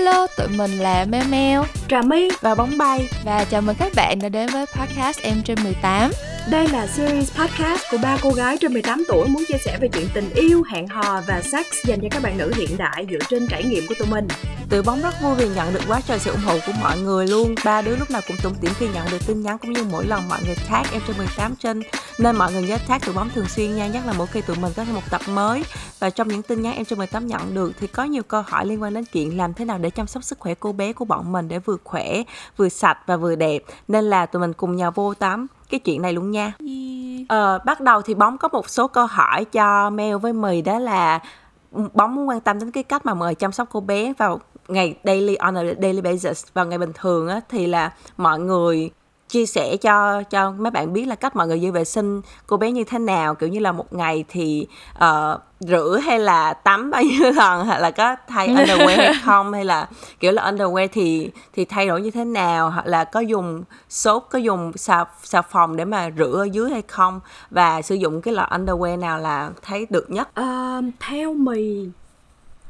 Hello, tụi mình là Meo Meo Trà My và Bóng Bay. Và chào mừng các bạn đã đến với podcast Em trên 18 Đây là series podcast của ba cô gái trên 18 tuổi muốn chia sẻ về chuyện tình yêu, hẹn hò và sex dành cho các bạn nữ hiện đại dựa trên trải nghiệm của tụi mình Từ bóng rất vui vì nhận được quá trời sự ủng hộ của mọi người luôn Ba đứa lúc nào cũng tủm tỉm khi nhận được tin nhắn cũng như mỗi lần mọi người tag em trên 18 trên Nên mọi người nhớ tag tụi bóng thường xuyên nha Nhất là mỗi khi tụi mình có thêm một tập mới Và trong những tin nhắn em trên 18 nhận được thì có nhiều câu hỏi liên quan đến chuyện làm thế nào để chăm sóc sức khỏe cô bé của bọn mình để vừa khỏe, vừa sạch và vừa đẹp. Nên là tụi mình cùng nhau vô tắm cái chuyện này luôn nha. Ờ, bắt đầu thì bóng có một số câu hỏi cho Mel với Mì đó là bóng muốn quan tâm đến cái cách mà mời chăm sóc cô bé vào ngày daily on a daily basis. Vào ngày bình thường á thì là mọi người chia sẻ cho cho mấy bạn biết là cách mọi người giữ vệ sinh cô bé như thế nào. Kiểu như là một ngày thì uh, rửa hay là tắm bao nhiêu lần hoặc là có thay underwear hay không hay là kiểu là underwear thì thì thay đổi như thế nào hoặc là có dùng sốt có dùng xà xà phòng để mà rửa ở dưới hay không? Và sử dụng cái loại underwear nào là thấy được nhất? Uh, theo mì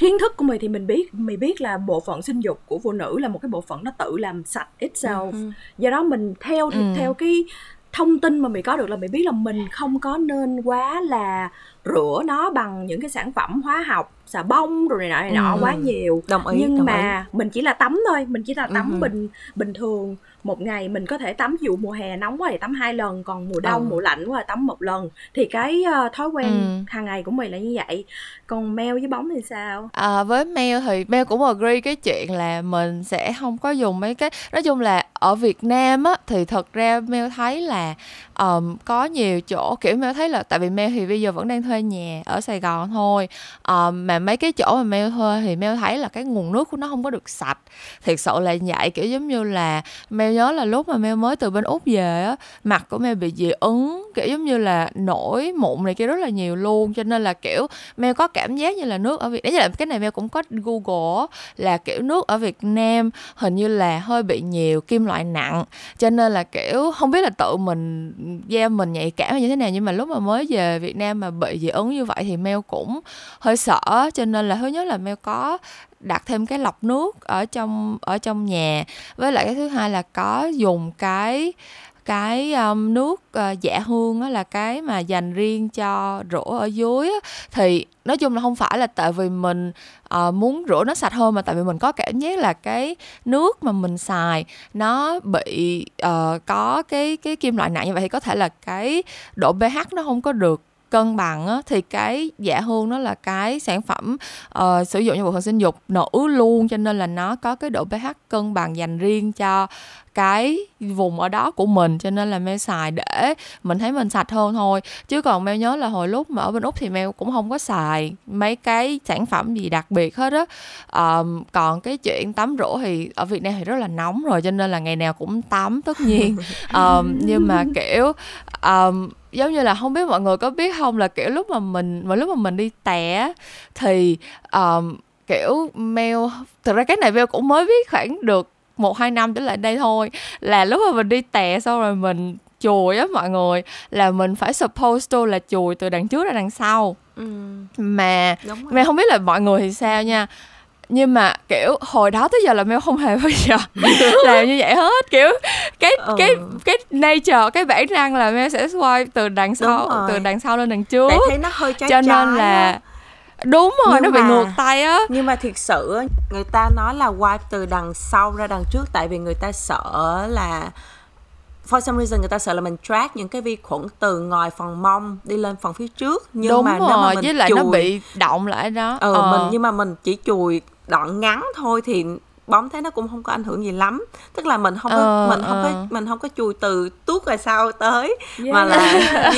kiến thức của mày thì mình biết mày biết là bộ phận sinh dục của phụ nữ là một cái bộ phận nó tự làm sạch itself uh-huh. do đó mình theo thì uh theo cái thông tin mà mày có được là mày biết là mình không có nên quá là rửa nó bằng những cái sản phẩm hóa học xà bông rồi này nọ này nọ ừ. quá nhiều đồng ý nhưng đồng mà ý. mình chỉ là tắm thôi mình chỉ là tắm ừ. bình bình thường một ngày mình có thể tắm dụ mùa hè nóng quá thì tắm hai lần còn mùa đông ừ. mùa lạnh quá thì tắm một lần. Thì cái uh, thói quen ừ. hàng ngày của mình là như vậy. Còn meo với bóng thì sao? À, với meo thì meo cũng agree cái chuyện là mình sẽ không có dùng mấy cái nói chung là ở Việt Nam á thì thật ra meo thấy là um, có nhiều chỗ kiểu meo thấy là tại vì meo thì bây giờ vẫn đang thuê nhà ở Sài Gòn thôi. Um, mà mấy cái chỗ mà meo thuê thì meo thấy là cái nguồn nước của nó không có được sạch. Thiệt sự là vậy kiểu giống như là meo nhớ là lúc mà meo mới từ bên úc về á, mặt của meo bị dị ứng, kiểu giống như là nổi mụn này kia rất là nhiều luôn. Cho nên là, kiểu meo có cảm giác như là nước ở việt đấy là cái này meo cũng có google là, kiểu, nước ở việt nam hình như là hơi bị nhiều kim loại nặng. Cho nên là, kiểu, không biết là tự mình, da mình nhạy cảm như thế nào, nhưng mà lúc mà mới về việt nam mà bị dị ứng như vậy thì meo cũng hơi sợ cho nên là, thứ nhất là meo có đặt thêm cái lọc nước ở trong ở trong nhà. Với lại cái thứ hai là có dùng cái cái um, nước uh, dạ hương á là cái mà dành riêng cho rửa ở dưới á, thì nói chung là không phải là tại vì mình uh, muốn rửa nó sạch hơn mà tại vì mình có cảm giác là cái nước mà mình xài nó bị uh, có cái cái kim loại nặng như vậy thì có thể là cái độ pH nó không có được cân bằng á, thì cái dạ hương nó là cái sản phẩm uh, sử dụng cho bộ phận sinh dục nữ luôn cho nên là nó có cái độ pH cân bằng dành riêng cho cái vùng ở đó của mình cho nên là meo xài để mình thấy mình sạch hơn thôi. Chứ còn meo nhớ là hồi lúc mà ở bên úc thì meo cũng không có xài mấy cái sản phẩm gì đặc biệt hết á. Um, còn cái chuyện tắm rửa thì ở việt nam thì rất là nóng rồi cho nên là ngày nào cũng tắm tất nhiên. Um, nhưng mà kiểu um, giống như là không biết mọi người có biết không là kiểu lúc mà mình mà lúc mà mình đi tè thì um, kiểu mail thực ra cái này mail cũng mới biết khoảng được một hai năm trở lại đây thôi. Là lúc mà mình đi tè xong rồi mình chùi á mọi người là mình phải suppose to là chùi từ đằng trước ra đằng sau. Ừ. mà mà không biết là mọi người thì sao nha. Nhưng mà kiểu hồi đó tới giờ là meo không hề bao giờ làm như vậy hết. Kiểu cái ừ. cái cái nature cái bản năng là meo sẽ swipe từ đằng sau từ đằng sau lên đằng trước. Tại thấy nó hơi trái cho nên là đúng rồi nhưng nó mà, bị ngược tay á. nhưng mà thiệt sự người ta nói là wipe từ đằng sau ra đằng trước tại vì người ta sợ là for some reason người ta sợ là mình track những cái vi khuẩn từ ngoài phần mông đi lên phần phía trước. Nhưng đúng mà rồi, nếu mà mình với lại chùi, nó bị động lại đó. Ừ ờ. mình nhưng mà mình chỉ chùi đoạn ngắn thôi thì bóng thấy nó cũng không có ảnh hưởng gì lắm tức là mình không có ờ, mình không ờ. có mình không có chui từ tuốt rồi sau tới yeah. mà là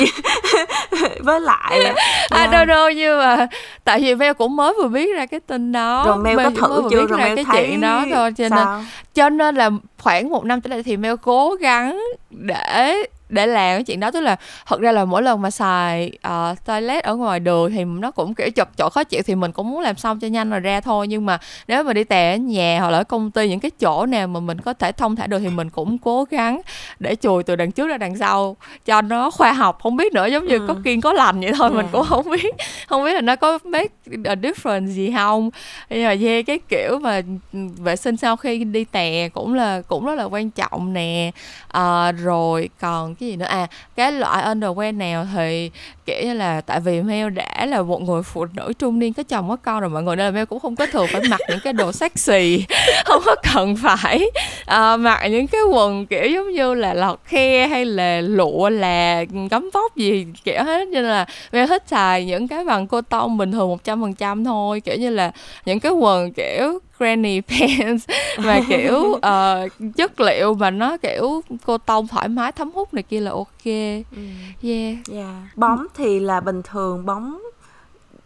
với lại là, à đâu đâu nhưng mà tại vì Mel cũng mới vừa biết ra cái tin đó rồi Mel có thử chưa rồi Mel cái thấy chuyện đó thôi cho sao? nên cho nên là khoảng một năm tới đây thì Mel cố gắng để để làm cái chuyện đó. Tức là thật ra là mỗi lần mà xài uh, toilet ở ngoài đường thì nó cũng kiểu chật chỗ khó chịu thì mình cũng muốn làm xong cho nhanh rồi ra thôi. Nhưng mà nếu mà đi tè ở nhà hoặc là ở công ty những cái chỗ nào mà mình có thể thông thả được thì mình cũng cố gắng để chùi từ đằng trước ra đằng sau cho nó khoa học. Không biết nữa giống như ừ. có kiên có lành vậy thôi yeah. mình cũng không biết không biết là nó có make a difference gì không. Nhưng mà yeah, cái kiểu mà vệ sinh sau khi đi tè cũng là cũng rất là quan trọng nè. À, rồi còn cái gì nữa. À cái loại underwear nào thì kiểu như là tại vì Mel đã là một người phụ nữ trung niên có chồng có con rồi mọi người nên là Mel cũng không có thường phải mặc những cái đồ sexy. Không có cần phải uh, mặc những cái quần kiểu giống như là lọt khe hay là lụa là gấm vóc gì kiểu hết. Nên là Mel thích xài những cái bằng cô tông bình thường một trăm phần trăm thôi. Kiểu như là những cái quần kiểu granny pants. Và kiểu uh, chất liệu mà nó kiểu cô tông thoải mái thấm hút này kia là ok. Ừ. yeah. Yeah. Bóng thì là bình thường bóng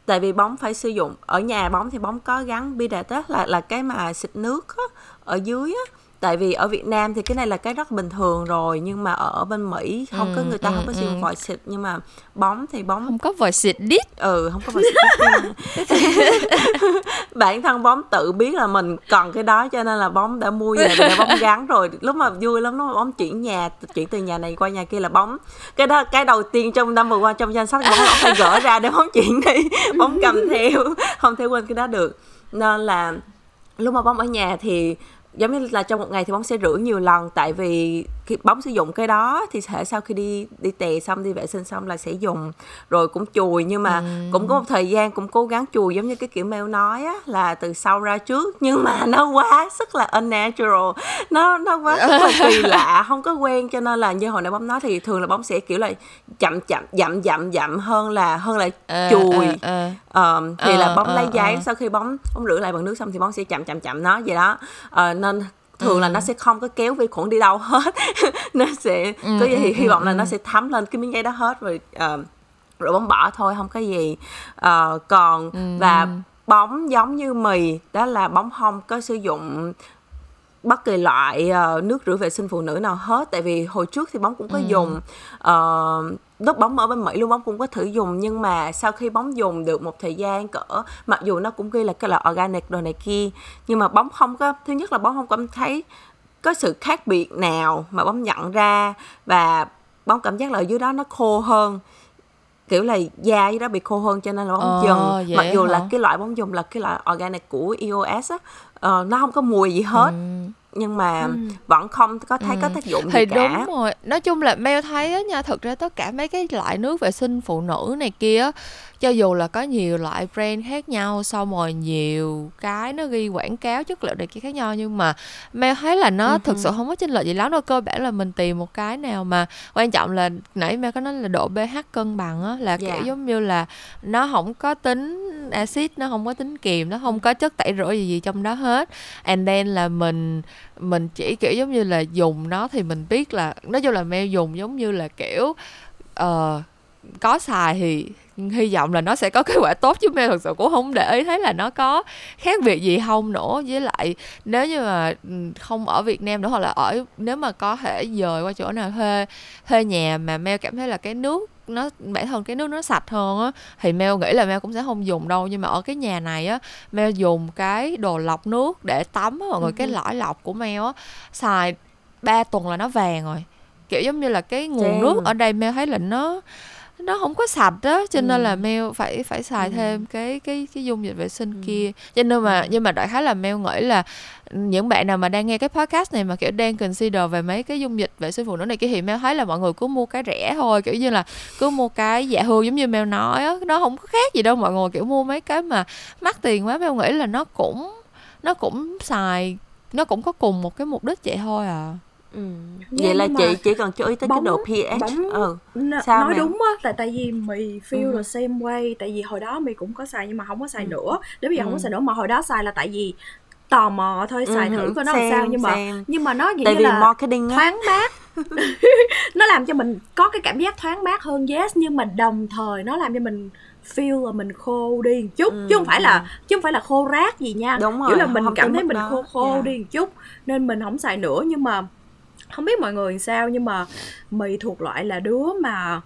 tại vì bóng phải sử dụng ở nhà bóng thì bóng có gắn bidet đó là là cái mà xịt nước á, ở dưới á tại vì ở Việt Nam thì cái này là cái rất bình thường rồi nhưng mà ở bên Mỹ không ừ, có người ta ừ, không có sử dụng ừ. vòi xịt nhưng mà bóng thì bóng không có vòi xịt đít. Ừ không có vòi xịt bản thân bóng tự biết là mình cần cái đó cho nên là bóng đã mua về để bóng gắn rồi. Lúc mà vui lắm lúc mà bóng chuyển nhà chuyển từ nhà này qua nhà kia là bóng. Cái đó cái đầu tiên trong năm vừa qua trong danh sách bóng, bóng phải gỡ ra để bóng chuyển đi bóng cầm theo không thể quên cái đó được. Nên là lúc mà bóng ở nhà thì giống như là trong một ngày thì bóng sẽ rửa nhiều lần tại vì khi bóng sử dụng cái đó thì thể sau khi đi đi tè xong đi vệ sinh xong là sẽ dùng rồi cũng chùi nhưng mà ừ. cũng có một thời gian cũng cố gắng chùi giống như cái kiểu mail nói á là từ sau ra trước nhưng mà nó quá sức là unnatural nó nó quá rất là kỳ lạ không có quen cho nên là như hồi nãy bóng nói thì thường là bóng sẽ kiểu là chậm chậm dậm dậm dậm hơn là hơn là à, chùi à, à. Um, thì à, là bóng à, lấy giấy à. sau khi bóng bóng rửa lại bằng nước xong thì bóng sẽ chậm chậm chậm nó vậy đó uh, nên thường ừ. là nó sẽ không có kéo vi khuẩn đi đâu hết nó sẽ ừ, có gì ừ, hy vọng ừ, là nó sẽ thấm lên cái miếng giấy đó hết rồi uh, rồi bóng bỏ thôi không có gì uh, còn ừ. và bóng giống như mì đó là bóng không có sử dụng bất kỳ loại uh, nước rửa vệ sinh phụ nữ nào hết tại vì hồi trước thì bóng cũng có ừ. dùng uh, lúc bóng ở bên Mỹ luôn bóng cũng có thử dùng nhưng mà sau khi bóng dùng được một thời gian cỡ mặc dù nó cũng ghi là cái là organic đồ này kia nhưng mà bóng không có thứ nhất là bóng không cảm thấy có sự khác biệt nào mà bóng nhận ra và bóng cảm giác là ở dưới đó nó khô hơn. Kiểu là da dưới đó bị khô hơn cho nên là bóng ờ, dần mặc dù hả? là cái loại bóng dùng là cái loại organic của EOS á uh, nó không có mùi gì hết. Ừ nhưng mà ừ. vẫn không có thấy ừ. có tác dụng thì gì cả đúng rồi nói chung là mail thấy á nha thực ra tất cả mấy cái loại nước vệ sinh phụ nữ này kia cho dù là có nhiều loại brand khác nhau xong rồi nhiều cái nó ghi quảng cáo chất liệu này kia khác nhau nhưng mà mail thấy là nó uh-huh. thực sự không có chênh lệch gì lắm đâu cơ bản là mình tìm một cái nào mà quan trọng là nãy mail có nói là độ pH cân bằng á là yeah. kiểu dạ. giống như là nó không có tính axit nó không có tính kiềm nó không có chất tẩy rửa gì gì trong đó hết and then là mình mình chỉ kiểu giống như là dùng nó thì mình biết là nói chung là mail dùng giống như là kiểu uh, có xài thì hy vọng là nó sẽ có kết quả tốt chứ mẹ thật sự cũng không để ý thấy là nó có khác biệt gì không nữa với lại nếu như mà không ở Việt Nam nữa hoặc là ở nếu mà có thể dời qua chỗ nào thuê thuê nhà mà Mel cảm thấy là cái nước nó bản thân cái nước nó sạch hơn á thì Mel nghĩ là Mel cũng sẽ không dùng đâu nhưng mà ở cái nhà này á Mel dùng cái đồ lọc nước để tắm á mọi người cái ừ. lõi lọc của Mel á xài 3 tuần là nó vàng rồi kiểu giống như là cái nguồn Damn. nước ở đây Mel thấy là nó nó không có sạch đó cho nên là ừ. mail phải phải xài ừ. thêm cái cái cái dung dịch vệ sinh ừ. kia cho nên mà nhưng mà đại khái là mail nghĩ là những bạn nào mà đang nghe cái podcast này mà kiểu đang consider về mấy cái dung dịch vệ sinh phụ nữ này kia thì mail thấy là mọi người cứ mua cái rẻ thôi kiểu như là cứ mua cái dạ hương giống như mail nói á nó không có khác gì đâu mọi người kiểu mua mấy cái mà mắc tiền quá mail nghĩ là nó cũng nó cũng xài nó cũng có cùng một cái mục đích vậy thôi à Ừ. vậy là chị chỉ cần chú ý tới bóng, cái độ pH bóng, ừ. N- Sao nói mẹ? đúng á tại tại vì mì feel ừ. là same way tại vì hồi đó mì cũng có xài nhưng mà không có xài ừ. nữa đến bây giờ ừ. không có xài nữa mà hồi đó xài là tại vì tò mò thôi xài ừ. thử coi nó làm sao nhưng mà xem. nhưng mà nó gì tại như vì là marketing thoáng mát nó làm cho mình có cái cảm giác thoáng mát hơn yes nhưng mà đồng thời nó làm cho mình feel là mình khô đi một chút ừ, chứ không phải là chứ không phải là khô rác gì nha đúng rồi, kiểu là mình cảm thấy mình khô khô yeah. Đi một chút nên mình không xài nữa nhưng mà không biết mọi người sao nhưng mà mì thuộc loại là đứa mà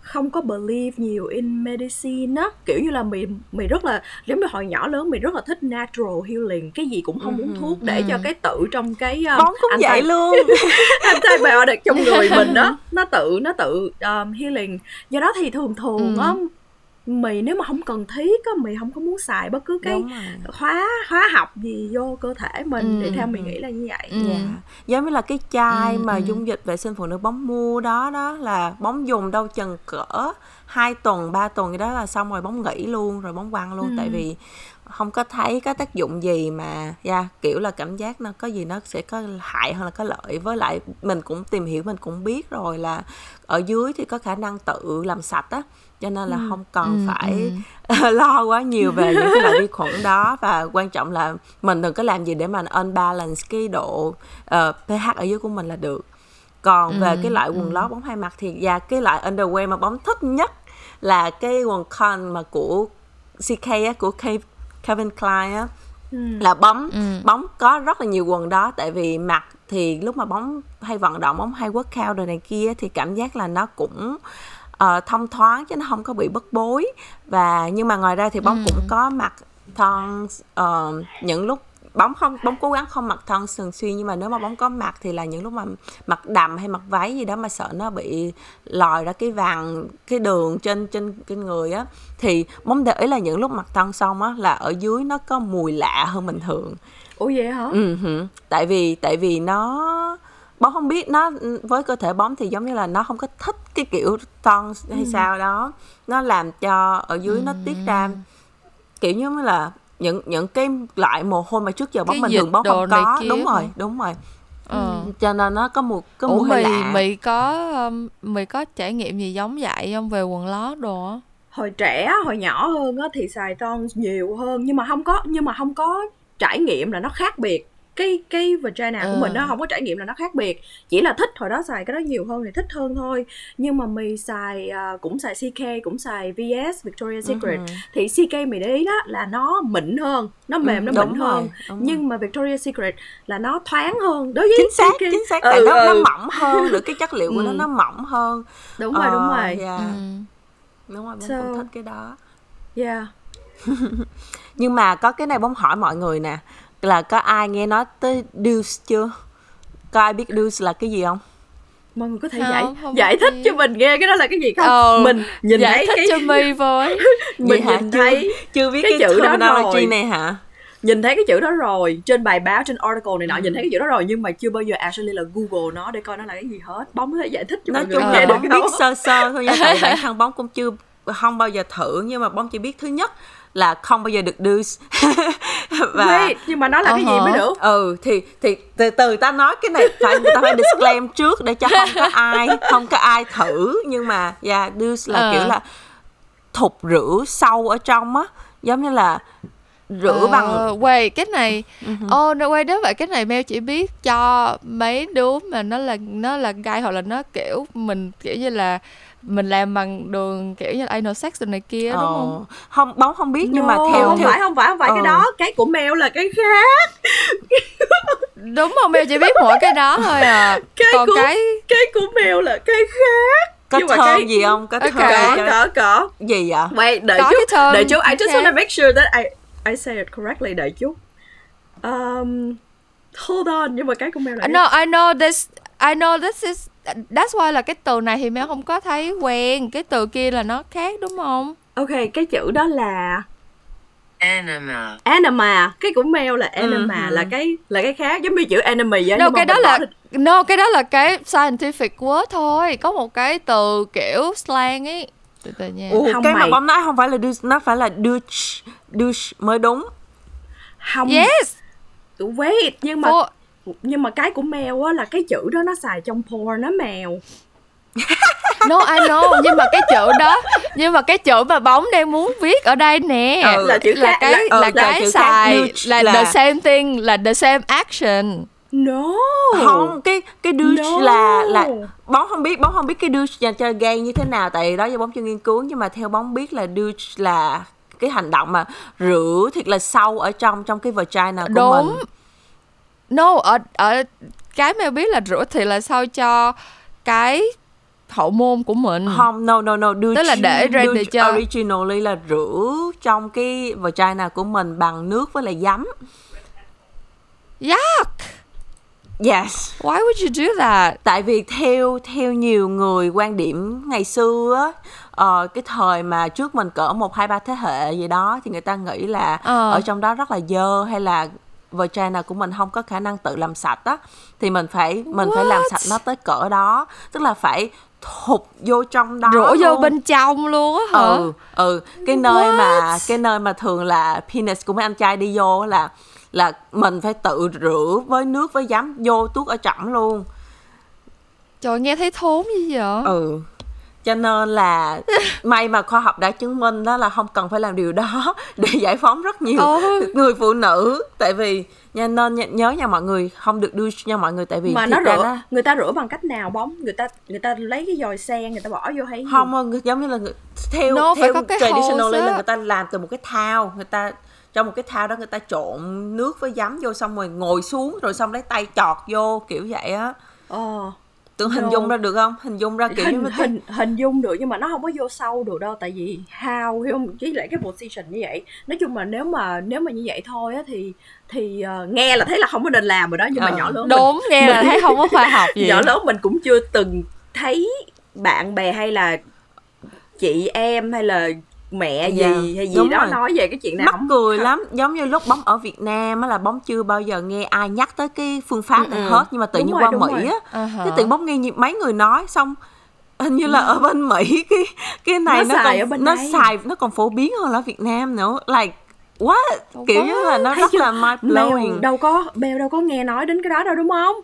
không có believe nhiều in medicine á. Kiểu như là mì mì rất là giống như hồi nhỏ lớn mì rất là thích natural healing cái gì cũng không uống thuốc để cho cái tự trong cái um, bóng cũng vậy luôn. antibiotic trong người mình đó nó tự nó tự um, healing. Do đó thì thường thường á ừ mì nếu mà không cần thiết á mì không có muốn xài bất cứ cái hóa hóa học gì vô cơ thể mình ừ. thì theo mình nghĩ là như vậy ừ. yeah. giống như là cái chai ừ. mà ừ. dung dịch vệ sinh phụ nữ bóng mua đó đó là bóng dùng đâu chừng cỡ hai tuần ba tuần gì đó là xong rồi bóng nghỉ luôn rồi bóng quăng luôn ừ. tại vì không có thấy có tác dụng gì mà yeah, kiểu là cảm giác nó có gì nó sẽ có hại hơn là có lợi với lại mình cũng tìm hiểu mình cũng biết rồi là ở dưới thì có khả năng tự làm sạch á cho nên là ừ. không cần ừ, phải ừ. lo quá nhiều về những cái loại vi khuẩn đó và quan trọng là mình đừng có làm gì để mà unbalance cái độ uh, pH ở dưới của mình là được còn ừ, về cái loại quần ừ. lót bóng hai mặt thì và cái loại underwear mà bóng thích nhất là cái quần con mà của CK á của Kevin Klein á ừ. là bóng ừ. bóng có rất là nhiều quần đó tại vì mặc thì lúc mà bóng hay vận động bóng hay workout rồi này kia thì cảm giác là nó cũng uh, thông thoáng chứ nó không có bị bức bối. Và nhưng mà ngoài ra thì bóng ừ. cũng có mặc thon uh, những lúc bóng không bóng cố gắng không mặc thân thường xuyên. Nhưng mà nếu mà bóng có mặc thì là những lúc mà mặc đầm hay mặc váy gì đó mà sợ nó bị lòi ra cái vàng cái đường trên trên trên người á thì bóng để ý là những lúc mặc thân xong á là ở dưới nó có mùi lạ hơn bình thường. Ủa vậy hả? Ừ tại vì tại vì nó bóng không biết nó với cơ thể bóng thì giống như là nó không có thích cái kiểu ton hay ừ. sao đó. Nó làm cho ở dưới ừ. nó tiết ra kiểu như là những những cái loại mồ hôi mà trước giờ bóng mình thường bóng không có. Đúng rồi đúng rồi. Ừ. cho nên nó có một cái mùi hơi lạ. mày có um, mày có trải nghiệm gì giống vậy không? Về quần lót đồ hồi trẻ hồi nhỏ hơn á thì xài ton nhiều hơn. Nhưng mà không có nhưng mà không có trải nghiệm là nó khác biệt cái cái vagina của mình nó ừ. không có trải nghiệm là nó khác biệt chỉ là thích hồi đó xài cái đó nhiều hơn thì thích hơn thôi nhưng mà mì xài uh, cũng xài CK cũng xài VS Victoria's Secret uh-huh. thì CK mì để ý đó là nó mịn hơn nó ừ, mềm ừ, nó mịn rồi, hơn nhưng rồi. mà Victoria's Secret là nó thoáng hơn đối với chính xác CK. chính xác tại ừ, nó ừ. nó mỏng hơn được cái chất liệu của nó nó mỏng hơn đúng rồi uh, đúng rồi yeah. ừ. đúng rồi so, cũng thích cái đó yeah nhưng mà có cái này bóng hỏi mọi người nè là có ai nghe nói tới Deuce chưa? Có ai biết Deuce là cái gì không? Mọi người có thể không, giải không giải thích gì. cho mình nghe cái đó là cái gì không? Ừ, mình nhìn giải thấy thích cái... cho mi với mình hả? nhìn thấy chưa biết cái, cái chữ đó rồi. này hả? Nhìn thấy cái chữ đó rồi trên bài báo trên article này nọ ừ. nhìn thấy cái chữ đó rồi nhưng mà chưa bao giờ actually là google nó để coi nó là cái gì hết. Bóng có thể giải thích cho nói mọi người chung là bóng biết sơ sơ thôi nha tại bản thân bóng cũng chưa không bao giờ thử nhưng mà bóng chỉ biết thứ nhất là không bao giờ được deuce và Wait, nhưng mà nó là uh-huh. cái gì mới được ừ thì thì từ từ ta nói cái này phải người ta phải disclaim trước để cho không có ai không có ai thử nhưng mà yeah deuce là uh. kiểu là thục rửa sâu ở trong á giống như là rửa uh, bằng quay cái này ô uh-huh. oh, no, quay nếu vậy cái này mail chỉ biết cho mấy đứa mà nó là nó là gai hoặc là nó kiểu mình kiểu như là mình làm bằng đường kiểu như anal sex rồi này kia đúng không? Không bóng không biết nhưng no, mà theo không theo... phải không phải không phải ờ. cái đó cái của mèo là cái khác. Đúng không mèo chỉ biết mỗi cái đó thôi à. Cái còn của, cái cái của mèo là cái khác. Có nhưng thơm cái... gì không? Có thơm okay. có có có. Gì vậy? Wait đợi có chút đợi chút. I just want to make sure that I I say it correctly đợi chút. Um hold on nhưng mà cái của mèo là no I know this I know this is that's why là cái từ này thì mẹ không có thấy quen cái từ kia là nó khác đúng không ok cái chữ đó là Anima. Anima, cái của mèo là anima uh-huh. là cái là cái khác giống như chữ enemy á. No, cái đó là thì... no, cái đó là cái scientific word thôi. Có một cái từ kiểu slang ấy. Từ từ nha. Ủa, không cái mày... mà bóng nói không phải là douche, nó phải là douche, douche mới đúng. Không. Yes. Wait, nhưng mà For nhưng mà cái của mèo á là cái chữ đó nó xài trong porn nó mèo no I know nhưng mà cái chữ đó nhưng mà cái chữ mà bóng đang muốn viết ở đây nè ừ, là chữ là cái là, là, là cái xài là, là the same thing là the same action. No. Không cái cái douche no. là là bóng không biết bóng không biết cái douche dành cho gay như thế nào tại đó giờ bóng chưa nghiên cứu nhưng mà theo bóng biết là douche là cái hành động mà rửa thiệt là sâu ở trong trong cái vagina của Đúng. mình no ở ở cái mèo biết là rửa thì là sao cho cái hậu môn của mình? Không no no no đưa Tức là để cho- originally là rửa trong cái vagina của mình bằng nước với lại giấm. Yuck! Yes. Why would you do that? Tại vì theo theo nhiều người quan điểm ngày xưa á ờ, cái thời mà trước mình cỡ một hai ba thế hệ gì đó thì người ta nghĩ là Ờ. ở trong đó rất là dơ hay là vagina của mình không có khả năng tự làm sạch á thì mình phải mình phải làm What? sạch nó tới cỡ đó. Tức là phải thụt vô trong đó rửa vô bên trong luôn á hả? Ừ ừ. Cái nơi mà What? cái nơi mà thường là penis của mấy anh trai đi vô là là mình phải tự rửa với nước với giấm vô tuốt ở trỏng luôn. Trời nghe thấy thốn gì vậy? Ừ cho nên là may mà khoa học đã chứng minh đó là không cần phải làm điều đó để giải phóng rất nhiều Ừ. người phụ nữ. Tại vì nha nên nhớ- nha mọi người không được đưa nha mọi người tại vì mà nó rửa người ta rửa bằng cách nào bóng? Người ta người ta lấy cái dòi sen người ta bỏ vô hay gì? không người- giống như là người, theo No, theo hose là người ta làm từ một cái thao người ta trong một cái thao đó người ta trộn nước với giấm vô xong rồi ngồi xuống rồi xong lấy tay chọt vô kiểu vậy á. Ờ tưởng hình No. dung ra được không hình dung ra kiểu như hình cái- hình hình dung được nhưng mà nó không có vô sâu được đâu tại vì how hiểu không với lại cái position như vậy nói chung là nếu mà nếu mà như vậy thôi á thì thì ờ, nghe là thấy là không có nên làm rồi đó nhưng mà Ờ. nhỏ lớn mình- đúng nghe là thấy không có khoa học gì nhỏ lớn mình cũng chưa từng thấy bạn bè hay là chị em hay là mẹ gì Dạ, hay gì đúng đó rồi. nói về cái chuyện này mắc không cười lắm giống như lúc bóng ở Việt Nam á là bóng chưa bao giờ nghe ai nhắc tới cái phương pháp này Ừ, ừ. hết nhưng mà tự Đúng nhiên rồi, qua đúng Mỹ rồi. á À cái tự bóng nghe mấy người nói xong hình như là ở bên Mỹ cái cái này Nó nó, xài còn ở bên nó đây. xài nó còn phổ biến hơn là ở Việt Nam nữa like what kiểu như là nó Thấy rất chưa? là mind Mèo blowing đâu có Bèo đâu có nghe nói đến cái đó đâu đúng không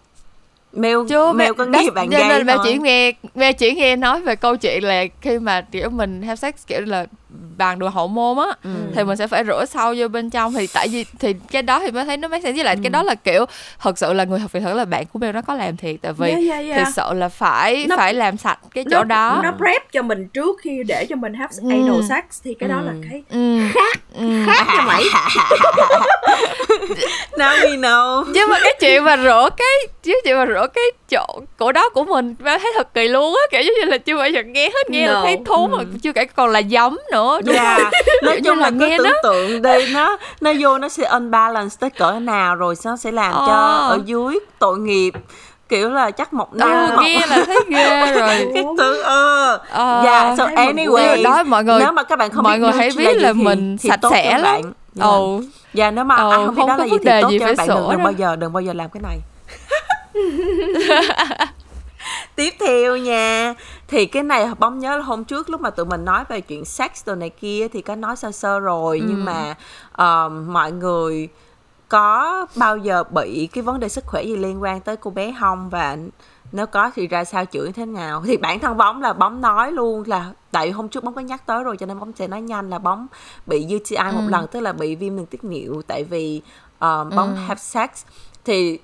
mèo chưa mèo có nghe bạn cho gay nên thôi. chỉ nghe mẹ chỉ nghe nói về câu chuyện là khi mà kiểu mình have sex kiểu là bằng đồ hậu môn á Ừ. thì mình sẽ phải rửa sâu vô bên trong thì tại vì thì cái đó thì mới thấy nó make sense với lại cái đó là kiểu thật sự là người học việc thử là bạn của Bell nó có làm thiệt tại vì Yeah, yeah, yeah. thì sợ là phải Nó- phải làm sạch cái chỗ nó, đó nó prep cho mình trước khi để cho mình have Ừ. anal sex thì cái đó là cái ừ. khác Ừ. khác nha mày now we know nhưng mà cái chuyện mà rửa cái chứ chuyện mà rửa cái chỗ cổ đó của mình thấy thật kỳ luôn á kiểu giống như là chưa bao giờ nghe hết nghe là No. thấy thú mà chưa kể còn là giấm nữa đúng Dạ, không nói chung là là cứ tưởng nó- tượng đi nó nó vô nó sẽ unbalance tới cỡ nào rồi nó sẽ làm cho Ờ. ở dưới tội nghiệp kiểu là chắc một năm ừ, hoặc- nghe là thấy ghê rồi cái thứ ờ Ờ, dạ so anyway đó mọi người nếu mà các bạn không mọi biết người hãy là biết là thì- mình thì sạch tốt sẽ cho lắm. bạn. Dạ. ồ dạ nếu mà Ờ, ai không biết không đó là gì thì tốt gì cho phải bạn đừng, đừng bao giờ đừng bao giờ làm cái này tiếp theo nha thì cái này bóng nhớ là hôm trước lúc mà tụi mình nói về chuyện sex đồ này kia thì có nói sơ sơ rồi. Nhưng mà ờ, mọi người có bao giờ bị cái vấn đề sức khỏe gì liên quan tới cô bé không? Và nếu có thì ra sao chữa thế nào? Thì bản thân bóng là bóng nói luôn là tại hôm trước bóng có nhắc tới rồi cho nên bóng sẽ nói nhanh là bóng bị UTI một lần tức là bị viêm đường tiết niệu. Tại vì ờ, bóng have sex thì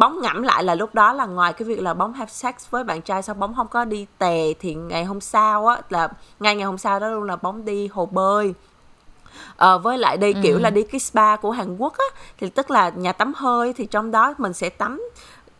bóng ngẫm lại là lúc đó là ngoài cái việc là bóng have sex với bạn trai sau bóng không có đi tè thì ngày hôm sau á là ngay ngày hôm sau đó luôn là bóng đi hồ bơi. Ờ, với lại đi kiểu là đi cái spa của Hàn Quốc á thì tức là nhà tắm hơi thì trong đó mình sẽ tắm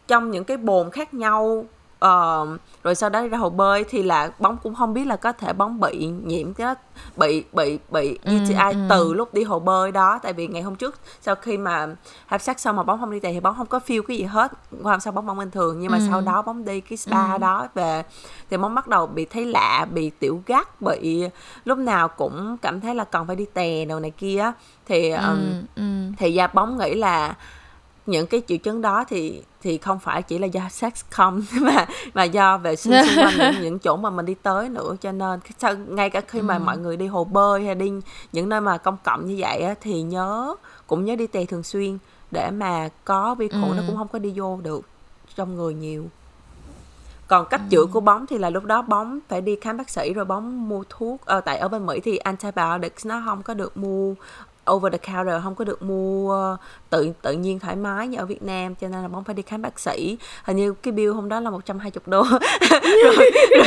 trong những cái bồn khác nhau Ờ, rồi sau đó đi ra hồ bơi thì là bóng cũng không biết là có thể bóng bị nhiễm cái đó bị bị bị UTI từ lúc đi hồ bơi đó. Tại vì ngày hôm trước sau khi mà have sex xong mà bóng không đi tè thì bóng không có feel cái gì hết. Qua hôm sau bóng bóng bình thường nhưng mà sau đó bóng đi cái spa đó về thì bóng bắt đầu bị thấy lạ bị tiểu gắt bị lúc nào cũng cảm thấy là cần phải đi tè đồ này kia thì um, ừ, ừ. thì gia bóng nghĩ là những cái triệu chứng đó thì thì không phải chỉ là do sex không mà mà do vệ sinh xung quanh những, những chỗ mà mình đi tới nữa. Cho nên sau, ngay cả khi mà mọi người đi hồ bơi hay đi những nơi mà công cộng như vậy á, thì nhớ cũng nhớ đi tè thường xuyên để mà có vi khuẩn nó cũng không có đi vô được trong người nhiều. Còn cách chữa của bóng thì là lúc đó bóng phải đi khám bác sĩ rồi bóng mua thuốc ờ, tại ở bên Mỹ thì antibiotics nó không có được mua over the counter không có được mua tự tự nhiên thoải mái như ở Việt Nam cho nên là bóng phải đi khám bác sĩ. Hình như cái bill hôm đó là 120 đô. Rồi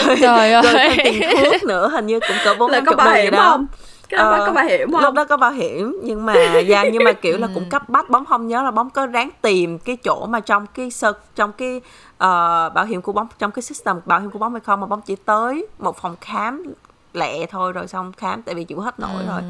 rồi Trời rồi ơi. thêm tiền thuốc nữa hình như cũng cỡ bốn là có bảo hiểm đó. không? Cái đó Ờ, có bảo hiểm lúc không đó có bảo hiểm nhưng mà dạ nhưng mà kiểu là cũng cấp bách bóng không nhớ là bóng có ráng tìm cái chỗ mà trong cái sơ trong cái ờ, bảo hiểm của bóng trong cái system bảo hiểm của bóng hay không mà bóng chỉ tới một phòng khám lẹ thôi rồi xong khám tại vì chịu hết nổi rồi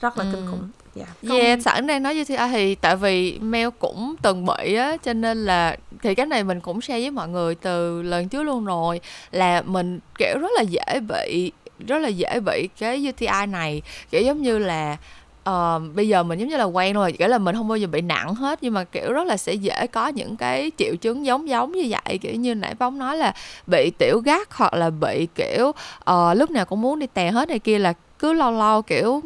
rất là kinh khủng dạ. Yeah, sẵn đang nói UTI thì tại vì Mel cũng từng bị á cho nên là thì cái này mình cũng share với mọi người từ lần trước luôn rồi là mình kiểu rất là dễ bị rất là dễ bị cái UTI này. Kiểu giống như là ờ, bây giờ mình giống như là quen rồi kiểu là mình không bao giờ bị nặng hết nhưng mà kiểu rất là sẽ dễ có những cái triệu chứng giống giống như vậy. Kiểu như nãy bóng nói là bị tiểu gắt hoặc là bị kiểu ờ, lúc nào cũng muốn đi tè hết này kia là cứ lâu lâu kiểu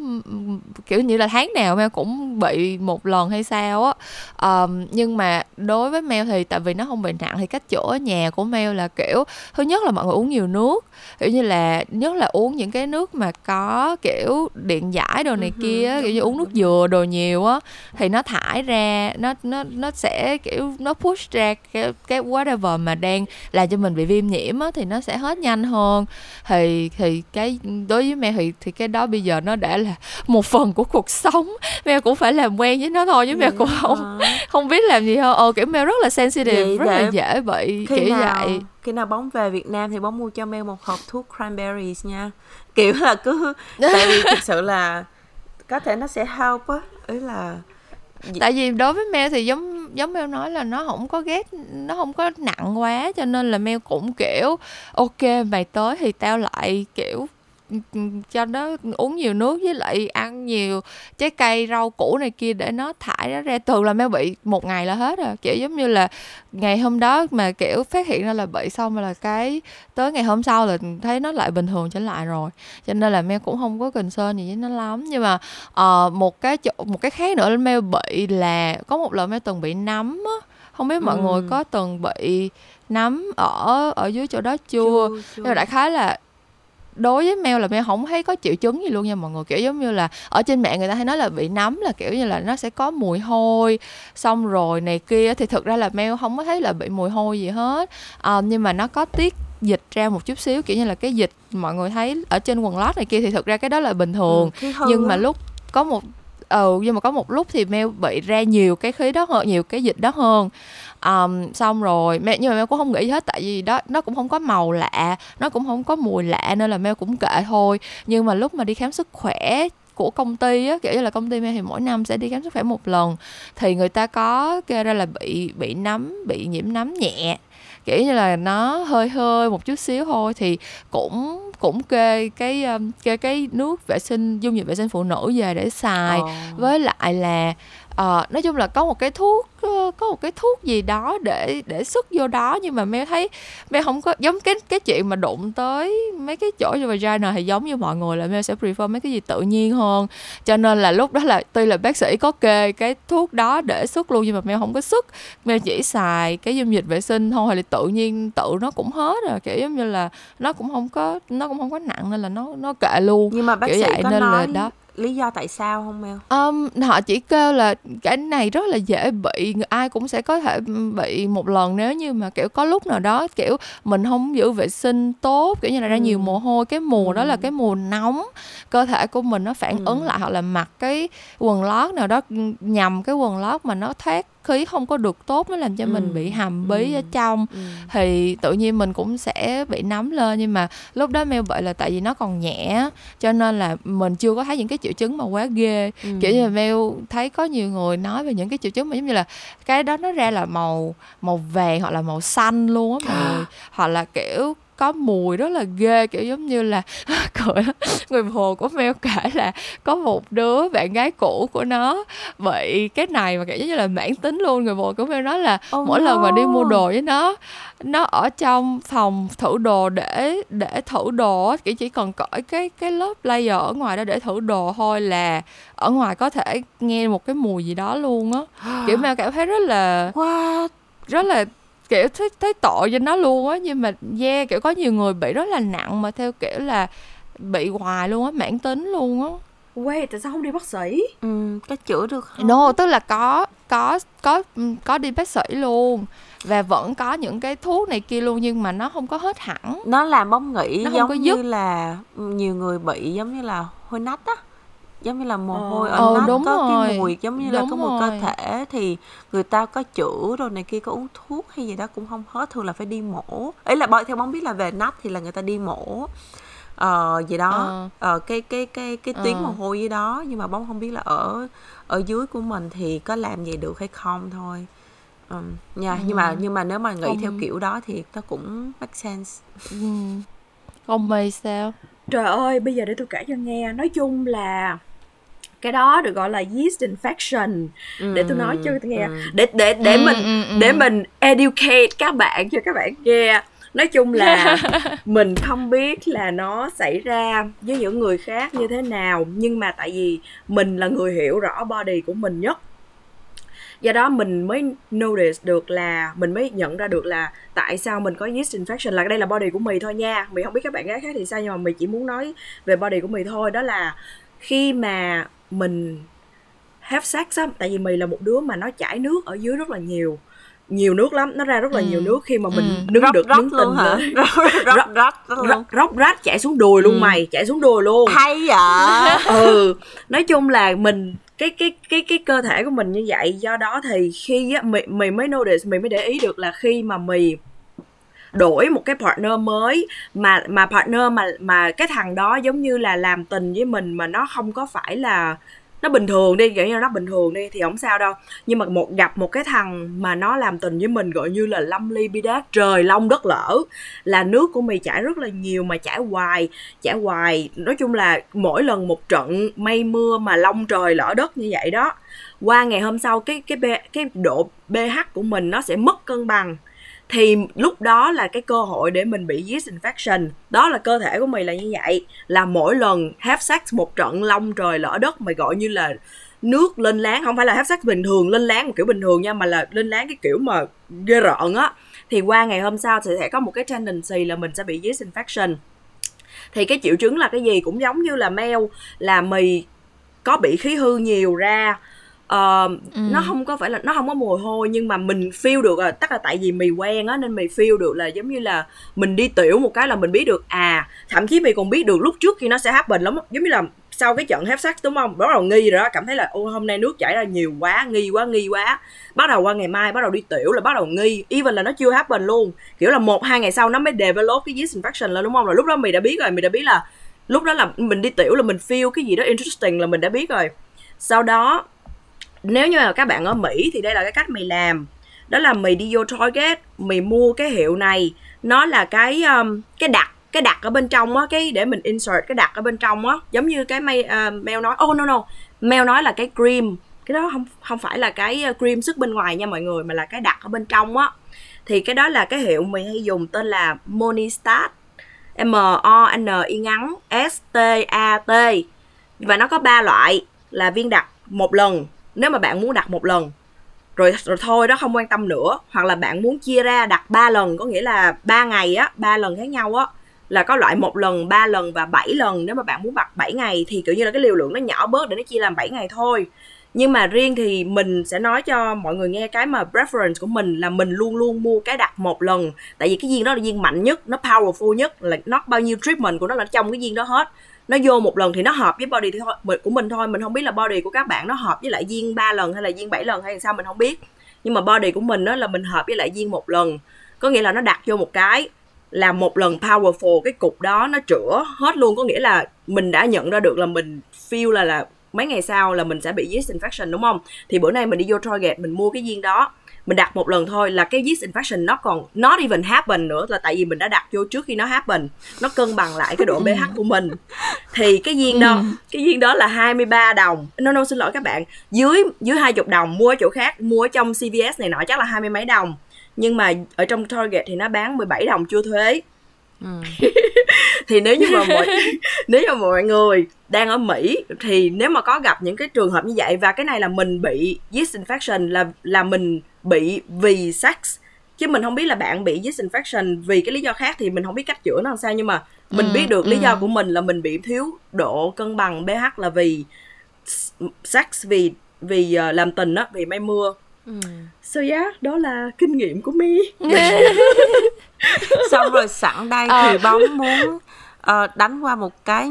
kiểu như là tháng nào Mel cũng bị một lần hay sao á. Ờm, nhưng mà đối với Mel thì tại vì nó không bị nặng thì cách chữa ở nhà của Mel là kiểu thứ nhất là mọi người uống nhiều nước kiểu như là nhất là uống những cái nước mà có kiểu điện giải đồ này kia á, kiểu như uống nước dừa đồ nhiều á thì nó thải ra nó nó nó sẽ kiểu nó push ra cái cái whatever mà đang làm cho mình bị viêm nhiễm á thì nó sẽ hết nhanh hơn. Thì thì cái đối với mẹ thì thì cái đó bây giờ nó đã là một phần của cuộc sống. Mẹ cũng phải làm quen với nó thôi chứ mẹ cũng không không biết làm gì hơn. Ờ kiểu mẹ rất là sensitive Vậy rất là để- dễ bị khi kiểu nào vậy. khi nào bóng về Việt Nam thì bóng mua cho Mel một hộp thuốc cranberries nha. Kiểu là cứ tại vì thực sự là có thể nó sẽ help á ý là tại vì đối với Mel thì giống giống Mel nói là nó không có ghét nó không có nặng quá cho nên là Mel cũng kiểu ok mày tới thì tao lại kiểu cho nó uống nhiều nước với lại ăn nhiều trái cây rau củ này kia để nó thải nó ra thường là Mel bị một ngày là hết rồi kiểu giống như là ngày hôm đó mà kiểu phát hiện ra là bị xong rồi là cái tới ngày hôm sau là thấy nó lại bình thường trở lại rồi. Cho nên là Mel cũng không có concern gì với nó lắm. Nhưng mà Ờ, một cái chỗ một cái khác nữa Mel bị là có một lần Mel từng bị nấm á. Không biết mọi Ừ. người có từng bị nấm ở ở dưới chỗ đó chưa? Nhưng mà đại khái là đối với Mel là Mel không thấy có triệu chứng gì luôn nha mọi người. Kiểu giống như là ở trên mạng người ta hay nói là bị nấm là kiểu như là nó sẽ có mùi hôi xong rồi này kia. Thì thực ra là Mel không có thấy là bị mùi hôi gì hết. Ờ, nhưng mà nó có tiết dịch ra một chút xíu kiểu như là cái dịch mọi người thấy ở trên quần lót này kia thì thực ra cái đó là bình thường. Ừ, nhưng mà lúc có một ừ nhưng mà có một lúc thì Mel bị ra nhiều cái khí đó hơn nhiều cái dịch đó hơn um, xong rồi Mel nhưng mà Mel cũng không nghĩ hết tại vì đó nó cũng không có màu lạ nó cũng không có mùi lạ nên là Mel cũng kệ thôi. Nhưng mà lúc mà đi khám sức khỏe của công ty á kiểu như là công ty Mel thì mỗi năm sẽ đi khám sức khỏe một lần thì người ta có kêu ra là bị bị nấm bị nhiễm nấm nhẹ. Kiểu như là nó hơi hơi một chút xíu thôi thì cũng cũng kê cái kê cái nước vệ sinh dung dịch vệ sinh phụ nữ về để xài. Ồ. với lại là ờ, nói chung là có một cái thuốc ờ, có một cái thuốc gì đó để để sức vô đó nhưng mà Mel thấy Mel không có giống cái cái chuyện mà đụng tới mấy cái chỗ cho vagina thì giống như mọi người là Mel sẽ prefer mấy cái gì tự nhiên hơn. Cho nên là lúc đó là tuy là bác sĩ có kê cái thuốc đó để sức luôn nhưng mà Mel không có sức Mel chỉ xài cái dung dịch vệ sinh thôi hay là tự nhiên tự nó cũng hết rồi kiểu giống như là nó cũng không có nó cũng không có nặng nên là nó nó kệ luôn. Nhưng mà bác kiểu sĩ vậy có nên là nói đó. Lý do tại sao không Mel? Um, họ chỉ kêu là cái này rất là dễ bị ai cũng sẽ có thể bị một lần nếu như mà kiểu có lúc nào đó kiểu mình không giữ vệ sinh tốt kiểu như là ra nhiều mồ hôi cái mùa đó là cái mùa nóng cơ thể của mình nó phản ứng lại hoặc là mặc cái quần lót nào đó nhằm cái quần lót mà nó thoát khí không có được tốt nó làm cho mình bị hầm bí ở trong. Thì tự nhiên mình cũng sẽ bị nấm lên nhưng mà lúc đó Mel bị là tại vì nó còn nhẹ cho nên là mình chưa có thấy những cái triệu chứng mà quá ghê. Kiểu như là Mel thấy có nhiều người nói về những cái triệu chứng mà giống như là cái đó nó ra là màu màu vàng hoặc là màu xanh luôn á mọi người. Hoặc là kiểu có mùi rất là ghê kiểu giống như là cười người bồ của Mel kể là có một đứa bạn gái cũ của nó bị cái này mà kiểu giống như là mãn tính luôn người bồ của Mel nói là Oh mỗi lần mà đi no. mua đồ với nó nó ở trong phòng thử đồ để để thử đồ kiểu chỉ cần cởi cái cái lớp layer ở ngoài đó để thử đồ thôi là ở ngoài có thể nghe một cái mùi gì đó luôn á kiểu Mel cảm thấy rất là What? rất là kiểu thấy thấy tội cho nó luôn á nhưng mà yeah kiểu có nhiều người bị rất là nặng mà theo kiểu là bị hoài luôn á mãn tính luôn á Wait, tại sao không đi bác sĩ? Ừ, có chữa được không? no tức là có có có có đi bác sĩ luôn và vẫn có những cái thuốc này kia luôn nhưng mà nó không có hết hẳn Nó làm bóng nghĩ Nó không giống như là nhiều người bị giống như là hôi nách á giống như là mồ hôi ở Ờ, nó đúng có rồi. cái mùi giống như là Đúng có mùi cơ thể thì người ta có chữa rồi này kia có uống thuốc hay gì đó cũng không hết thường là phải đi mổ ấy là bởi theo bóng biết là về nách thì là người ta đi mổ ờ gì đó Ờ. ờ cái cái cái cái tiếng Ờ. mồ hôi gì đó nhưng mà bóng không biết là ở ở dưới của mình thì có làm gì được hay không thôi Ừm, nha nhưng mà nhưng mà nếu mà nghĩ theo Không. kiểu đó thì nó cũng make sense Ừ. Còn mày sao? Trời ơi, bây giờ để tôi kể cho nghe. Nói chung là cái đó được gọi là yeast infection. Để tôi nói cho tôi nghe. ừ. Để để để Ừ, mình ừ, ừ. để mình educate các bạn cho các bạn nghe. Nói chung là mình không biết là nó xảy ra với những người khác như thế nào nhưng mà tại vì mình là người hiểu rõ body của mình nhất do đó mình mới notice được là mình mới nhận ra được là tại sao mình có yeast infection là đây là body của mì thôi nha mì không biết các bạn gái khác thì sao nhưng mà mì chỉ muốn nói về body của mì thôi đó là khi mà mình have sex á tại vì mì là một đứa mà nó chảy nước ở dưới rất là nhiều nhiều nước lắm nó ra rất là Ừ. nhiều nước khi mà mình Ừ. nướng được rót nướng tình luôn hả rót luôn róc róc rách chảy xuống đùi luôn Ừ. mày chảy xuống đùi luôn hay vậy ừ nói chung là mình cái cái cái cái cơ thể của mình như vậy do đó thì khi á mày mày mới notice mày mới để ý được là khi mà mày đổi một cái partner mới mà mà partner mà mà cái thằng đó giống như là làm tình với mình mà nó không có phải là, nó bình thường đi, kiểu như nó bình thường đi thì không sao đâu. Nhưng mà một, gặp một cái thằng mà nó làm tình với mình gọi như là lâm ly bi đát trời long đất lỡ, là nước của mày chảy rất là nhiều mà chảy hoài chảy hoài. Nói chung là mỗi lần một trận mây mưa mà long trời lỡ đất như vậy đó, qua ngày hôm sau cái cái cái độ pH của mình nó sẽ mất cân bằng thì lúc đó là cái cơ hội để mình bị yeast infection. Đó là cơ thể của mày là như vậy. Là mỗi lần have sex một trận long trời lỡ đất mày gọi như là nước lên láng, không phải là hấp sắc bình thường, lên láng một kiểu bình thường nha, mà là lên láng cái kiểu mà ghê rợn á. Thì qua ngày hôm sau thì sẽ có một cái tendency là mình sẽ bị yeast infection. Thì cái triệu chứng là cái gì cũng giống như là meo là mì có bị khí hư nhiều ra Ờ, nó không có phải là nó không có mùi hôi nhưng mà mình feel được à tất là tại vì mì quen á nên mì feel được là giống như là mình đi tiểu một cái là mình biết được. À thậm chí mì còn biết được lúc trước khi nó sẽ happen lắm giống như là sau cái trận have sex đúng không? Bắt đầu nghi rồi đó cảm thấy là ô hôm nay nước chảy ra nhiều quá nghi quá nghi quá. Bắt đầu qua ngày mai bắt đầu đi tiểu là bắt đầu nghi even là nó chưa happen luôn. Kiểu là một hai ngày sau nó mới develop cái yeast infection lên đúng không? Rồi lúc đó mì đã biết rồi mì đã biết là lúc đó là mình đi tiểu là mình feel cái gì đó interesting là mình đã biết rồi. Sau đó nếu như là các bạn ở Mỹ thì đây là cái cách mày làm. Đó là mày đi vô Target mày mua cái hiệu này. Nó là cái um, cái đặt cái đặt ở bên trong á cái để mình insert cái đặt ở bên trong á. Giống như cái mail, à, uh, mail nói oh no no. Mail nói là cái cream. Cái đó không không phải là cái à, cream sức bên ngoài nha mọi người mà là cái đặt ở bên trong á. Thì cái đó là cái hiệu mì hay dùng tên là Monistat. M O N I ngắn S T A T. Và nó có ba loại là viên đặt một lần nếu mà bạn muốn đặt một lần rồi rồi thôi đó không quan tâm nữa. Hoặc là bạn muốn chia ra đặt 3 lần có nghĩa là 3 ngày á ba lần khác nhau á là có loại một lần, 3 lần và 7 lần. Nếu mà bạn muốn đặt 7 ngày thì kiểu như là cái liều lượng nó nhỏ bớt để nó chia làm 7 ngày thôi. Nhưng mà riêng thì mình sẽ nói cho mọi người nghe cái mà preference của mình là mình luôn luôn mua cái đặt một lần. Tại vì cái viên đó là viên mạnh nhất, nó powerful nhất là nó bao nhiêu treatment của nó là trong cái viên đó hết nó vô một lần thì nó hợp với body thì thôi của mình thôi, mình không biết là body của các bạn nó hợp với lại viên 3 lần hay là viên 7 lần hay sao mình không biết. Nhưng mà body của mình đó là mình hợp với lại viên một lần, có nghĩa là nó đặt vô một cái là một lần powerful, cái cục đó nó chữa hết luôn. Có nghĩa là mình đã nhận ra được là mình feel là là mấy ngày sau là mình sẽ bị yeast infection, đúng không? Thì bữa nay mình đi vô Target mình mua cái viên đó mình đặt một lần thôi là cái yeast infection nó còn not even happen nữa là tại vì mình đã đặt vô trước khi nó happen. Nó cân bằng lại cái độ pH của mình. Thì cái viên đó cái viên đó là 23 đồng. No no xin lỗi các bạn. Dưới dưới 20 đồng mua ở chỗ khác mua ở trong CVS này nọ chắc là hai mươi mấy đồng. Nhưng mà ở trong Target thì nó bán 17 đồng chưa thuế. Thì nếu như mà mọi nếu như mà mọi người đang ở Mỹ thì nếu mà có gặp những cái trường hợp như vậy và cái này là mình bị yeast infection là là mình bị vì sex. Chứ mình không biết là bạn bị yeast infection vì cái lý do khác thì mình không biết cách chữa nó làm sao. Nhưng mà mình Ừ, biết được lý ừ. do của mình là mình bị thiếu độ cân bằng pH là vì sex vì vì uh, làm tình á vì mây mưa. Ừ. so yeah đó là kinh nghiệm của mi. Xong rồi sẵn đây Ờ. thì bóng muốn Ờ, đánh qua một cái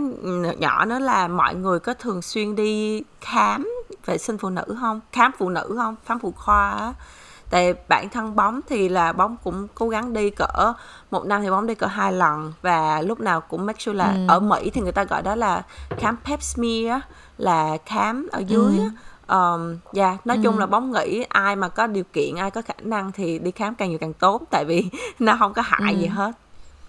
nhỏ nữa là mọi người có thường xuyên đi khám vệ sinh phụ nữ không? Khám phụ nữ không? Khám phụ khoa á tại bản thân bóng thì là bóng cũng cố gắng đi cỡ một năm thì bóng đi cỡ hai lần và lúc nào cũng make sure là ừ. ở mỹ thì người ta gọi đó là khám pap smear là khám ở dưới ừ. Um, yeah, nói ừ. chung là bóng nghĩ ai mà có điều kiện ai có khả năng thì đi khám càng nhiều càng tốt tại vì nó không có hại ừ. gì hết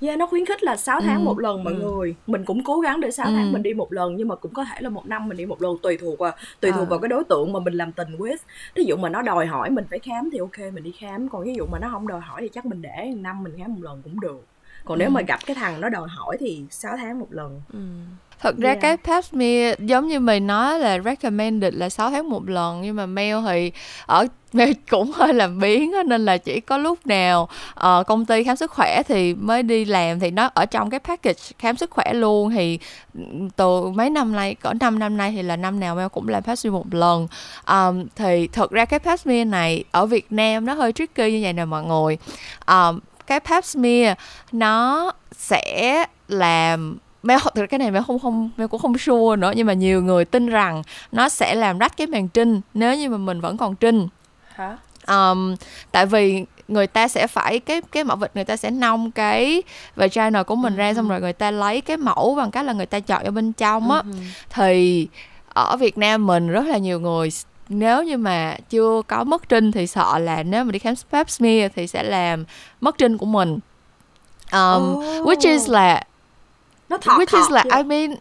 Yeah, nó khuyến khích là 6 tháng ừ, một lần mọi ừ. người Mình cũng cố gắng để 6 ừ. tháng mình đi một lần Nhưng mà cũng có thể là một năm mình đi một lần Tùy thuộc vào tùy thuộc à. vào cái đối tượng mà mình làm tình with Ví dụ mà nó đòi hỏi mình phải khám thì ok mình đi khám Còn ví dụ mà nó không đòi hỏi thì chắc mình để năm mình khám một lần cũng được Còn ừ. nếu mà gặp cái thằng nó đòi hỏi thì 6 tháng một lần. Ừ. Thật ra yeah. cái pap smear giống như mình nói là recommended là 6 tháng một lần nhưng mà mail thì ở mail cũng hơi làm biến nên là chỉ có lúc nào uh, công ty khám sức khỏe thì mới đi làm. Thì nó ở trong cái package khám sức khỏe luôn thì từ mấy năm nay cỡ 5 năm nay thì là năm nào mail cũng làm pap smear một lần. Um, thì thật ra cái pap smear này ở Việt Nam nó hơi tricky như vậy nè mọi người. Um, cái pap smear nó sẽ làm Mel thực cái này Mel không không Mel cũng không sure nữa nhưng mà nhiều người tin rằng nó sẽ làm rách cái màng trinh nếu như mà mình vẫn còn trinh. Hả? Um, tại vì người ta sẽ phải cái cái mẫu vật người ta sẽ nông cái vagina của mình ra xong rồi người ta lấy cái mẫu bằng cách là người ta chọn ở bên trong á. Thì ở Việt Nam mình rất là nhiều người nếu như mà chưa có mất trinh thì sợ là nếu mà đi khám pap smear thì sẽ làm mất trinh của mình. Um, oh. which is là nó thọt which is là I mean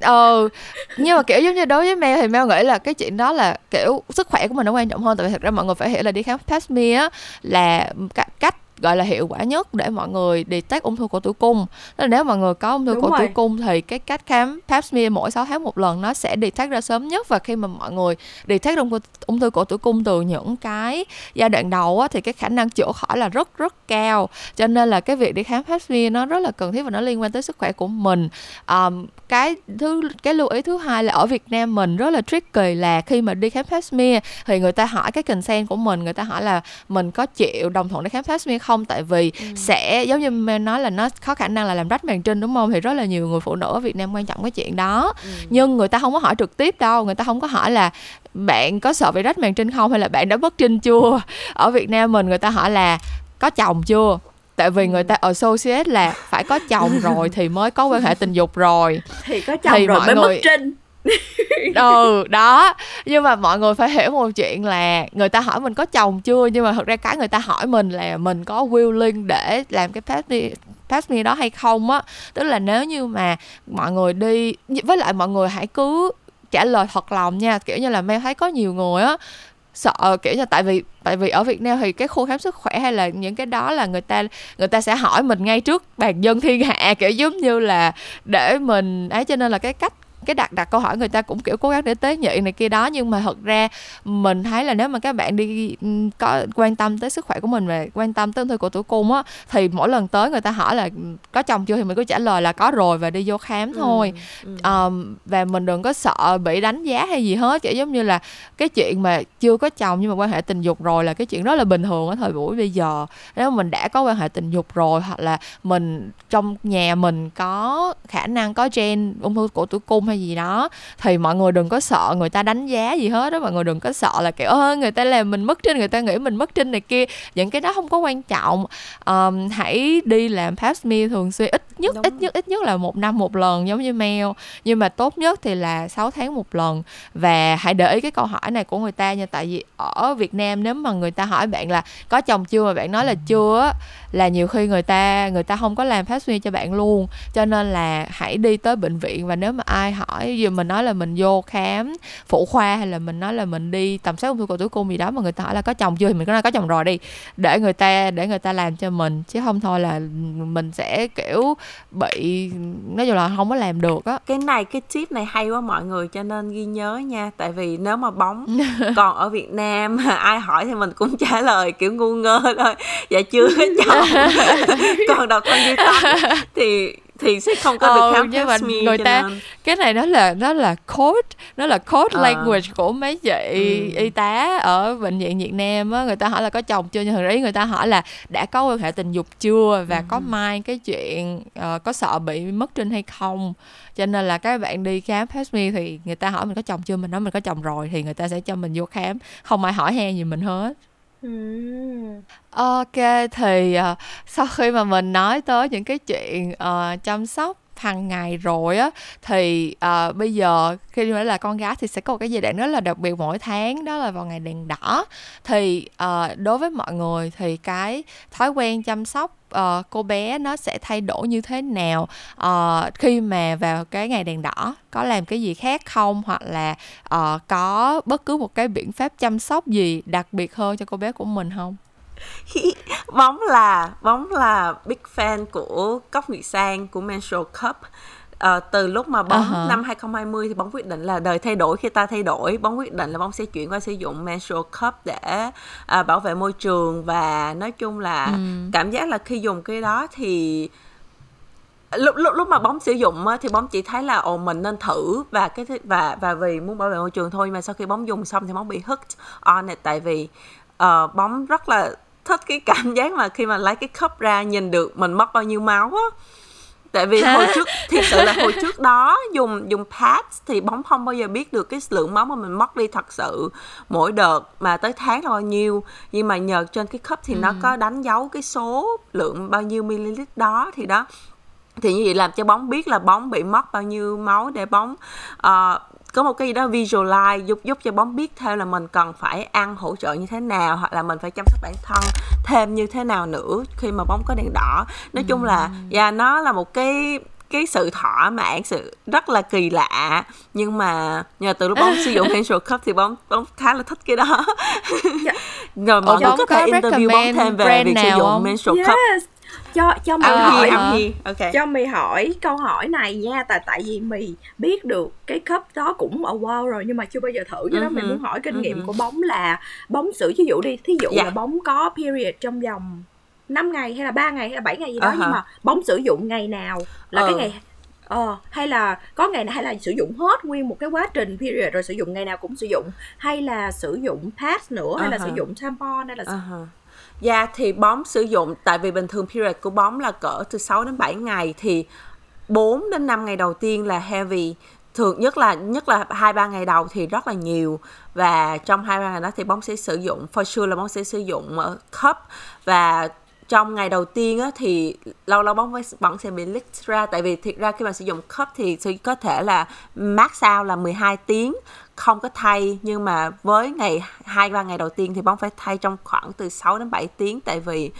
ờ nhưng mà kiểu giống như đối với Mel thì Mel nghĩ là cái chuyện đó là kiểu sức khỏe của mình nó quan trọng hơn. Tại vì thật ra mọi người phải hiểu là đi khám pap smear là cách gọi là hiệu quả nhất để mọi người detect ung thư cổ tử cung. Tức là nếu mọi người có ung thư Đúng cổ rồi. tử cung thì cái cách khám pap smear mỗi 6 tháng một lần nó sẽ detect ra sớm nhất. Và khi mà mọi người detect ung, ung thư cổ tử cung từ những cái giai đoạn đầu á, thì cái khả năng chữa khỏi là rất rất cao. Cho nên là cái việc đi khám pap smear nó rất là cần thiết và nó liên quan tới sức khỏe của mình. Um, cái thứ cái lưu ý thứ hai là ở Việt Nam mình rất là tricky là khi mà đi khám pap smear thì người ta hỏi cái consent của mình người ta hỏi là mình có chịu đồng thuận để khám pap smear không tại vì ừ. sẽ giống như mình nói là nó có khả năng là làm rách màng trinh đúng không? Thì rất là nhiều người phụ nữ ở Việt Nam quan trọng cái chuyện đó. Ừ. nhưng người ta không có hỏi trực tiếp đâu người ta không có hỏi là bạn có sợ bị rách màng trinh không? Hay là bạn đã mất trinh chưa? Ở Việt Nam mình người ta hỏi là có chồng chưa? Tại vì người ta associate là phải có chồng rồi thì mới có quan hệ tình dục rồi. Thì có chồng thì rồi mới người... mất trinh ừ đó. Nhưng mà mọi người phải hiểu một chuyện là người ta hỏi mình có chồng chưa? Nhưng mà thật ra cái người ta hỏi mình là mình có willing để làm cái pass đi pass me đó hay không á. Tức là nếu như mà mọi người đi, với lại mọi người hãy cứ trả lời thật lòng nha. Kiểu như là Mel thấy có nhiều người á, sợ ờ, kiểu như tại vì tại vì ở Việt Nam thì cái khu khám sức khỏe hay là những cái đó là người ta người ta sẽ hỏi mình ngay trước bàn dân thiên hạ. Kiểu giống như là để mình ấy, cho nên là cái cách cái đặt đặt câu hỏi người ta cũng kiểu cố gắng để tế nhị này kia đó nhưng mà thật ra mình thấy là nếu mà các bạn đi có quan tâm tới sức khỏe của mình và quan tâm tới ung thư cổ tử cung á thì mỗi lần tới người ta hỏi là có chồng chưa? thì mình cứ trả lời là có rồi và đi vô khám ừ, thôi. ừ, ừ. Um, và mình đừng có sợ bị đánh giá hay gì hết kiểu giống như là cái chuyện mà chưa có chồng nhưng mà quan hệ tình dục rồi là cái chuyện rất là bình thường ở thời buổi bây giờ. Nếu mà mình đã có quan hệ tình dục rồi hoặc là mình trong nhà mình có khả năng có gen ung thư cổ tử cung hay gì đó thì mọi người đừng có sợ người ta đánh giá gì hết đó mọi người đừng có sợ là kiểu ơ người ta làm mình mất trinh người ta nghĩ mình mất trinh này kia. Những cái đó không có quan trọng. Um, hãy đi làm pap smear thường xuyên. Ít nhất Đúng. ít nhất ít nhất là một năm một lần giống như mail nhưng mà tốt nhất thì là 6 tháng một lần. Và hãy để ý cái câu hỏi này của người ta nha. Tại vì ở Việt Nam nếu mà người ta hỏi bạn là có chồng chưa mà bạn nói là chưa là nhiều khi người ta người ta không có làm pap smear cho bạn luôn. Cho nên là hãy đi tới bệnh viện và nếu mà ai hỏi giờ mình nói là mình vô khám phụ khoa hay là mình nói là mình đi tầm soát ung thư cổ tử cung gì đó mà người ta hỏi là có chồng chưa? thì mình có nói có chồng rồi đi để người ta để người ta làm cho mình. Chứ không thôi là mình sẽ kiểu bị nói chung là không có làm được á. Cái này cái tip này hay quá mọi người cho nên ghi nhớ nha. Tại vì nếu mà bóng còn ở Việt Nam ai hỏi thì mình cũng trả lời kiểu ngu ngơ thôi. Dạ chưa chồng còn độc thân duy tâm thì thì sẽ không có được count nhưng mà me người cho ta nên- cái này nó là nó là code nó là code Ờ. language của mấy chị Ừ. y tá ở bệnh viện Việt Nam á người ta hỏi là có chồng chưa nhưng thực ý người ta hỏi là đã có quan hệ tình dục chưa và có mai cái chuyện ờ, có sợ bị mất trinh hay không cho nên là các bạn đi khám pap smear thì người ta hỏi mình có chồng chưa mình nói mình có chồng rồi thì người ta sẽ cho mình vô khám không ai hỏi han gì mình hết Ừm. Ok thì ờ, sau khi mà mình nói tới những cái chuyện ờ, chăm sóc hàng ngày rồi á thì ờ, bây giờ khi mà là con gái thì sẽ có một cái giai đoạn rất là đặc biệt mỗi tháng đó là vào ngày đèn đỏ. Thì ờ, đối với mọi người thì cái thói quen chăm sóc ờ, cô bé nó sẽ thay đổi như thế nào? Ờ, khi mà vào cái ngày đèn đỏ có làm cái gì khác không? Hoặc là ờ, có bất cứ một cái biện pháp chăm sóc gì đặc biệt hơn cho cô bé của mình không? Bóng là bóng là big fan của cốc nguyệt sang của menstrual cup. Ờ, từ lúc mà bóng À hả. năm 2020 thì bóng quyết định là đời thay đổi khi ta thay đổi. Bóng quyết định là bóng sẽ chuyển qua sử dụng menstrual cup để à, bảo vệ môi trường. Và nói chung là cảm giác là khi dùng cái đó thì lúc lúc lúc mà bóng sử dụng thì bóng chỉ thấy là ồ mình nên thử. Và cái và và vì muốn bảo vệ môi trường thôi nhưng mà sau khi bóng dùng xong thì bóng bị hooked on it. Tại vì ờ, bóng rất là thích cái cảm giác mà khi mà lấy cái cup ra nhìn được mình mất bao nhiêu máu á. Tại vì hồi trước thiệt sự là hồi trước đó dùng dùng pads thì bóng không bao giờ biết được cái lượng máu mà mình mất đi thật sự mỗi đợt mà tới tháng là bao nhiêu. Nhưng mà nhờ trên cái cup thì nó có đánh dấu cái số lượng bao nhiêu ml đó thì đó. Thì như vậy làm cho bóng biết là bóng bị mất bao nhiêu máu để bóng ờ, có một cái gì đó visualize giúp giúp cho bóng biết thêm là mình cần phải ăn hỗ trợ như thế nào hoặc là mình phải chăm sóc bản thân thêm như thế nào nữa khi mà bóng có đèn đỏ. Nói chung là yeah, nó là một cái cái sự thỏa mãn sự rất là kỳ lạ. Nhưng mà nhờ từ lúc bóng sử dụng menstrual cup thì bóng bóng khá là thích cái đó. Rồi mọi người bóng có thể interview bóng thêm về việc sử dụng không? menstrual cup. Yes cho cho À, I'm hỏi here. Okay. cho mày hỏi câu hỏi này nha tại tại vì mày biết được cái cup đó cũng a while rồi nhưng mà chưa bao giờ thử cho đó mày Mhm, muốn hỏi kinh nghiệm mhm. của bóng là bóng sử ví dụ đi thí dụ Dạ. là bóng có period trong vòng 5 ngày hay là 3 ngày hay là 7 ngày gì đó À nhưng mà bóng sử dụng ngày nào là cái Ờ. ngày ờ hay là có ngày nào hay là sử dụng hết nguyên một cái quá trình period rồi sử dụng ngày nào cũng sử dụng hay là sử dụng pads nữa hay là À hả. sử dụng tampon hay là À Dạ yeah, thì bóng sử dụng tại vì bình thường period của bóng là cỡ từ 6 đến 7 ngày thì 4 đến 5 ngày đầu tiên là heavy. Thường nhất là nhất là hai ba ngày đầu thì rất là nhiều. Và trong hai ba ngày đó thì bóng sẽ sử dụng for sure là bóng sẽ sử dụng ờ, cup. Và trong ngày đầu tiên á, thì lâu lâu bóng vẫn- vẫn sẽ bị leak ra tại vì thiệt ra khi mà sử dụng cup thì sẽ có thể là max out là 12 tiếng không có thay nhưng mà với ngày hai ba ngày đầu tiên thì bóng phải thay trong khoảng từ 6 đến 7 tiếng. Tại vì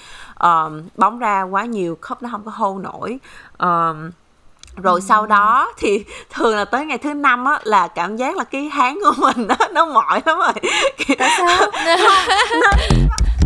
um, bóng ra quá nhiều cup nó không có hold nổi. Um, rồi sau đó thì thường là tới ngày thứ năm á là cảm giác là cái háng của mình nó nó mỏi lắm rồi. Tại sao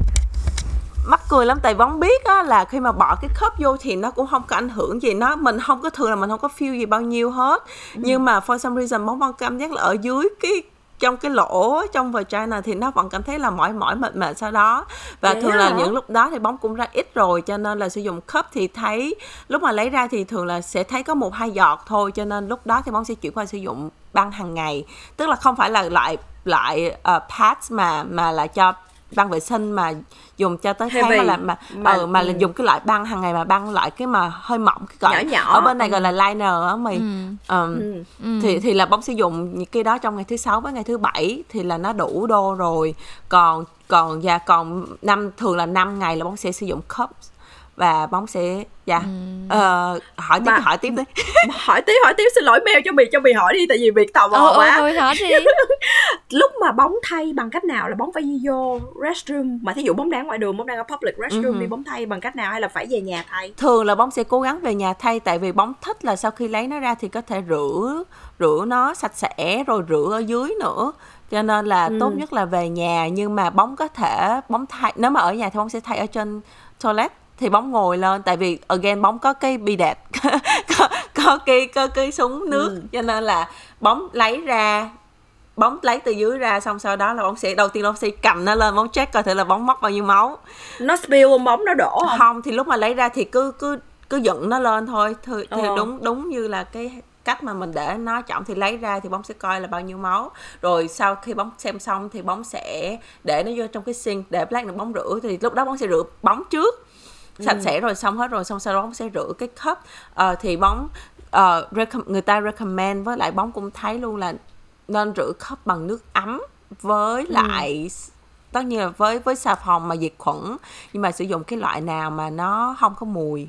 mắc cười lắm tại bóng biết á là khi mà bỏ cái khớp vô thì nó cũng không có ảnh hưởng gì nó mình không có thường là mình không có feel gì bao nhiêu hết. Nhưng mà for some reason bóng vẫn cảm giác là ở dưới cái trong cái lỗ trong vagina thì nó vẫn cảm thấy là mỏi mỏi mệt mệt sau đó. Và Vậy thường là hả? những lúc đó thì bóng cũng ra ít rồi cho nên là sử dụng cup thì thấy lúc mà lấy ra thì thường là sẽ thấy có một hai giọt thôi cho nên lúc đó thì bóng sẽ chuyển qua sử dụng băng hàng ngày. Tức là không phải là loại loại uh, pads mà mà là cho băng vệ sinh mà dùng cho tới tháng Heavy. mà là mà Mà- mà, ừ, mà là ừ. dùng cái loại băng hàng ngày mà băng loại cái mà hơi mỏng cái gọi Nhỏ nhỏ. ở bên này gọi là liner á mày Ừm, Ừ. thì thì là bóng sử dụng những cái đó trong ngày thứ sáu với ngày thứ bảy thì là nó đủ đô rồi còn còn và còn năm thường là 5 ngày là bóng sẽ sử dụng cups và bóng sẽ dạ. Ờ, hỏi tiếp Mà- hỏi tiếp đi. hỏi tiếp hỏi tiếp xin lỗi mail cho mì cho mì hỏi đi tại vì việc tò mò ừ, ừ, quá. ừ, hỏi đi. Lúc mà bóng thay bằng cách nào là bóng phải đi vô restroom? Mà thí dụ bóng đang ngoài đường bóng đang ở public restroom đi bóng thay bằng cách nào hay là phải về nhà thay? Thường là bóng sẽ cố gắng về nhà thay tại vì bóng thích là sau khi lấy nó ra thì có thể rửa rửa nó sạch sẽ rồi rửa ở dưới nữa. Cho nên là tốt nhất là về nhà nhưng mà bóng có thể bóng thay nếu mà ở nhà thì bóng sẽ thay ở trên toilet thì bóng ngồi lên. Tại vì again bóng có cái bidet có, có cái có cái súng nước. Cho nên là bóng lấy ra bóng lấy từ dưới ra xong sau đó là bóng sẽ đầu tiên bóng sẽ cầm nó lên bóng check coi thử là bóng mất bao nhiêu máu. Nó spill không bóng nó đổ không? Không thì lúc mà lấy ra thì cứ cứ cứ dựng nó lên thôi. Thì, thì Ờ. đúng đúng như là cái cách mà mình để nó chậm thì lấy ra thì bóng sẽ coi là bao nhiêu máu. Rồi sau khi bóng xem xong thì bóng sẽ để nó vô trong cái sink để lát nữa bóng rửa. Thì lúc đó bóng sẽ rửa bóng trước sạch sẽ rồi xong hết rồi xong sau đó bóng sẽ rửa cái cup. Ờ, thì bóng recom- người ta recommend với lại bóng cũng thấy luôn là nên rửa cup bằng nước ấm với lại tất nhiên là với với xà phòng mà diệt khuẩn. Nhưng mà sử dụng cái loại nào mà nó không có mùi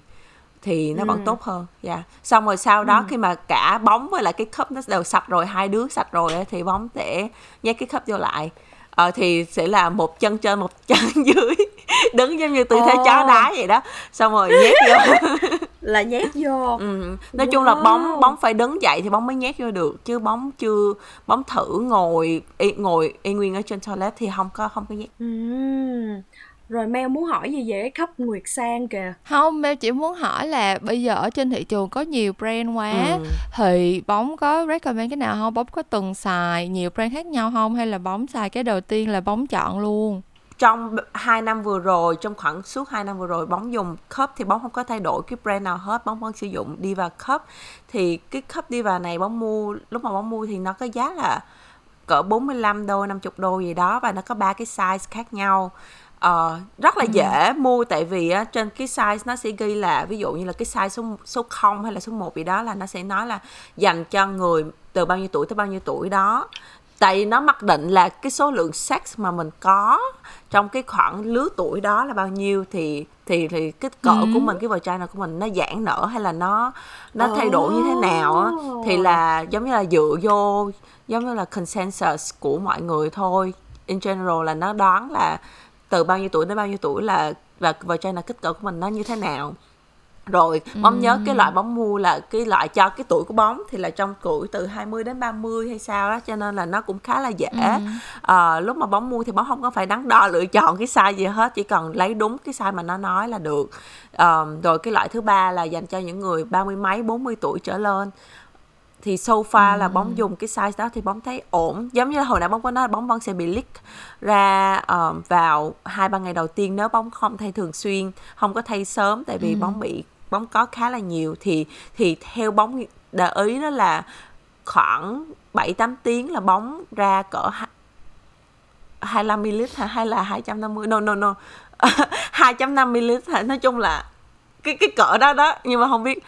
thì nó vẫn tốt hơn dạ. Xong rồi sau đó khi mà cả bóng với lại cái cup nó đều sạch rồi hai đứa sạch rồi thì bóng sẽ nhét cái cup vô lại. Ờ, thì sẽ là một chân trên một chân dưới đứng giống như tư thế Ồ. chó đá vậy đó xong rồi nhét vô là nhét vô ừ. nói chung là bóng Wow. bóng phải đứng dậy thì bóng mới nhét vô được chứ bóng chưa bóng thử ngồi y, ngồi y nguyên ở trên toilet thì không có không có nhét Ừm. rồi Mel muốn hỏi gì về cái cup Nguyệt Sang kìa không em chỉ muốn hỏi là bây giờ ở trên thị trường có nhiều brand quá Ừ. thì bóng có recommend cái nào không bóng có từng xài nhiều brand khác nhau không hay là bóng xài cái đầu tiên là bóng chọn luôn trong 2 năm vừa rồi trong khoảng suốt 2 năm vừa rồi bóng dùng cup thì bóng không có thay đổi cái brand nào hết bóng vẫn sử dụng Diva cup. Thì cái cup Diva này bóng mua lúc mà bóng mua thì nó có giá là cỡ 45 đô 50 đô gì đó và nó có ba cái size khác nhau. Ờ, rất là dễ mua tại vì á, trên cái size nó sẽ ghi là ví dụ như là cái size số số 0 hay là số 1 gì đó là nó sẽ nói là dành cho người từ bao nhiêu tuổi tới bao nhiêu tuổi đó tại vì nó mặc định là cái số lượng sex mà mình có trong cái khoảng lứa tuổi đó là bao nhiêu thì thì thì cái cỡ của mình cái vagina của mình nó giãn nở hay là nó nó thay đổi như thế nào á thì là giống như là dựa vô giống như là consensus của mọi người thôi. In general là nó đoán là từ bao nhiêu tuổi đến bao nhiêu tuổi là và vagina kích cỡ của mình nó như thế nào rồi bóng nhớ cái loại bóng mua là cái loại cho cái tuổi của bóng thì là trong tuổi từ 20 đến 30 hay sao đó cho nên là nó cũng khá là dễ. Ờ, lúc mà bóng mua thì bóng không có phải đắn đo lựa chọn cái size gì hết chỉ cần lấy đúng cái size mà nó nói là được. Ờ, rồi cái loại thứ ba là dành cho những người ba mươi mấy 40 tuổi trở lên. Thì so far là bóng dùng cái size đó thì bóng thấy ổn. Giống như là hồi nãy bóng có nói là bóng vẫn sẽ bị leak ra ờ, vào hai ba ngày đầu tiên nếu bóng không thay thường xuyên không có thay sớm tại vì bóng bị bóng có khá là nhiều thì thì theo bóng đã ý đó là khoảng 7 8 tiếng là bóng ra cỡ 25 ml hả? Hay là 250 no no no. 250 ml hả? Nói chung là cái cái cỡ đó đó. Nhưng mà không biết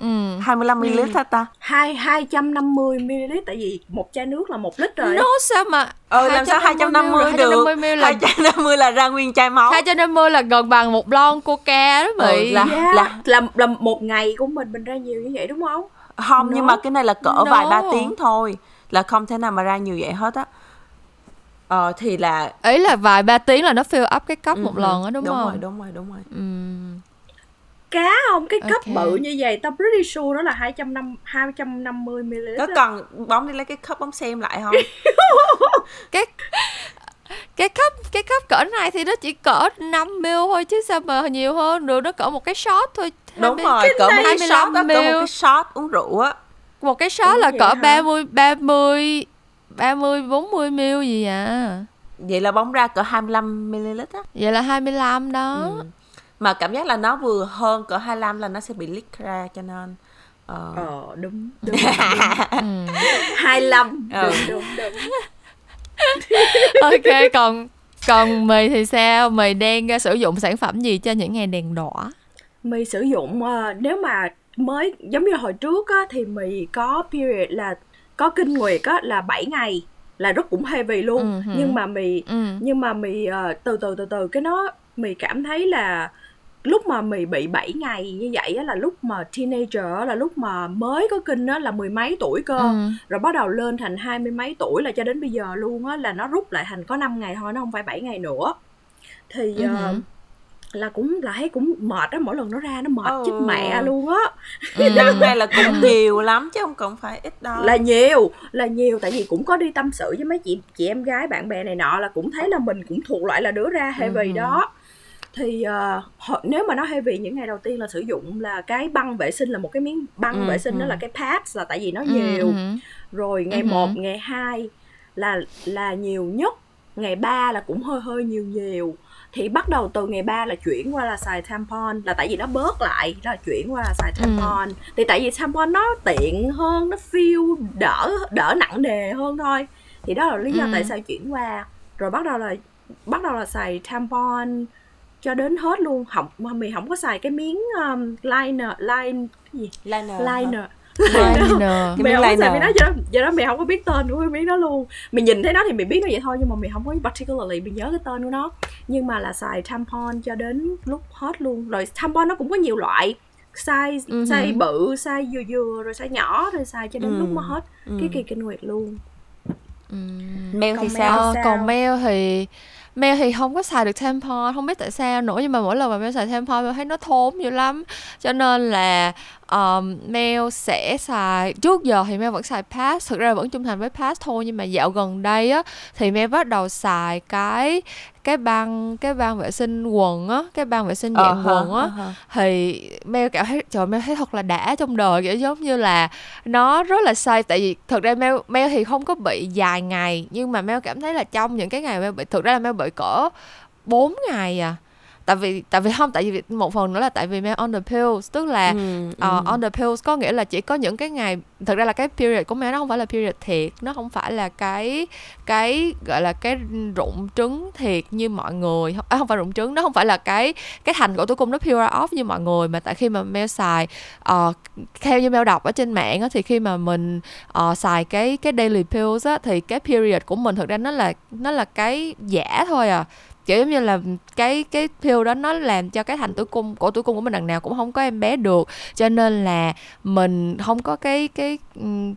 ừ. 25 ml hả ta? Hai 250 ml tại vì một chai nước là một lít rồi. Nó sao mà ừ làm sao 250 được? 250 ml là 250 là ra nguyên chai máu. 250 là gần bằng một lon coca đó Ừ, mị là- yeah. là- là, là một ngày của mình mình ra nhiều như vậy đúng không? Không nhưng mà No. cái này là cỡ No. vài ba tiếng thôi. Là không thể nào mà ra nhiều vậy hết á. Ờ thì là ý là vài ba tiếng là nó fill up cái cốc một Ừ, lần á đúng, đúng không? rồi đúng rồi đúng rồi. Ừm. Cá không? Cái cup Ok. bự như vậy tao pretty sure nó là 250 250 ml có cần bóng đi lấy cái cup bóng xem lại không? Cái cái cup cái cup cỡ này thì nó chỉ cỡ 5 ml thôi chứ sao mà nhiều hơn được nó cỡ một cái shot thôi. Đúng 20 rồi cỡ một cái 25 shot đó cỡ một cái shot uống rượu á. Một cái shot Ủa, là cỡ hả? 30 30 30 40 ml gì à? Vậy là bóng ra cỡ 25 ml á. Vậy là 25 đó. Ừ. mà cảm giác là nó vừa hơn cỡ 25 là nó sẽ bị leak ra cho nên ờ, ờ đúng đúng, đúng. 25 Ừ. đúng đúng đúng. Ok còn còn mì thì sao? Mì đang uh, sử dụng sản phẩm gì cho những ngày đèn đỏ? Mì sử dụng ờ, nếu mà mới giống như hồi trước á thì mì có period là có kinh nguyệt á là 7 ngày là rất cũng heavy luôn. Ừ hử. nhưng mà mì ừ. nhưng mà mì ờ, từ từ từ từ cái nó mì cảm thấy là lúc mà mì bị 7 ngày như vậy á là lúc mà teenager á, là lúc mà mới có kinh á là mười mấy tuổi cơ. Ừ. Rồi bắt đầu lên thành hai mươi mấy tuổi là cho đến bây giờ luôn á là nó rút lại thành có 5 ngày thôi nó không phải 7 ngày nữa. Thì Ừ hử. là cũng là thấy cũng mệt á mỗi lần nó ra nó mệt Ừ. chết mẹ luôn á. Năm nay là cũng nhiều lắm chứ không cần phải ít đâu. Là nhiều là nhiều tại vì cũng có đi tâm sự với mấy chị chị em gái bạn bè này nọ là cũng thấy là mình cũng thuộc loại là đứa ra heavy Ừ. đó thì họ- nếu mà nó heavy những ngày đầu tiên là sử dụng là cái băng vệ sinh là một cái miếng băng Ừ, vệ sinh đó ừ. là cái pads là tại vì nó Ừ, nhiều ừ. rồi ngày Ừ. 1, ngày 2 là là nhiều nhất ngày 3 là cũng hơi hơi nhiều nhiều thì bắt đầu từ ngày 3 là chuyển qua là xài tampon là tại vì nó bớt lại đó là chuyển qua là xài Ừ. tampon thì tại vì tampon nó tiện hơn nó feel đỡ đỡ nặng nề hơn thôi thì đó là lý do Ừ. tại sao chuyển qua rồi bắt đầu là bắt đầu là xài tampon cho đến hết luôn. Không mình không có xài cái miếng um, liner line cái gì? Liner liner. Liner. Miếng không xài liner. miếng đó do đó, do đó mày không có biết tên của cái miếng đó luôn. Mày nhìn thấy nó thì mày biết nó vậy thôi nhưng mà mày không có particularly mày nhớ cái tên của nó. Nhưng mà là xài tampon cho đến lúc hết luôn. Rồi tampon nó cũng có nhiều loại. Size Ừ size bự size vừa vừa rồi size nhỏ rồi xài cho đến Ừ. lúc mà hết. Ừ. cái kỳ kinh nguyệt luôn. Mel thì Còn sao? Ờ, sao? còn Mel thì Mel thì không có xài được tampon không biết tại sao nữa nhưng mà mỗi lần mà Mel xài tampon Mel thấy nó thốn dữ lắm. Cho nên là um, Mel sẽ xài trước giờ thì Mel vẫn xài pass thực ra là vẫn trung thành với pass thôi nhưng mà dạo gần đây á thì Mel bắt đầu xài cái cái băng cái băng vệ sinh quần á cái băng vệ sinh Ờ dạng hả, quần á ờ hả. thì Mel cảm thấy trời Mel thấy thật là đã trong đời kiểu giống như là nó rất là safe tại vì thực ra Mel Mel thì không có bị dài ngày nhưng mà Mel cảm thấy là trong những cái ngày Mel bị thực ra là Mel bị cỡ 4 ngày à tại vì tại vì không tại vì một phần nữa là tại vì Mel on the pills tức là Ừ, Ờ, ừ. on the pills có nghĩa là chỉ có những cái ngày thật ra là cái period của mẹ nó không phải là period thiệt nó không phải là cái cái gọi là cái rụng trứng thiệt như mọi người à, không phải rụng trứng nó không phải là cái cái thành của tử cung nó pure off như mọi người mà tại khi mà Mel xài ờ, theo như Mel đọc ở trên mạng á, thì khi mà mình ờ, xài cái cái daily pills á thì cái period của mình thực ra nó là nó là cái giả thôi à kiểu giống như là cái cái pill đó nó làm cho cái thành tử cung của tử cung của mình đằng nào cũng không có em bé được. Cho nên là mình không có cái cái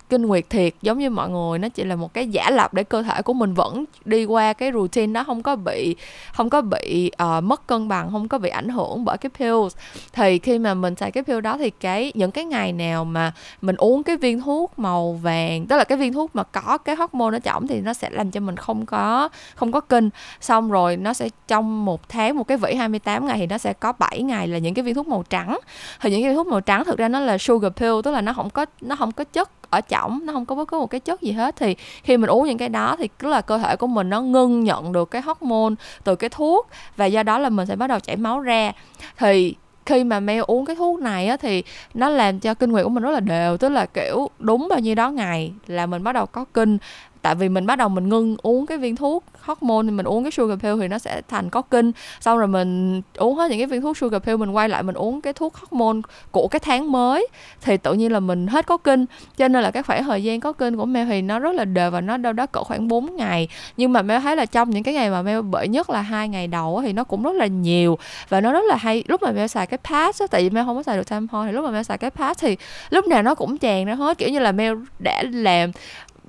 kinh nguyệt thiệt. Giống như mọi người nó chỉ là một cái giả lập để cơ thể của mình vẫn đi qua cái routine đó không có bị không có bị uh, mất cân bằng không có bị ảnh hưởng bởi cái pills. Thì khi mà mình xài cái pill đó thì cái những cái ngày nào mà mình uống cái viên thuốc màu vàng tức là cái viên thuốc mà có cái hormone nó chỏng thì nó sẽ làm cho mình không có không có kinh xong rồi nó sẽ trong một tháng, một cái vỉ 28 ngày thì nó sẽ có 7 ngày là những cái viên thuốc màu trắng. Thì những cái viên thuốc màu trắng thực ra nó là sugar pill, tức là nó không có, nó không có chất ở trong nó không có bất cứ một cái chất gì hết. Thì khi mình uống những cái đó thì cứ là cơ thể của mình nó ngưng nhận được cái hormone từ cái thuốc và do đó là mình sẽ bắt đầu chảy máu ra. Thì khi mà Mel uống cái thuốc này á thì nó làm cho kinh nguyệt của mình rất là đều, tức là kiểu đúng bao nhiêu đó ngày là mình bắt đầu có kinh tại vì mình bắt đầu mình ngưng uống cái viên thuốc hormone thì mình uống cái sugar pill thì nó sẽ thành có kinh. Xong rồi mình uống hết những cái viên thuốc sugar pill, mình quay lại mình uống cái thuốc hormone của cái tháng mới thì tự nhiên là mình hết có kinh. Cho nên là cái khoảng thời gian có kinh của Mel thì nó rất là đều và nó đâu đó cỡ khoảng 4 ngày. Nhưng mà Mel thấy là trong những cái ngày mà Mel bởi nhất là hai ngày đầu thì nó cũng rất là nhiều và nó rất là hay. Lúc mà Mel xài cái pass á, tại vì Mel không có xài được tampon thì lúc mà Mel xài cái pass thì lúc nào nó cũng tràn ra hết. Kiểu như là Mel đã làm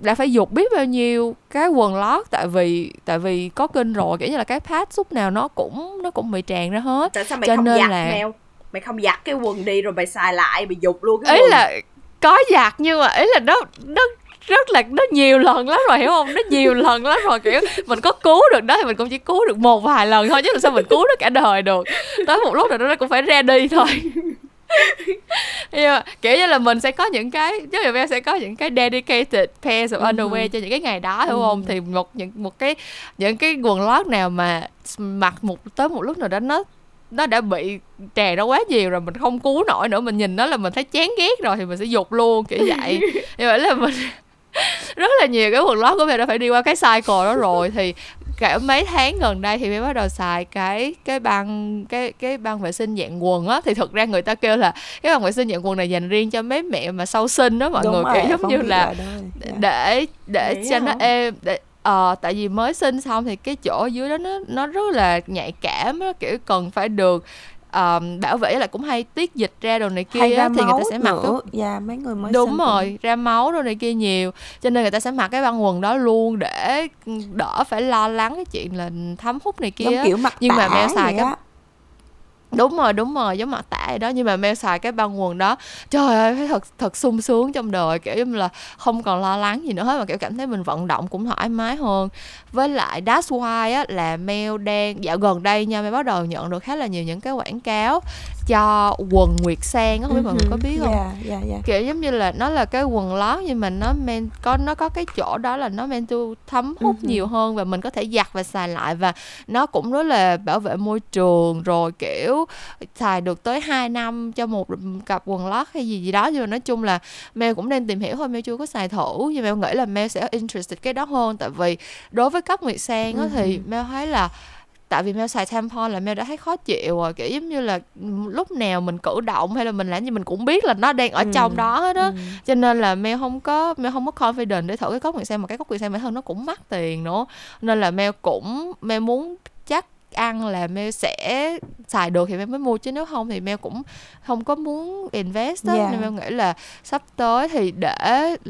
đã phải dục biết bao nhiêu cái quần lót tại vì tại vì có kinh rồi kiểu như là cái pad lúc nào nó cũng nó cũng bị tràn ra hết. Tại sao mày Cho không nên giặt là- mèo mày không giặt cái quần đi rồi mày xài lại mày dục luôn cái ý quần. là có giặt nhưng mà ý là nó nó rất là nó nhiều lần lắm rồi hiểu không? Nó nhiều lần lắm rồi kiểu mình có cứu được đó thì mình cũng chỉ cứu được một vài lần thôi chứ làm sao mình cứu được cả đời được. Tới một lúc nào đó nó cũng phải ra đi thôi nhưng mà kiểu như là mình sẽ có những cái giống như em sẽ có những cái dedicated pairs of underwear cho những cái ngày đó hiểu không? Thì một những một cái những cái quần lót nào mà mặc một tới một lúc nào đó nó nó đã bị tràn ra quá nhiều rồi mình không cứu nổi nữa mình nhìn nó là mình thấy chán ghét rồi thì mình sẽ dục luôn kiểu vậy. Như vậy là mình rất là nhiều cái quần lót của mình đã phải đi qua cái cycle đó rồi thì cả mấy tháng gần đây thì mới bắt đầu xài cái cái băng cái cái băng vệ sinh dạng quần á thì thực ra người ta kêu là cái băng vệ sinh dạng quần này dành riêng cho mấy mẹ mà sau sinh đó mọi Đúng người rồi, kiểu giống như là. Dạ. để để Vậy cho hả? nó êm để ờ tại vì mới sinh xong thì cái chỗ dưới đó nó nó rất là nhạy cảm á kiểu cần phải được um, bảo vệ là cũng hay tiết dịch ra đồ này hay kia ra á, thì người ta sẽ mặc cái nữa. Dạ mấy người mới đúng sinh cũng- rồi ra máu rồi này kia nhiều cho nên người ta sẽ mặc cái băng quần đó luôn để đỡ phải lo lắng cái chuyện là thấm hút này kia giống kiểu mặt Nhưng mà Mel xài cái- á đúng rồi đúng rồi, giống mặt tả đó, nhưng mà meo xài cái băng quần đó. Trời ơi, thấy thật thật sung sướng trong đời, kiểu như là không còn lo lắng gì nữa hết, mà kiểu cảm thấy mình vận động cũng thoải mái hơn. Với lại that's why á, là meo đang, dạo gần đây nha meo bắt đầu nhận được khá là nhiều những cái quảng cáo cho quần nguyệt sang không biết mọi người có biết không? Dạ dạ dạ. Kiểu giống như là nó là cái quần lót nhưng mà nó men có nó có cái chỗ đó là nó men tu thấm hút Ừ. nhiều hơn và mình có thể giặt và xài lại và nó cũng rất là bảo vệ môi trường rồi kiểu xài được tới 2 năm cho một cặp quần lót hay gì gì đó. Nhưng mà nói chung là Mel cũng đang tìm hiểu thôi Mel chưa có xài thử. Nhưng Mel nghĩ là Mel sẽ interested cái đó hơn. Tại vì đối với cấp nguyệt sang á thì Mel thấy là tại vì Mel xài tampon là Mel đã thấy khó chịu rồi kiểu giống như là ừ, lúc nào mình cử động hay là mình làm gì mình cũng biết là nó đang ở trong đó hết á. cho nên là Mel không có Mel không có confident để thử cái cốc nguyệt sang mà cái cốc nguyệt sang bản thân nó cũng mắc tiền nữa. Nên là Mel cũng Mel muốn ăn là Mel sẽ xài được thì Mel mới mua chứ nếu không thì Mel cũng không có muốn invest á Dạ. nên Mel nghĩ là sắp tới thì để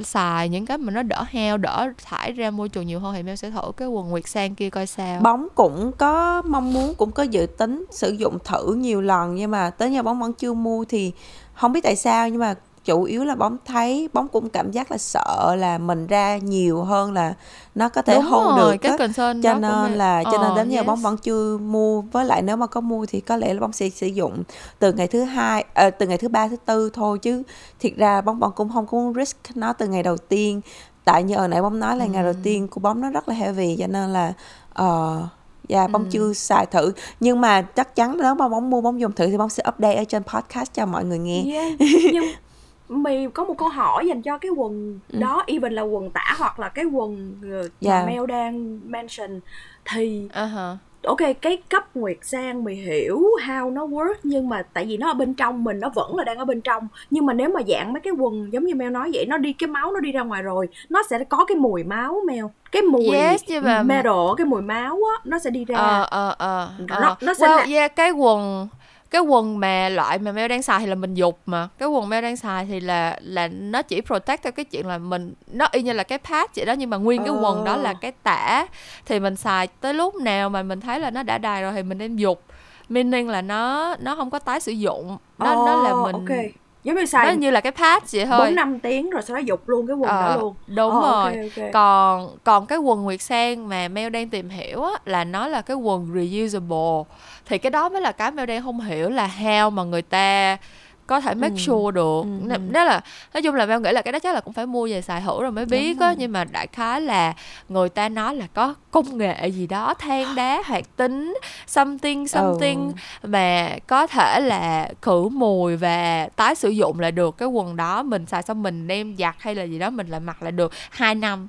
xài những cái mà nó đỡ heo đỡ thải ra môi trường nhiều hơn thì Mel sẽ thử cái quần nguyệt sang kia coi sao bóng cũng có mong muốn cũng có dự tính sử dụng thử nhiều lần nhưng mà tới giờ bóng vẫn chưa mua thì không biết tại sao nhưng mà chủ yếu là bóng thấy bóng cũng cảm giác là sợ là mình ra nhiều hơn là nó có thể Đúng rồi, được cái concern cho nên là cho nên Ờ, đến giờ yes. bóng vẫn chưa mua. Với lại nếu mà có mua thì có lẽ là bóng sẽ sử dụng từ ngày thứ hai ờ, từ ngày thứ ba thứ tư thôi chứ thiệt ra bóng vẫn cũng không có risk nó từ ngày đầu tiên. Tại như hồi nãy bóng nói là ngày đầu tiên của bóng nó rất là heavy cho nên là ờ Dạ, bóng chưa xài thử. Nhưng mà chắc chắn nếu mà bóng mua bóng dùng thử Thì bóng sẽ update ở trên podcast cho mọi người nghe. Yeah. nhưng mày có một câu hỏi dành cho cái quần đó even là quần tả hoặc là cái quần ờ, Dạ. mà Mel đang mention thì hả. ok cái cấp nguyệt sang mày hiểu how nó work nhưng mà tại vì nó ở bên trong mình nó vẫn là đang ở bên trong nhưng mà nếu mà dạng mấy cái quần giống như Mel nói vậy nó đi cái máu nó đi ra ngoài rồi nó sẽ có cái mùi máu Mel cái mùi Yes, mà- metal cái mùi máu á nó sẽ đi ra ờ ờ ờ Nó- ờ. nó sẽ well, là- yeah, cái quần cái quần mà loại mà Mel đang xài thì là mình dục mà. Cái quần Mel đang xài thì là là nó chỉ protect theo cái chuyện là mình nó y như là cái patch vậy đó nhưng mà nguyên cái quần đó Ờ. là cái tả. Thì mình xài tới lúc nào mà mình thấy là nó đã đài rồi thì mình đem dục. Meaning là nó nó không có tái sử dụng. Nó nó là Ồ, mình ok giống như nó xài như là cái patch vậy thôi. bốn năm tiếng rồi sau đó dục luôn cái quần đó Ờ, luôn. đúng ok, rồi. ok. còn còn cái quần nguyệt sang mà Mel đang tìm hiểu á là nó là cái quần reusable. Thì cái đó mới là cái Mel đang không hiểu là how mà người ta có thể make sure được. Nếu- nếu là nói chung là Mel nghĩ là cái đó chắc là cũng phải mua về xài thử rồi mới biết á nhưng mà đại khái là người ta nói là có công nghệ gì đó than đá hoạt tính something something mà có thể là khử mùi và tái sử dụng lại được. Cái quần đó mình xài xong mình đem giặt hay là gì đó mình lại mặc lại được. 2 năm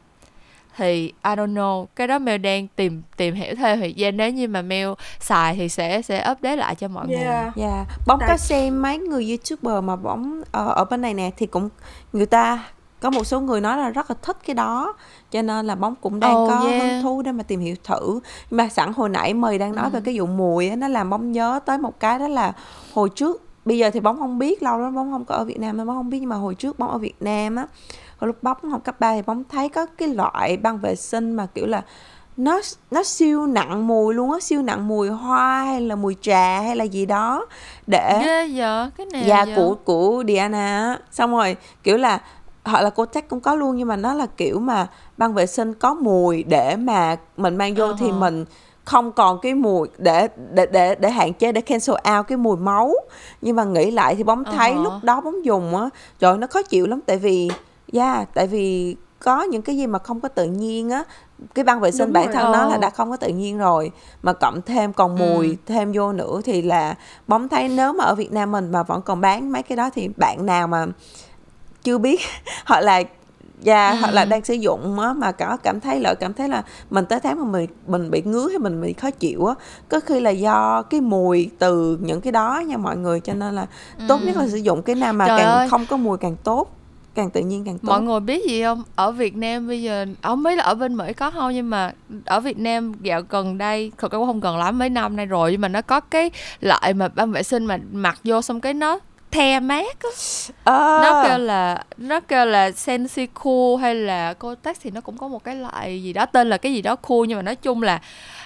thì I don't know cái đó Mel đang tìm tìm hiểu thêm thì yeah, nếu như mà Mel xài thì sẽ sẽ update lại cho mọi người Yeah. Dạ, bóng Tại- có xem mấy người youtuber mà bóng ờ, ở bên này nè thì cũng người ta có một số người nói là rất là thích cái đó cho nên là bóng cũng đang Oh, có yeah. hứng thú để mà tìm hiểu thử nhưng mà sẵn hồi nãy mời đang nói về Ừ. cái vụ mùi á nó làm bóng nhớ tới một cái đó là hồi trước bây giờ thì bóng không biết lâu lắm bóng không có ở Việt Nam nên bóng không biết nhưng mà hồi trước bóng ở Việt Nam á hồi lúc bóng học cấp 3 thì bóng thấy có cái loại băng vệ sinh mà kiểu là nó nó siêu nặng mùi luôn á siêu nặng mùi hoa hay là mùi trà hay là gì đó để ghê giờ cái nào dạ giờ? của của Diana xong rồi kiểu là hoặc là cô chắc cũng có luôn nhưng mà nó là kiểu mà băng vệ sinh có mùi để mà mình mang vô thì Uh-huh. mình không còn cái mùi để để để để hạn chế để cancel out cái mùi máu nhưng mà nghĩ lại thì bóng thấy Uh-huh. lúc đó bóng dùng á trời nó khó chịu lắm tại vì yeah, tại vì có những cái gì mà không có tự nhiên á cái băng vệ sinh Đúng bản rồi. thân nó là Ờ. đã không có tự nhiên rồi mà cộng thêm còn mùi Ừ. thêm vô nữa thì là bóng thấy nếu mà ở Việt Nam mình mà vẫn còn bán mấy cái đó thì bạn nào mà chưa biết hoặc là dạ Ừ. hoặc là đang sử dụng á mà có cảm thấy lợi cảm thấy là mình tới tháng mà mình mình bị ngứa hay mình bị khó chịu á có khi là do cái mùi từ những cái đó nha mọi người cho nên là tốt nhất là sử dụng cái nào mà Ừ. Trời càng ơi. không có mùi càng tốt càng tự nhiên càng tốt. mọi người biết gì không? Ở Việt Nam bây giờ không biết là ở bên Mỹ có không nhưng mà ở Việt Nam dạo gần đây thật ra cũng không gần lắm mấy năm nay rồi nhưng mà nó có cái loại mà băng vệ sinh mà mặc vô xong cái nó the mát á. Ờ. nó kêu là nó kêu là Sensi Cool hay là Kotex thì nó cũng có một cái loại gì đó tên là cái gì đó cool nhưng mà nói chung là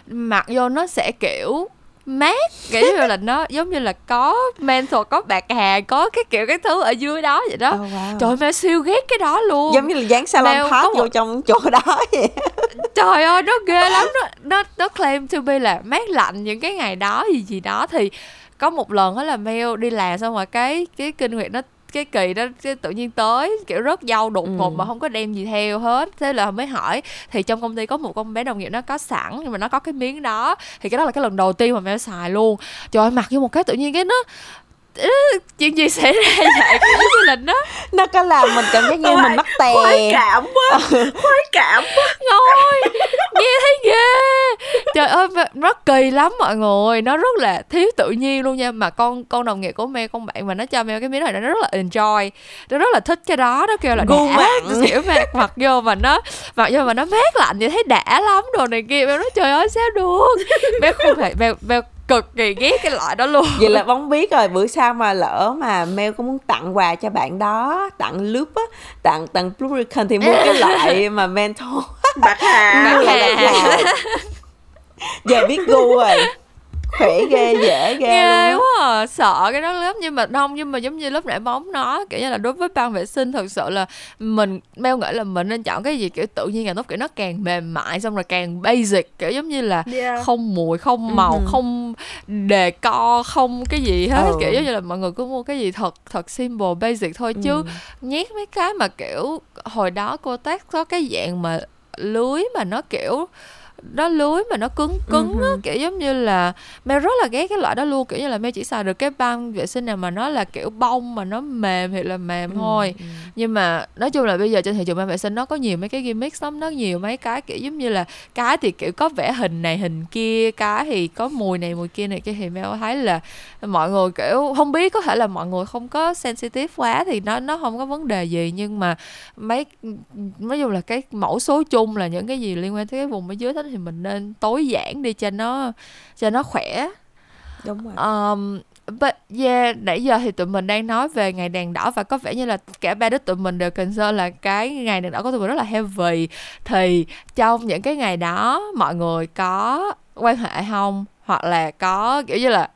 mặc vô nó sẽ kiểu mát kiểu như là nó giống như là có menthol có bạc hà có cái kiểu cái thứ ở dưới đó vậy đó. Oh, wow. trời ơi siêu ghét cái đó luôn. Giống như là dán salon Mel pass có vô một- trong chỗ đó vậy. Trời ơi nó ghê lắm. Nó nó nó claim to be là mát lạnh những cái ngày đó gì gì đó. Thì có một lần đó là Mel đi làm xong rồi cái cái kinh nguyệt nó cái kỳ đó cái tự nhiên tới kiểu rớt dâu đột ngột Ừ. mà không có đem gì theo hết. Thế là mới hỏi thì trong công ty có một con bé đồng nghiệp nó có sẵn nhưng mà nó có cái miếng đó. Thì cái đó là cái lần đầu tiên mà Mel xài luôn. Trời ơi mặc vô một cái tự nhiên cái nó chuyện gì xảy ra vậy? Kiểu như là nó nó có làm mình cảm giác như mình mắc tè. khoái cảm quá khoái cảm quá. Ngồi nghe thấy ghê. Trời ơi nó kỳ lắm mọi người. Nó rất là thiếu tự nhiên luôn nha. Mà con con đồng nghiệp của mẹ con bạn mà nó cho mẹ cái miếng này nó rất là enjoy. Nó rất là thích cái đó. Nó kêu là Gu mặn. kiểu mặc mặc vô mà nó mặc vô mà nó mát lạnh thì thấy đã lắm đồ này kia. Mẹ nói trời ơi sao được? Bé không hề bé, bé cực kỳ ghét cái loại đó luôn vậy là bóng biết rồi bữa sau mà lỡ mà Mel có muốn tặng quà cho bạn đó tặng loop á tặng tặng lubricant thì mua cái loại mà menthol bạc hà Bạc hà. lại bạc hà. giờ biết gu rồi khỏe ghê dễ ghê ghê luôn quá à. sợ cái đó lắm nhưng mà không nhưng mà giống như lúc nãy bóng nói kiểu như là đối với ban vệ sinh thật sự là mình Mel nghĩ là mình nên chọn cái gì kiểu tự nhiên càng tốt kiểu nó càng mềm mại xong rồi càng basic kiểu giống như là Yeah. không mùi không màu Ừ. không đề co không cái gì hết Ừ. kiểu giống như là mọi người cứ mua cái gì thật thật simple basic thôi chứ Ừ. nhét mấy cái mà kiểu hồi đó cô tác có cái dạng mà lưới mà nó kiểu nó lưới mà nó cứng cứng á Ừ. kiểu giống như là Mel rất là ghét cái loại đó luôn kiểu như là Mel chỉ xài được cái băng vệ sinh nào mà nó là kiểu bông mà nó mềm thì là mềm thôi Ừ. nhưng mà nói chung là bây giờ trên thị trường băng vệ sinh nó có nhiều mấy cái gimmick lắm nó nhiều mấy cái kiểu giống như là cái thì kiểu có vẽ hình này hình kia cái thì có mùi này mùi kia này kia thì Mel thấy là mọi người kiểu không biết có thể là mọi người không có sensitive quá thì nó nó không có vấn đề gì nhưng mà mấy nói chung là cái mẫu số chung là những cái gì liên quan tới cái vùng ở dưới đó thì mình nên tối giản đi cho nó cho nó khỏe. Đúng rồi. Um, but yeah, nãy giờ thì tụi mình đang nói về ngày đèn đỏ và có vẻ như là cả ba đứa tụi mình đều concern là cái ngày đèn đỏ của tụi mình rất là heavy. Thì trong những cái ngày đó mọi người có quan hệ không? Hoặc là có kiểu như là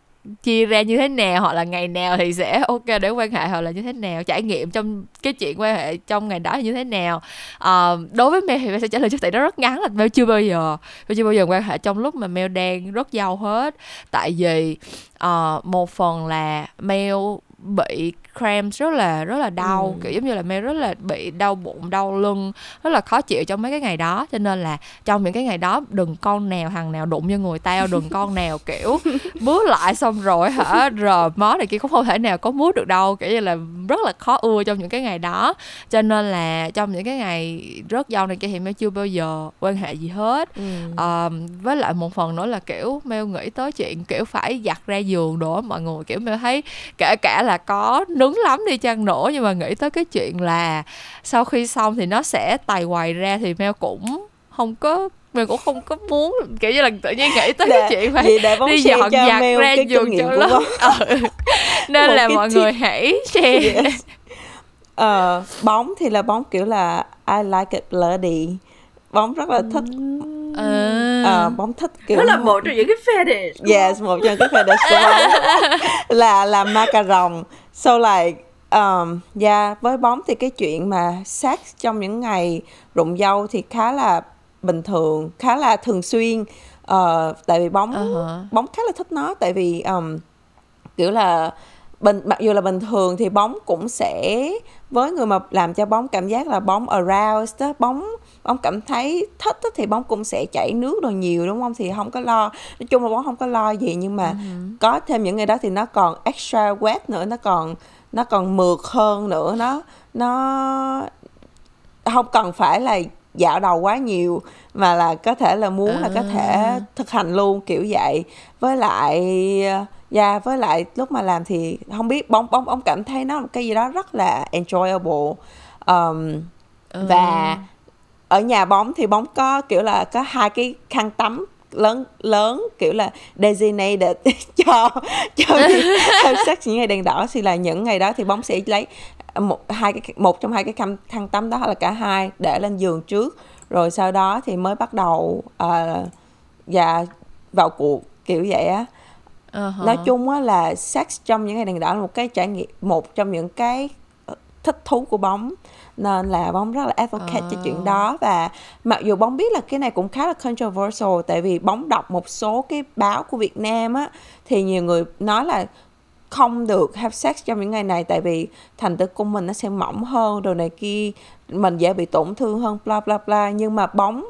chia ra như thế nào hoặc là ngày nào thì sẽ ok để quan hệ hoặc là như thế nào trải nghiệm trong cái chuyện quan hệ trong ngày đó là như thế nào. Ờ, đối với Mel thì Mel sẽ trả lời trước tại nó rất ngắn là Mel chưa bao giờ Mel chưa bao giờ quan hệ trong lúc mà Mel đang rất giàu hết. Tại vì uh, một phần là Mel bị cramps rất là rất là đau. Ừ. kiểu giống như là Mel rất là bị đau bụng đau lưng rất là khó chịu trong mấy cái ngày đó. Cho nên là trong những cái ngày đó đừng con nào thằng nào đụng vô người tao đừng con nào kiểu mướt lại xong rồi hả rờ mó này kia cũng không thể nào có mướt được đâu. Kiểu như là rất là khó ưa trong những cái ngày đó. Cho nên là trong những cái ngày rất giàu này kia thì Mel chưa bao giờ quan hệ gì hết. Ừ. Ờm, với lại một phần nữa là kiểu Mel nghĩ tới chuyện kiểu phải giặt ra giường á mọi người. Kiểu Mel thấy kể cả là có nứng lắm đi chăng nữa nhưng mà nghĩ tới cái chuyện là sau khi xong thì nó sẽ tài hoài ra thì Mel cũng không có Mel cũng không có muốn kiểu như là tự nhiên nghĩ tới cái Để- chuyện phải vậy để bóng đi dọn Mel ra cái giường cho bóng ừ. nên Một là cái mọi tip. người hãy share Yes. Ờ, bóng thì là bóng kiểu là I like it bloody bóng rất là thích Ừ. ờ, bóng thích kiểu đó là một trong những cái fetish yes một trong cái fetish của bóng là làm macaron so like um, yeah với bóng thì cái chuyện mà sex trong những ngày rụng dâu thì khá là bình thường khá là thường xuyên Ờ, tại vì bóng Uh-huh. bóng khá là thích nó tại vì um, kiểu là bình mặc dù là bình thường thì bóng cũng sẽ với người mà làm cho bóng cảm giác là bóng aroused đó, bóng bóng cảm thấy thích thì bóng cũng sẽ chảy nước đồ nhiều đúng không? Thì không có lo nói chung là bóng không có lo gì nhưng mà có thêm những ngày đó thì nó còn extra wet nữa nó còn nó còn mượt hơn nữa. Nó nó không cần phải là dạo đầu quá nhiều mà là có thể là muốn là có thể thực hành luôn kiểu vậy. Với lại dạ với lại lúc mà làm thì không biết bóng bóng bóng cảm thấy nó là một cái gì đó rất là enjoyable. Um, và ở nhà bóng thì bóng có kiểu là có hai cái khăn tắm lớn lớn kiểu là designated cho cho cho sex những ngày đèn đỏ. Thì là những ngày đó thì bóng sẽ lấy một hai cái một trong hai cái khăn khăn tắm đó là cả hai để lên giường trước. Rồi sau đó thì mới bắt đầu uh, và vào cuộc kiểu vậy á. Uh-huh. nói chung á là sex trong những ngày đèn đỏ là một cái trải nghiệm một trong những cái thích thú của bóng nên là bóng rất là advocate cho chuyện đó. Và mặc dù bóng biết là cái này cũng khá là controversial tại vì bóng đọc một số cái báo của Việt Nam á thì nhiều người nói là không được have sex trong những ngày này tại vì thành tử cung mình nó sẽ mỏng hơn rồi này kia mình dễ bị tổn thương hơn bla bla bla. Nhưng mà bóng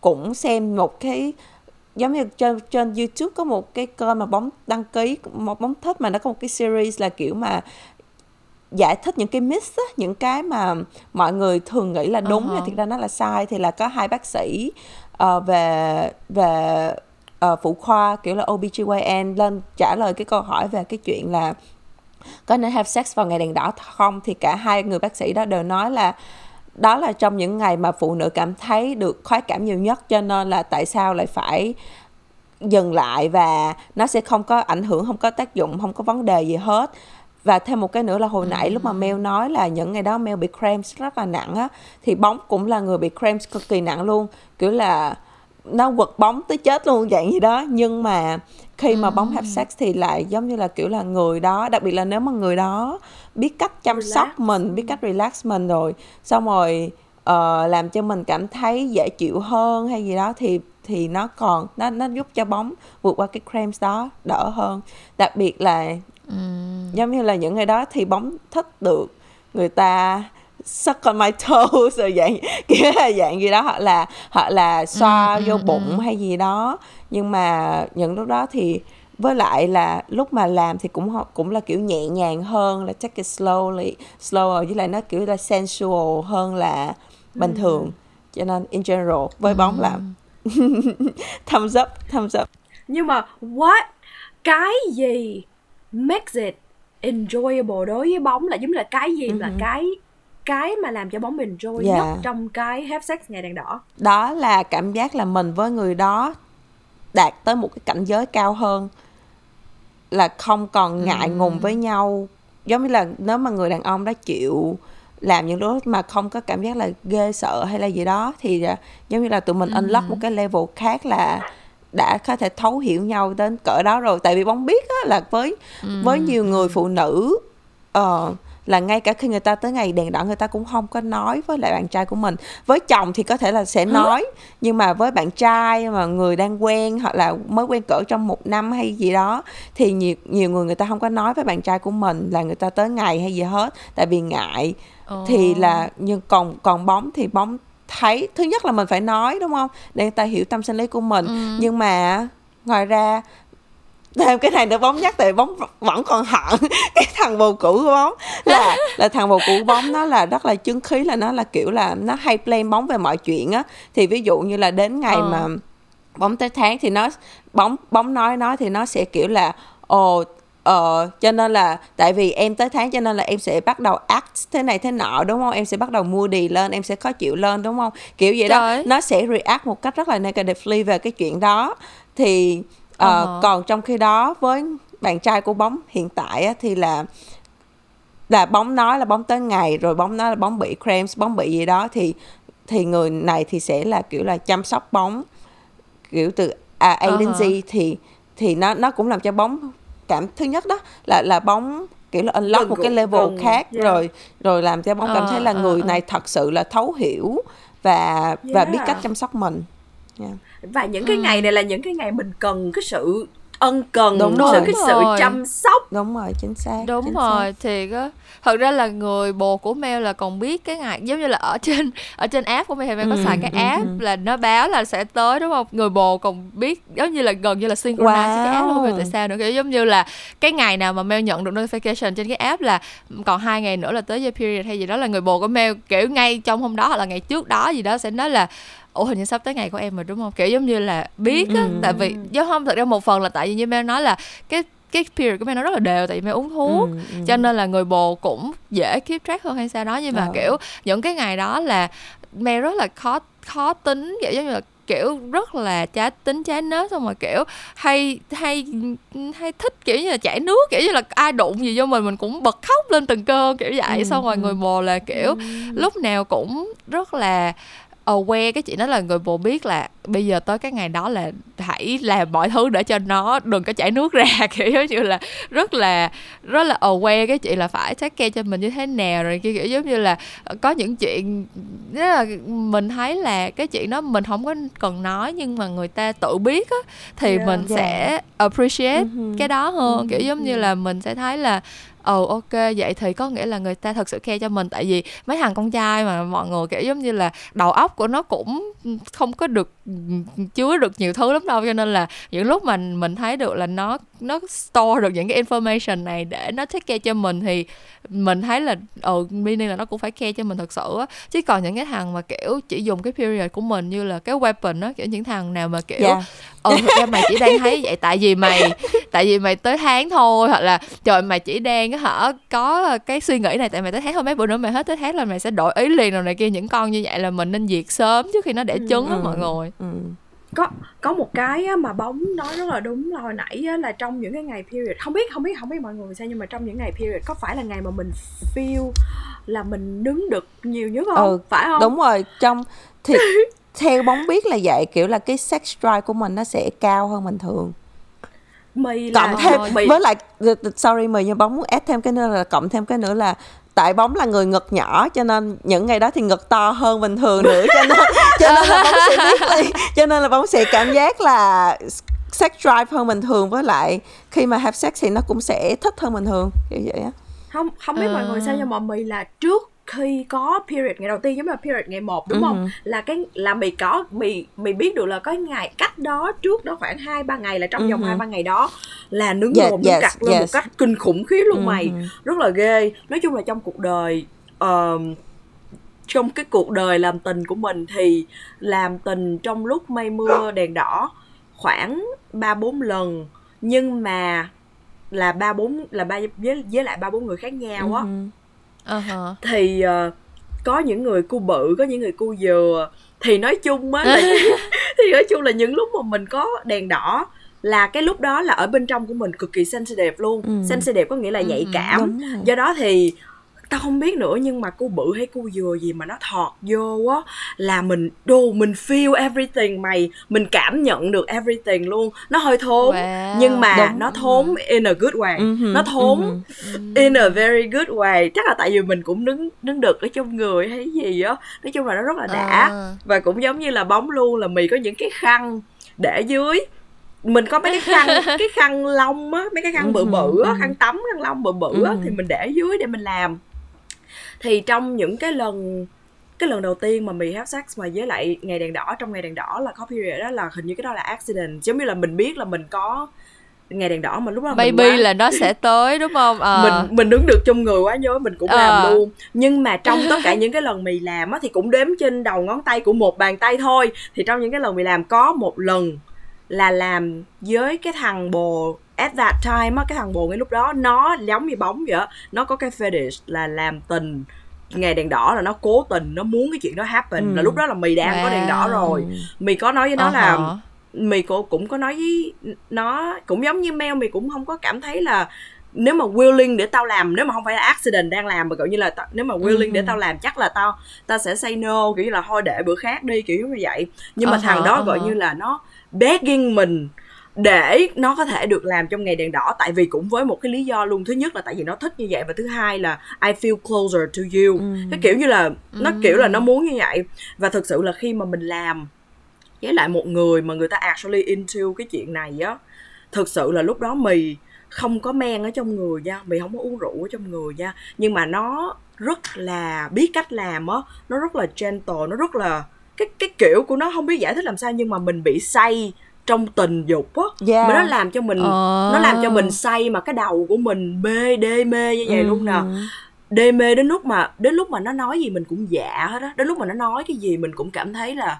cũng xem một cái giống như trên trên YouTube có một cái kênh mà bóng đăng ký một bóng thích mà nó có một cái series là kiểu mà giải thích những cái myth á, những cái mà mọi người thường nghĩ là đúng uh-huh. thực ra nó là sai thì là có hai bác sĩ uh, về về uh, phụ khoa kiểu là OBGYN lên trả lời cái câu hỏi về cái chuyện là có nên have sex vào ngày đèn đỏ không thì cả hai người bác sĩ đó đều nói là đó là trong những ngày mà phụ nữ cảm thấy được khoái cảm nhiều nhất cho nên là tại sao lại phải dừng lại và nó sẽ không có ảnh hưởng không có tác dụng không có vấn đề gì hết và thêm một cái nữa là hồi nãy lúc mà Mel nói là những ngày đó Mel bị cramps rất là nặng á thì bóng cũng là người bị cramps cực kỳ nặng luôn. Kiểu là nó quật bóng tới chết luôn dạng gì đó. Nhưng mà khi mà bóng have sex thì lại giống như là kiểu là người đó đặc biệt là nếu mà người đó biết cách chăm relax. sóc mình biết cách relax mình rồi xong rồi uh, làm cho mình cảm thấy dễ chịu hơn hay gì đó thì thì nó còn nó nó giúp cho bóng vượt qua cái cramps đó đỡ hơn. Đặc biệt là um. giống như là những ngày đó thì bóng thích được người ta suck on my toes rồi dạng kiểu là dạng gì đó hoặc là hoặc là xoa ừ, vô ừ, bụng ừ. hay gì đó. Nhưng mà những lúc đó thì với lại là lúc mà làm thì cũng cũng là kiểu nhẹ nhàng hơn là take it slowly slower với lại nó kiểu là sensual hơn là bình thường. Cho nên in general với bóng là thumbs up thumbs up. Nhưng mà what? Cái gì makes it enjoyable đối với bóng là giống là cái gì là cái cái mà làm cho bóng mình enjoy yeah. nhất trong cái have sex ngày đèn đỏ đó là cảm giác là mình với người đó đạt tới một cái cảnh giới cao hơn là không còn ngại ừ. ngùng với nhau giống như là nếu mà người đàn ông đó chịu làm những lúc mà không có cảm giác là ghê sợ hay là gì đó thì à, giống như là tụi mình ừ. unlock một cái level khác là đã có thể thấu hiểu nhau đến cỡ đó rồi. Tại vì bóng biết á, là với ừ. với nhiều người phụ nữ uh, là ngay cả khi người ta tới ngày đèn đỏ người ta cũng không có nói với lại bạn trai của mình. Với chồng thì có thể là sẽ nói nhưng mà với bạn trai mà người đang quen hoặc là mới quen cỡ trong một năm hay gì đó thì nhiều nhiều người người ta không có nói với bạn trai của mình là người ta tới ngày hay gì hết. Tại vì ngại. Oh. thì là nhưng còn còn bóng thì bóng thấy thứ nhất là mình phải nói đúng không để người ta hiểu tâm sinh lý của mình ừ. nhưng mà ngoài ra thêm cái này nữa bóng nhắc tại bóng vẫn còn hận cái thằng bồ cũ của bóng là là thằng bồ cũ bóng nó là rất là chứng khí là nó là kiểu là nó hay plan bóng về mọi chuyện á thì ví dụ như là đến ngày ờ. mà bóng tới tháng thì nó bóng bóng nói nói thì nó sẽ kiểu là ồ Ờ, cho nên là tại vì em tới tháng cho nên là em sẽ bắt đầu act thế này thế nọ đúng không? Em sẽ bắt đầu mua đi lên, em sẽ khó chịu lên đúng không? Kiểu vậy Trời. đó, nó sẽ react một cách rất là negatively về cái chuyện đó. Thì uh, uh-huh. còn trong khi đó với bạn trai của bóng hiện tại á, thì là là bóng nói là bóng tới ngày rồi bóng nói là bóng bị cramps bóng bị gì đó thì thì người này thì sẽ là kiểu là chăm sóc bóng kiểu từ à, A uh-huh. đến Z thì thì nó nó cũng làm cho bóng cảm thứ nhất đó là là bóng kiểu là unlock một cái level gần, khác yeah. rồi rồi làm cho bóng cảm thấy là người uh, này thật sự là thấu hiểu và yeah. và biết cách chăm sóc mình yeah. và những cái ừ. ngày này là những cái ngày mình cần cái sự ân cần đúng rồi. cái sự chăm sóc đúng rồi chính xác đúng chính rồi xác. thì á thật ra là người bồ của Mel là còn biết cái ngày giống như là ở trên ở trên app của Mel thì Mel có ừ, xài cái ừ, app ừ. là nó báo là sẽ tới đúng không người bồ còn biết giống như là gần như là synchronize wow. cái app luôn tại sao nữa kiểu giống như là cái ngày nào mà Mel nhận được notification trên cái app là còn hai ngày nữa là tới giờ period hay gì đó là người bồ của Mel kiểu ngay trong hôm đó hoặc là ngày trước đó gì đó sẽ nói là ủa hình như sắp tới ngày của em rồi đúng không kiểu giống như là biết á ừ. tại vì do không thật ra một phần là tại vì như Mel nói là cái cái period của Mel nó rất là đều tại vì Mel uống thuốc ừ, ừ. cho nên là người bồ cũng dễ keep track hơn hay sao đó nhưng mà ờ. kiểu những cái ngày đó là Mel rất là khó khó tính kiểu giống như là kiểu rất là trái tính trái nết xong rồi kiểu hay hay hay thích kiểu như là chảy nước kiểu như là ai đụng gì vô mình mình cũng bật khóc lên từng cơ kiểu vậy ừ, xong rồi ừ. người bồ là kiểu ừ. lúc nào cũng rất là aware cái chuyện đó là người bồ biết là bây giờ tới cái ngày đó là hãy làm mọi thứ để cho nó đừng có chảy nước ra kiểu giống như là rất là rất là aware cái chuyện là phải take care cho mình như thế nào rồi kiểu giống như là có những chuyện rất là mình thấy là cái chuyện đó mình không có cần nói nhưng mà người ta tự biết á thì Yeah, mình yeah. sẽ appreciate Mhm. cái đó hơn Mhm. kiểu giống như là mình sẽ thấy là ồ ok, vậy thì có nghĩa là người ta thật sự care cho mình, tại vì mấy thằng con trai mà mọi người, kiểu giống như là, đầu óc của nó cũng không có được ừ, ừ, chứa được nhiều thứ lắm đâu, cho nên là những lúc mà mình thấy được là nó nó store được những cái information này để nó take care cho mình thì mình thấy là ừ meaning là nó cũng phải care cho mình thật sự á chứ còn những cái thằng mà kiểu chỉ dùng cái period của mình như là cái weapon á kiểu những thằng nào mà kiểu Dạ. ừ thực ra mày chỉ đang thấy vậy tại vì mày tại vì mày tới tháng thôi hoặc là trời mày chỉ đang hả có cái suy nghĩ này tại mày tới tháng thôi mấy bữa nữa mày hết tới tháng là mày sẽ đổi ý liền rồi này kia những con như vậy là mình nên diệt sớm trước khi nó đẻ trứng á Ừ. mọi người Ừ. có có một cái á, mà bóng nói rất là đúng là hồi nãy á, là trong những cái ngày period không biết không biết không biết mọi người sao nhưng mà trong những ngày period có phải là ngày mà mình feel là mình đứng được nhiều nhất không? Ừ, phải không? đúng rồi trong thì theo bóng biết là vậy kiểu là cái sex drive của mình nó sẽ cao hơn bình thường. Mì là cộng thêm mì. với lại sorry mời nhưng bóng muốn add thêm cái nữa là cộng thêm cái nữa là tại bóng là người ngực nhỏ cho nên những ngày đó thì ngực to hơn bình thường nữa cho nên cho nên là bóng sẽ biết đi cho nên là bóng sẽ cảm giác là sex drive hơn bình thường với lại khi mà have sex thì nó cũng sẽ thích hơn bình thường kiểu vậy á. Không không biết mọi người sao nhưng mà mì là trước khi có period ngày đầu tiên giống như là period ngày một đúng không là cái là mì có mì mì biết được là có ngày cách đó trước đó khoảng hai ba ngày là trong vòng Mhm. hai ba ngày đó là nướng Yes, mồm nướng yes, cặt lên một yes. cách kinh khủng khiếp luôn mày Mhm. rất là ghê nói chung là trong cuộc đời ờm, trong cái cuộc đời làm tình của mình thì làm tình trong lúc mây mưa đèn đỏ khoảng ba bốn lần nhưng mà là ba bốn là ba với với lại ba bốn người khác nhau á Ừ. Hả. thì ờ, có những người cu bự có những người cu dừa. Thì nói chung á là thì nói chung là những lúc mà mình có đèn đỏ là cái lúc đó là ở bên trong của mình cực kỳ sensitive luôn. Ừ. sensitive có nghĩa là nhạy Ừ, cảm. Do đó thì tao không biết nữa nhưng mà cu bự hay cu dừa gì mà nó thọt vô á là mình đồ mình feel everything mày mình cảm nhận được everything luôn nó hơi thốn Wow. nhưng mà Đúng. nó thốn in a good way Ừ hừ, nó thốn ừ in a very good way chắc là tại vì mình cũng đứng đứng được ở trong người hay gì á nói chung là nó rất là đã À. và cũng giống như là bóng luôn là mì có những cái khăn để dưới mình có mấy cái khăn cái khăn lông á mấy cái khăn bự bự á Ừ, ừ. khăn tắm khăn lông bự bự á Ừ. thì mình để dưới để mình làm thì trong những cái lần cái lần đầu tiên mà mì have sex mà với lại ngày đèn đỏ trong ngày đèn đỏ là có period đó là hình như cái đó là accident giống như là mình biết là mình có ngày đèn đỏ mà lúc đó mình Maybe quá- là nó sẽ tới đúng không? Ờ. mình mình đứng được trong người quá nhớ mình cũng Ờ. làm luôn nhưng mà trong tất cả những cái lần mì làm á thì cũng đếm trên đầu ngón tay của một bàn tay thôi thì trong những cái lần mì làm có một lần là làm với cái thằng bồ at that time á cái thằng bồ ngay lúc đó nó giống như bóng vậy á nó có cái fetish là làm tình ngày đèn đỏ là nó cố tình nó muốn cái chuyện đó happen Ừ. là lúc đó là mì đang có đèn đỏ Wow. rồi mì có nói với nó Ờ là hả. mì cô cũng có nói với nó cũng giống như Mel mì cũng không có cảm thấy là nếu mà willing để tao làm nếu mà không phải là accident đang làm mà kiểu như là tao, nếu mà willing để Ừ. tao làm chắc là tao tao sẽ say no kiểu như là thôi để bữa khác đi kiểu như vậy nhưng mà Ờ thằng đó ờ gọi như là nó begging mình để nó có thể được làm trong ngày đèn đỏ tại vì cũng với một cái lý do luôn thứ nhất là tại vì nó thích như vậy và thứ hai là I feel closer to you Ừ. cái kiểu như là nó Ừ. kiểu là nó muốn như vậy và thực sự là khi mà mình làm với lại một người mà người ta actually into cái chuyện này á thực sự là lúc đó mì không có men ở trong người nha mì không có uống rượu ở trong người nha nhưng mà nó rất là biết cách làm á nó rất là gentle nó rất là cái cái kiểu của nó không biết giải thích làm sao nhưng mà mình bị say trong tình dục á Yeah. mà nó làm cho mình Ờ. nó làm cho mình say mà cái đầu của mình mê đê mê như vậy luôn nè Ừ. đê mê đến lúc mà đến lúc mà nó nói gì mình cũng dạ hết á đến lúc mà nó nói cái gì mình cũng cảm thấy là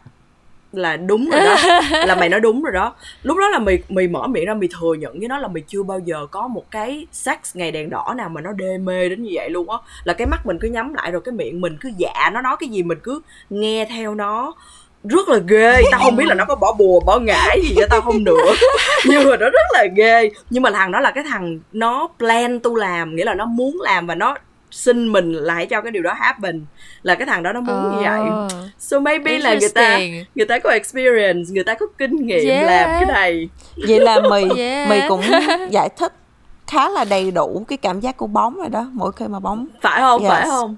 là đúng rồi đó là mày nói đúng rồi đó lúc đó là mày mày mở miệng ra mày thừa nhận với nó là mày chưa bao giờ có một cái sex ngày đèn đỏ nào mà nó đê mê đến như vậy luôn á là cái mắt mình cứ nhắm lại rồi cái miệng mình cứ dạ nó nói cái gì mình cứ nghe theo nó rất là ghê. Tao không biết là nó có bỏ bùa bỏ ngải gì cho tao không nữa. Nhưng mà nó rất là ghê. Nhưng mà thằng đó là cái thằng nó plan tu làm nghĩa là nó muốn làm và nó xin mình hãy cho cái điều đó happen. Là cái thằng đó nó muốn như vậy. Ờ. so maybe là người ta người ta có experience người ta có kinh nghiệm Yeah. làm cái này. Vậy là mì Yeah. mì cũng giải thích khá là đầy đủ cái cảm giác của bóng rồi đó mỗi khi mà bóng phải không? Yes. phải không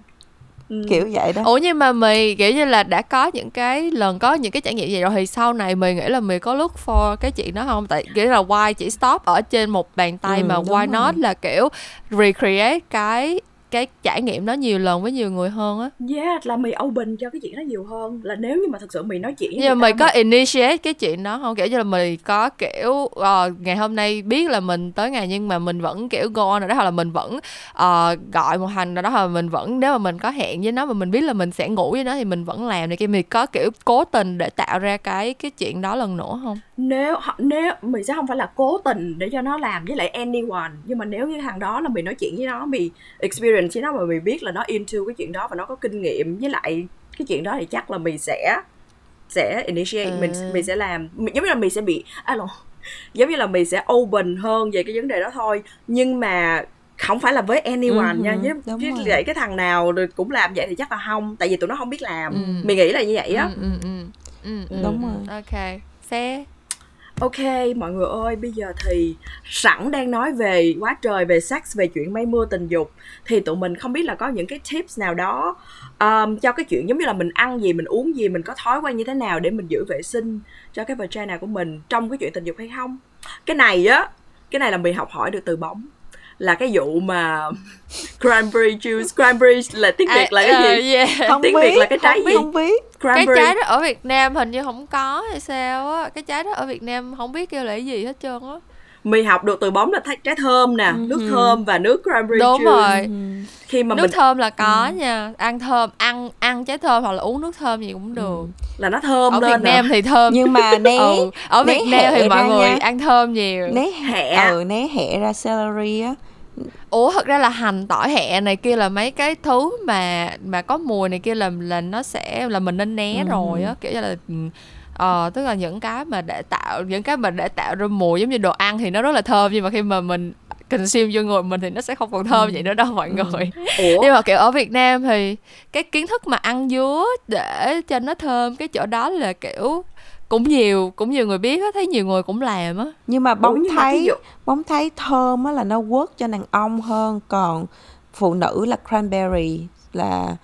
Ừ. kiểu vậy đó Ủa nhưng mà mì kiểu như là đã có những cái lần có những cái trải nghiệm gì rồi thì sau này mì nghĩ là mì có look for cái chuyện đó không? Tại kiểu là why chỉ stop ở trên một bàn tay Ừ, mà why rồi. not là kiểu recreate cái cái trải nghiệm đó nhiều lần với nhiều người hơn á. yeah là mày open cho cái chuyện đó nhiều hơn là nếu như mà thật sự mày nói chuyện Nhưng mà ta có initiate cái chuyện đó không? Kiểu như là mày có kiểu ờ, ngày hôm nay biết là mình tới ngày nhưng mà mình vẫn kiểu go on rồi đó hoặc là mình vẫn ờ, gọi một hành nào đó hoặc là mình vẫn nếu mà mình có hẹn với nó mà mình biết là mình sẽ ngủ với nó thì mình vẫn làm này kia mày có kiểu cố tình để tạo ra cái cái chuyện đó lần nữa không? nếu nếu mình sẽ không phải là cố tình để cho nó làm với lại anyone nhưng mà nếu như thằng đó là mình nói chuyện với nó mình experience với nó mà mình biết là nó into cái chuyện đó và nó có kinh nghiệm với lại cái chuyện đó thì chắc là mình sẽ sẽ initiate mình Ừ. mình sẽ làm mình- giống như là mình sẽ bị à, lộn. giống như là mình sẽ open hơn về cái vấn đề đó thôi nhưng mà không phải là với anyone Ừ, nha chứ, đúng chứ vậy cái thằng nào rồi cũng làm vậy thì chắc là không tại vì tụi nó không biết làm Ừ. mình nghĩ là như vậy á Ừ, ừ, ừ. Ừ, ừ, Đúng ừ. rồi. Ok, fair. Ok mọi người ơi bây giờ thì sẵn đang nói về quá trời về sex về chuyện mây mưa tình dục. Thì tụi mình không biết là có những cái tips nào đó um, cho cái chuyện giống như là mình ăn gì mình uống gì mình có thói quen như thế nào để mình giữ vệ sinh cho cái vagina của mình trong cái chuyện tình dục hay không? Cái này á cái này là mình học hỏi được từ bóng là cái vụ mà cranberry juice cranberry là tiếng việt là À, cái ờ, gì yeah. không tiếng biết Việt là cái trái không gì? biết, không biết. Cái cranberry trái đó ở Việt Nam hình như không có hay sao á. Cái trái đó ở Việt Nam không biết kêu là cái gì hết trơn á mình học được từ bóng là th- trái thơm nè nước thơm và nước cranberry đúng juice. rồi. Khi mà nước mình thơm là có nha ăn thơm ăn ăn trái thơm hoặc là uống nước thơm gì cũng được. Là nó thơm ở lên Việt Nam thì thơm. Nhưng mà né ừ. ở né Việt Nam thì mọi người nha. ăn thơm nhiều. Né Hẹ. ừ né hẹ ra celery á. Ủa thật ra là hành tỏi hẹ này kia là mấy cái thứ mà mà có mùi này kia là là nó sẽ là mình nên né rồi á. Kiểu như là ừ, ờ tức là những cái mà để tạo những cái mà để tạo ra mùi giống như đồ ăn thì nó rất là thơm nhưng mà khi mà mình consume vô người mình thì nó sẽ không còn thơm vậy nữa đâu mọi người. Ủa? Nhưng mà kiểu ở Việt Nam thì cái kiến thức mà ăn dứa để cho nó thơm cái chỗ đó là kiểu cũng nhiều cũng nhiều người biết á thấy nhiều người cũng làm á. Nhưng mà bóng nhưng thấy dụ- bóng thấy thơm á là nó work cho đàn ông hơn còn phụ nữ là cranberry là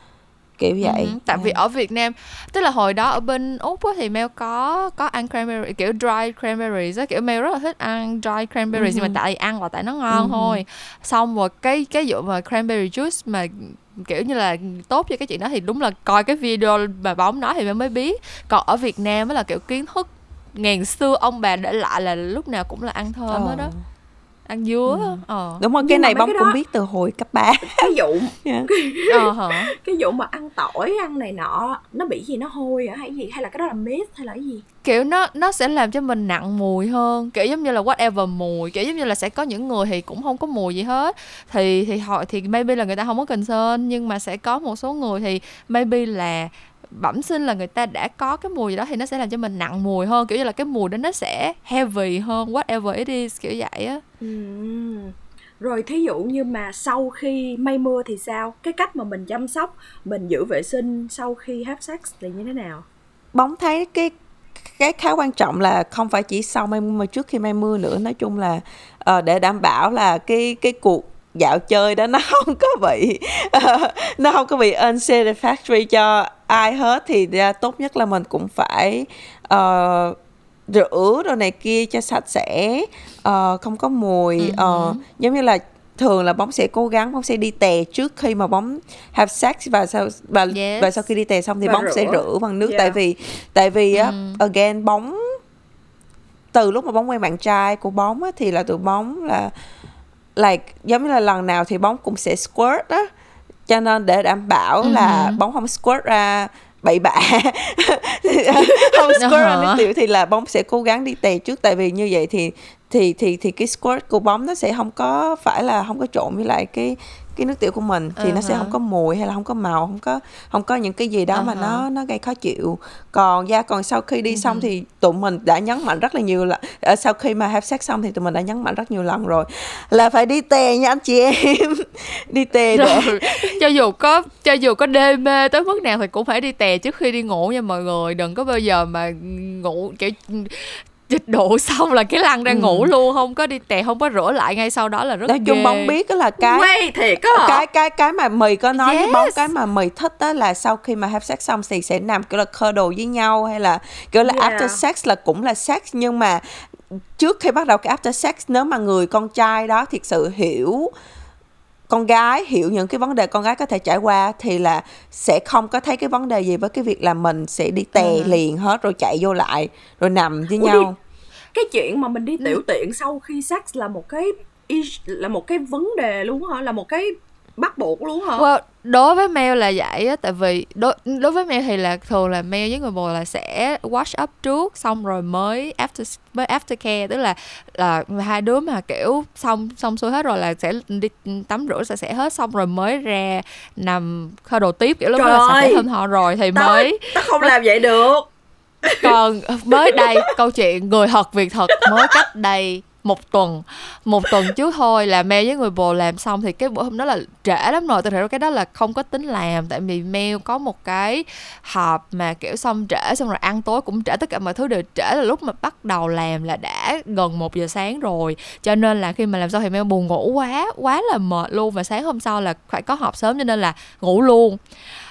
kiểu vậy. Ừ, tại vì ở Việt Nam tức là hồi đó ở bên úc á, thì Mel có có ăn cranberry kiểu dry cranberries á kiểu Mel rất là thích ăn dry cranberries nhưng mà tại ăn là tại nó ngon thôi. Xong rồi cái cái vụ mà cranberry juice mà kiểu như là tốt cho cái chuyện đó thì đúng là coi cái video mà bóng nói thì Mel mới biết. Còn ở Việt Nam á là kiểu kiến thức ngàn xưa ông bà để lại là lúc nào cũng là ăn thơm Ờ. hết đó ăn dứa. Á. ờ. Đúng rồi Nhưng cái mà này bóng cái cũng đó- biết từ hồi cấp 3 cái vụ ờ hả? Cái vụ mà ăn tỏi ăn này nọ nó bị gì nó hôi hả hay gì? Hay là cái đó là myth hay là cái gì? Kiểu nó nó sẽ làm cho mình nặng mùi hơn. Kiểu giống như là whatever mùi. Kiểu giống như là sẽ có những người thì cũng không có mùi gì hết. Thì thì họ thì maybe là người ta không có concern nhưng mà sẽ có một số người thì maybe là bẩm sinh là người ta đã có cái mùi gì đó thì nó sẽ làm cho mình nặng mùi hơn. Kiểu như là cái mùi đó nó sẽ heavy hơn whatever it is kiểu vậy á. Ừm. rồi thí dụ như mà sau khi mây mưa thì sao? Cái cách mà mình chăm sóc mình giữ vệ sinh sau khi have sex thì như thế nào? Bóng thấy cái cái khá quan trọng là không phải chỉ sau mây mưa mà trước khi mây mưa nữa. Nói chung là ờ, để đảm bảo là cái cái cuộc dạo chơi đó nó không có bị ờ, nó không có bị unsatisfactory cho ai hết thì tốt nhất là mình cũng phải ờ, rửa đồ này kia cho sạch sẽ ờ, không có mùi ờ, giống như là thường là bóng sẽ cố gắng bóng sẽ đi tè trước khi mà bóng have sex và sau và Yes. và sau khi đi tè xong thì Và bóng sẽ rửa. rửa bằng nước Yeah. tại vì tại vì á again bóng từ lúc mà bóng quen bạn trai của bóng á thì là tụi bóng là like giống như là lần nào thì bóng cũng sẽ squirt á cho nên để đảm bảo là bóng không squirt ra bậy bạ. Không squirt ra nước Ờ. tiểu thì là bóng sẽ cố gắng đi tè trước. Tại vì như vậy thì thì thì thì cái squirt của bóng nó sẽ không có phải là không có trộn với lại cái cái nước tiểu của mình thì uh-huh. nó sẽ không có mùi hay là không có màu không có không có những cái gì đó uh-huh. mà nó nó gây khó chịu còn da còn sau khi đi uh-huh. xong thì tụi mình đã nhấn mạnh rất là nhiều là uh, sau khi mà have sex xong thì tụi mình đã nhấn mạnh rất nhiều lần rồi là phải đi tè nha anh chị em đi tè để cho dù có cho dù có đê mê tới mức nào thì cũng phải đi tè trước khi đi ngủ nha mọi người đừng có bao giờ mà ngủ kiểu dịch độ xong là cái lăn ra ừ. ngủ luôn không có đi tè không có rửa lại ngay sau đó là rất nói chung bóng biết là cái Quay, thiệt á cái cái cái mà mì có nói yes. với bóng cái mà mì thích đó là sau khi mà have sex xong thì sẽ nằm kiểu là khơ đồ với nhau hay là kiểu là yeah. after sex là cũng là sex nhưng mà trước khi bắt đầu cái after sex nếu mà người con trai đó thiệt sự hiểu con gái hiểu những cái vấn đề con gái có thể trải qua thì là sẽ không có thấy cái vấn đề gì với cái việc là mình sẽ đi tè ừ. liền hết rồi chạy vô lại rồi nằm với Ủa nhau đi, cái chuyện mà mình đi tiểu ừ. tiện sau khi sex là một cái là một cái vấn đề luôn hả là một cái bắt buộc luôn hả? Well, đối với mail là vậy á tại vì đối đối với mail thì là thường là mail với người bồ là sẽ wash up trước xong rồi mới after mới after care tức là là hai đứa mà kiểu xong xong xuôi hết rồi là sẽ đi tắm rửa sẽ sẽ hết xong rồi mới ra nằm khơi đồ tiếp kiểu lúc đó là sẽ thơm họ rồi thì tao, mới tao không làm vậy được. Còn mới đây câu chuyện người thật việc thật mới cách đây một tuần. Một tuần trước thôi là mail với người bồ làm xong thì cái bữa hôm đó là trễ lắm rồi. Tôi thấy cái đó là không có tính làm, tại vì mail có một cái họp mà, kiểu, xong trễ, xong rồi ăn tối cũng trễ, tất cả mọi thứ đều trễ. Là lúc mà bắt đầu làm là đã gần một giờ sáng rồi. Cho nên là khi mà làm xong thì mail buồn ngủ quá quá là mệt luôn. Và sáng hôm sau là phải có họp sớm cho nên là ngủ luôn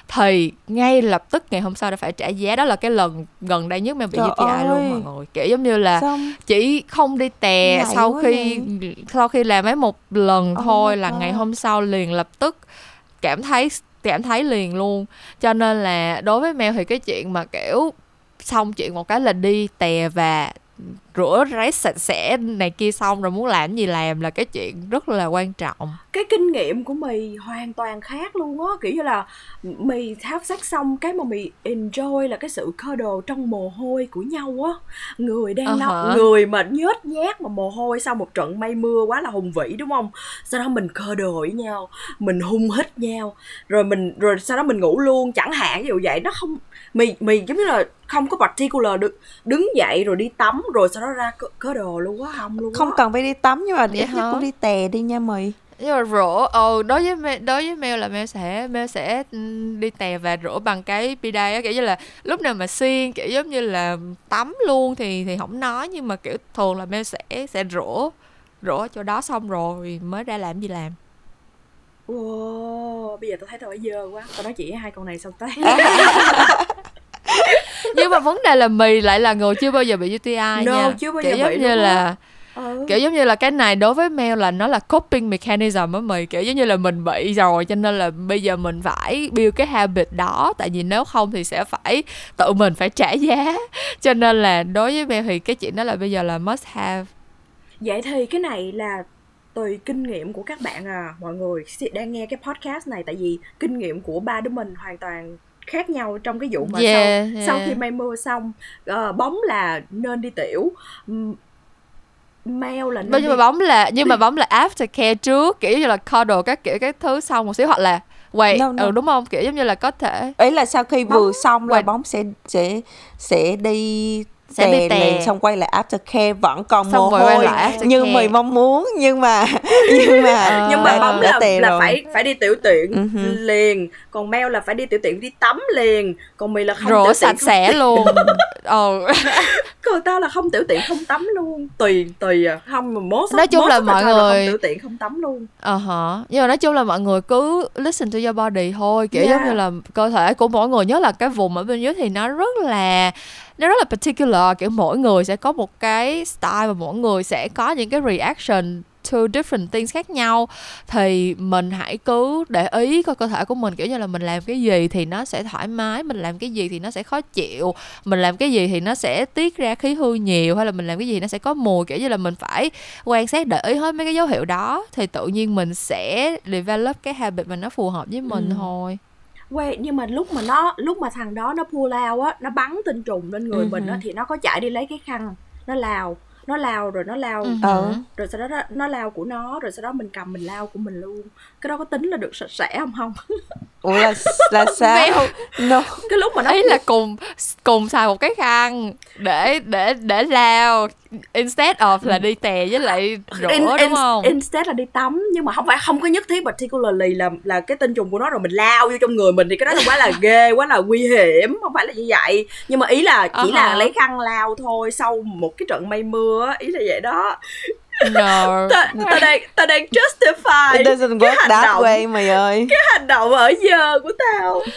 thì ngay lập tức ngày hôm sau đã phải trả giá đó là cái lần gần đây nhất mà bị Trời UTI ơi. luôn mọi người kiểu giống như là Xong. chỉ không đi tè Ngại sau khi vậy. sau khi làm ấy một lần oh thôi là ngày hôm sau liền lập tức cảm thấy cảm thấy liền luôn cho nên là đối với mèo thì cái chuyện mà kiểu xong chuyện một cái là đi tè và rửa ráy sạch sẽ này kia xong rồi muốn làm gì làm là cái chuyện rất là quan trọng. Cái kinh nghiệm của mì hoàn toàn khác luôn á kiểu như là mì tháo sắc xong cái mà mì enjoy là cái sự cơ đồ trong mồ hôi của nhau á. Người đang uh-huh. người mà nhớt nhát mà mồ hôi sau một trận mây mưa quá là hùng vĩ đúng không? Sau đó mình cơ đồ với nhau mình hung hít nhau rồi mình rồi sau đó mình ngủ luôn chẳng hạn ví dụ vậy. Nó không mì mì giống như là không có particular được đứng dậy rồi đi tắm rồi sau đó ra có, đồ luôn quá không luôn không quá. cần phải đi tắm nhưng mà ít nhất cũng đi tè đi nha mì. Nhưng mà rửa ờ đối với Mel, đối với Mel là Mel sẽ Mel sẽ ừ, đi tè và rửa bằng cái bidet á. Kiểu như là lúc nào mà xuyên kiểu giống như là tắm luôn thì thì không nói nhưng mà kiểu thường là Mel sẽ sẽ rửa rửa chỗ đó xong rồi mới ra làm gì làm. Wow, bây giờ tôi thấy tôi phải dơ quá. Tao nói chỉ hai con này xong tới Nhưng mà vấn đề là mì lại là người chưa bao giờ bị UTI no, nha. chưa bao giờ Kiểu giống như là Ừ. kiểu giống như là cái này đối với mail là nó là coping mechanism á mày kiểu giống như là mình bị rồi cho nên là bây giờ mình phải build cái habit đó. Tại vì nếu không thì sẽ phải tự mình phải trả giá. Cho nên là đối với mail thì cái chuyện đó là bây giờ là must have. Vậy thì cái này là tùy kinh nghiệm của các bạn à. Mọi người đang nghe cái podcast này tại vì kinh nghiệm của ba đứa mình hoàn toàn khác nhau trong cái vụ mà yeah, sau yeah. sau khi may mưa xong uh, bóng là nên đi tiểu mail là nhưng mà bóng là nhưng mà bóng là after care trước kiểu như là cuddle các kiểu các thứ xong một xíu hoặc là quay no, no. ừ đúng không kiểu giống như là có thể ấy là sau khi vừa xong là bóng sẽ sẽ sẽ đi sẽ tè đi tè. liền xong quay lại aftercare vẫn còn xong mồ hôi. như mình mong muốn nhưng mà nhưng mà uh, nhưng mà bóng là, là rồi. phải phải đi tiểu tiện uh-huh. liền. Còn mail là phải đi tiểu tiện đi tắm liền. Còn mày là không rửa sạch sẽ luôn. Ừ còn tao là không tiểu tiện không tắm luôn. Tùy tùy à. Không mà mốt nói chung là mọi người là không tiểu tiện không tắm luôn. Ờ uh hả. Nhưng mà nói chung là mọi người cứ listen to your body thôi. Kiểu yeah. giống như là cơ thể của mỗi người nhớ là cái vùng ở bên dưới thì nó rất là nó rất là particular kiểu mỗi người sẽ có một cái style và mỗi người sẽ có những cái reaction to different things khác nhau thì mình hãy cứ để ý coi cơ thể của mình kiểu như là mình làm cái gì thì nó sẽ thoải mái mình làm cái gì thì nó sẽ khó chịu mình làm cái gì thì nó sẽ tiết ra khí hư nhiều hay là mình làm cái gì nó sẽ có mùi kiểu như là mình phải quan sát để ý hết mấy cái dấu hiệu đó thì tự nhiên mình sẽ develop cái habit mà nó phù hợp với mình ừ. thôi Wait, nhưng mà lúc mà nó lúc mà thằng đó nó pull out á, nó bắn tinh trùng lên người uh-huh. mình á thì nó có chạy đi lấy cái khăn nó lao nó lao rồi nó lao Ừ. Ờ. rồi sau đó nó, nó lao của nó rồi sau đó mình cầm mình lao của mình luôn cái đó có tính là được sạch sẽ không không ủa là là sao no cái lúc mà nó ấy là cùng cùng xài một cái khăn để để để lao instead of là đi tè với lại rửa In- đúng in- không? instead là đi tắm nhưng mà không phải không có nhất thiết particularly là là cái tinh trùng của nó rồi mình lao vô trong người mình thì cái đó là quá là ghê quá là nguy hiểm không phải là như vậy. Nhưng mà ý là chỉ là Uh-huh. lấy khăn lao thôi sau một cái trận mây mưa ý là vậy đó no. Ta, ta đang ta đang justify it doesn't cái work hành that động. way mày ơi. Cái hành động ở giờ của tao.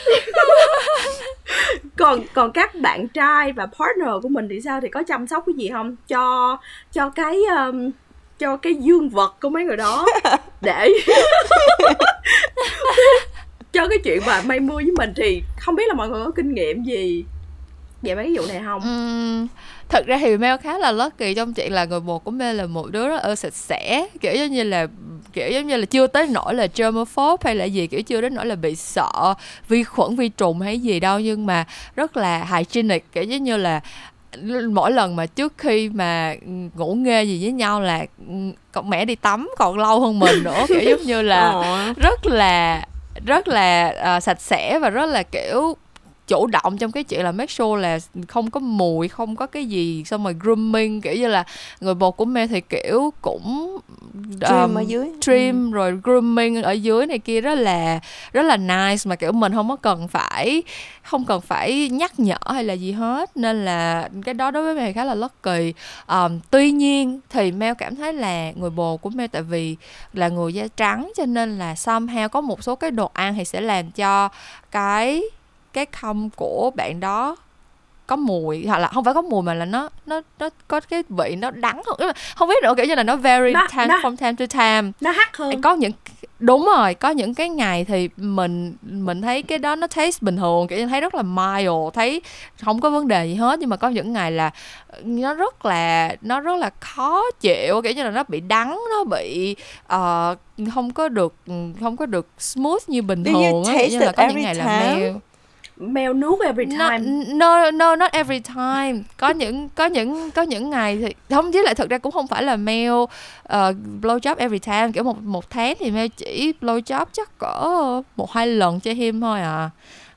Còn còn các bạn trai và partner của mình thì sao? Thì có chăm sóc cái gì không? Cho cho cái um, cho cái dương vật của mấy người đó để cho cái chuyện mà mây mưa với mình thì không biết là mọi người có kinh nghiệm gì về mấy cái vụ này không? Ừm, thật ra thì Mel khá là lucky trong chuyện là người bồ của Mel là một đứa rất ưa sạch sẽ kiểu giống như là kiểu giống như là chưa tới nỗi là germaphobe hay là gì kiểu chưa đến nỗi là bị sợ vi khuẩn vi trùng hay gì đâu nhưng mà rất là hygienic kiểu giống như là mỗi lần mà trước khi mà ngủ nghê gì với nhau là con mẹ đi tắm còn lâu hơn mình nữa kiểu giống như là Ồ. rất là rất là à, sạch sẽ và rất là kiểu chủ động trong cái chuyện là make sure là không có mùi không có cái gì xong rồi grooming kiểu như là người bồ của Mel thì kiểu cũng Trim um, ở dưới. trim rồi grooming ở dưới này kia rất là rất là nice mà kiểu mình không có cần phải không cần phải nhắc nhở hay là gì hết. Nên là cái đó đối với Mel khá là lucky. Um, tuy nhiên thì Mel cảm thấy là người bồ của Mel tại vì là người da trắng cho nên là somehow có một số cái đồ ăn thì sẽ làm cho cái cái khâm của bạn đó có mùi hoặc là không phải có mùi mà là nó nó nó có cái vị nó đắng hơn. Là không biết nữa kiểu như là nó vary Nó- time nó- from time to time. nó hắt hơn. Có những đúng rồi có những cái ngày thì mình mình thấy cái đó nó taste bình thường kiểu như thấy rất là mild thấy không có vấn đề gì hết. Nhưng mà có những ngày là nó rất là nó rất là khó chịu kiểu như là nó bị đắng nó bị ờ, không có được không có được smooth như bình thường như taste là có những ngày là time? mèo mèo nuốt every no, time. no no not every time. Có những có những có những ngày thì không với lại thực ra cũng không phải là mail uh, blow job every time. Kiểu một một tháng thì mail chỉ blow job chắc cỡ một hai lần cho him thôi à.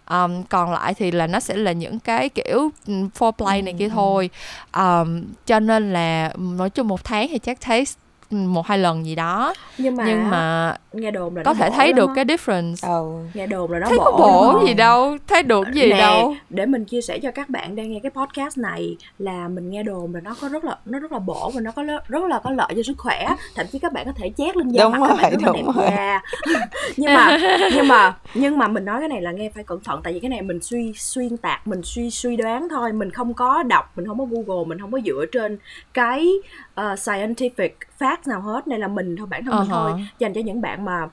Um, còn lại thì là nó sẽ là những cái kiểu foreplay này kia thôi. Um, cho nên là nói chung một tháng thì chắc thấy một hai lần gì đó. Nhưng mà, nhưng mà nghe đồn là có nó thể thấy được á. cái difference Ồ. nghe đồn là nó thấy bổ có bổ gì đâu thấy được gì Nè, đâu để mình chia sẻ cho các bạn đang nghe cái podcast này là mình nghe đồn là nó có rất là nó rất là bổ và nó có rất là có lợi cho sức khỏe thậm chí các bạn có thể chét lên da Đúng mặt các bạn rồi, rất là đúng đẹp rồi. da nhưng mà nhưng mà nhưng mà mình nói cái này là nghe phải cẩn thận tại vì cái này mình suy xuyên tạc mình suy suy đoán thôi mình không có đọc mình không có google mình không có dựa trên cái uh, scientific fact nào hết nên là mình thôi bản thân mình Uh-huh. thôi dành cho những bạn mà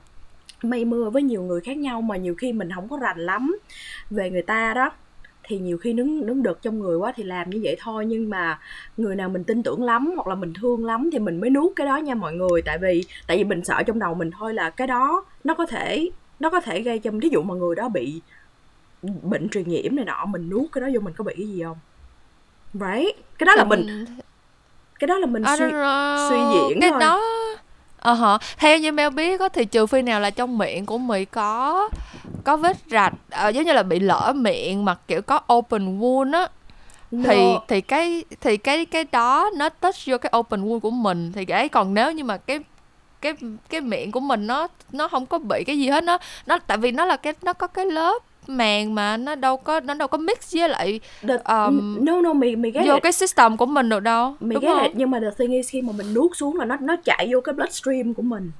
mây mưa với nhiều người khác nhau mà nhiều khi mình không có rành lắm về người ta đó thì nhiều khi nướng nướng đực trong người quá thì làm như vậy thôi. Nhưng mà người nào mình tin tưởng lắm hoặc là mình thương lắm thì mình mới nuốt cái đó nha mọi người. Tại vì tại vì mình sợ trong đầu mình thôi là cái đó nó có thể nó có thể gây cho thí dụ mà người đó bị bệnh truyền nhiễm này nọ mình nuốt cái đó vô mình có bị cái gì không? Right? Cái đó là mình cái đó là mình suy suy diễn cái thôi. đó ờ hả theo như Mel biết á thì trừ phi nào là trong miệng của mì có có vết rạch ờ, giống như là bị lỡ miệng mà kiểu có open wound á thì No. thì cái thì cái cái đó nó touch vô cái open wound của mình thì cái còn nếu như mà cái cái cái miệng của mình nó nó không có bị cái gì hết nó nó tại vì nó là cái nó có cái lớp màng mà nó đâu có nó đâu có mix với lại The, um, no no mày mày ghét vô cái system của mình được đâu. Mày đúng ghét không? nhưng mà the thing is khi mà mình nuốt xuống là nó nó chạy vô cái bloodstream của mình.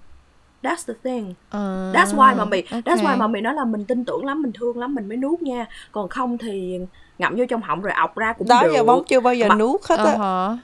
That's the thing. Ờ, that's why mà mày that's ok. why mà mày nói là mình tin tưởng lắm mình thương lắm mình mới nuốt nha. Còn không thì ngậm vô trong họng rồi ọc ra cũng đó được. giờ bóng chưa bao giờ Mà- nuốt hết Ờ á hả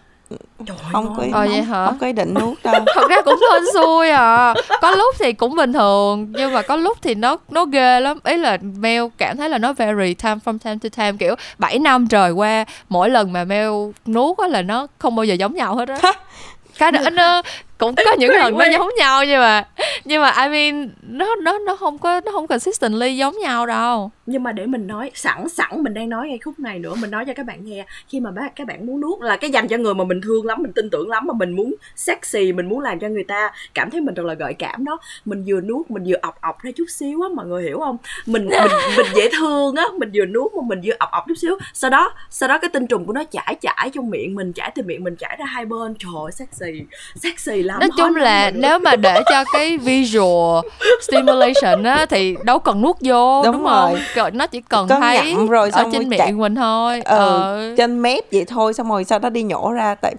Trời không ngon có. Ờ vậy hả? không có ý định nuốt đâu thật ra cũng hên xui à có lúc thì cũng bình thường nhưng mà có lúc thì nó nó ghê lắm ý là Mel cảm thấy là nó vary time from time to time kiểu 7 năm trời qua mỗi lần mà Mel nuốt á là nó không bao giờ giống nhau hết á cái đó nó cũng có những lần nó giống nhau nhưng mà nhưng mà I mean nó nó nó không có nó không consistently giống nhau đâu. Nhưng mà để mình nói sẵn sẵn mình đang nói ngay khúc này nữa mình nói cho các bạn nghe. Khi mà bác các bạn muốn nuốt là cái dành cho người mà mình thương lắm mình tin tưởng lắm mà mình muốn sexy mình muốn làm cho người ta cảm thấy mình thật là gợi cảm đó. Mình vừa nuốt mình vừa ọc ọc ra chút xíu á mọi người hiểu không? Mình mình mình dễ thương á mình vừa nuốt mà mình vừa ọc ọc chút xíu. Sau đó sau đó cái tinh trùng của nó chảy chảy trong miệng mình chảy từ miệng mình chảy ra hai bên. Trời ơi, sexy sexy lắm nói chung là nếu mà để cho cái visual stimulation á thì đâu cần nuốt vô đúng, Đúng không? rồi. Cỡ- nó chỉ cần Có thấy rồi ở trên rồi miệng chạy- mình thôi. Ừ, ờ. trên mép vậy thôi xong rồi sau đó đi nhổ ra tại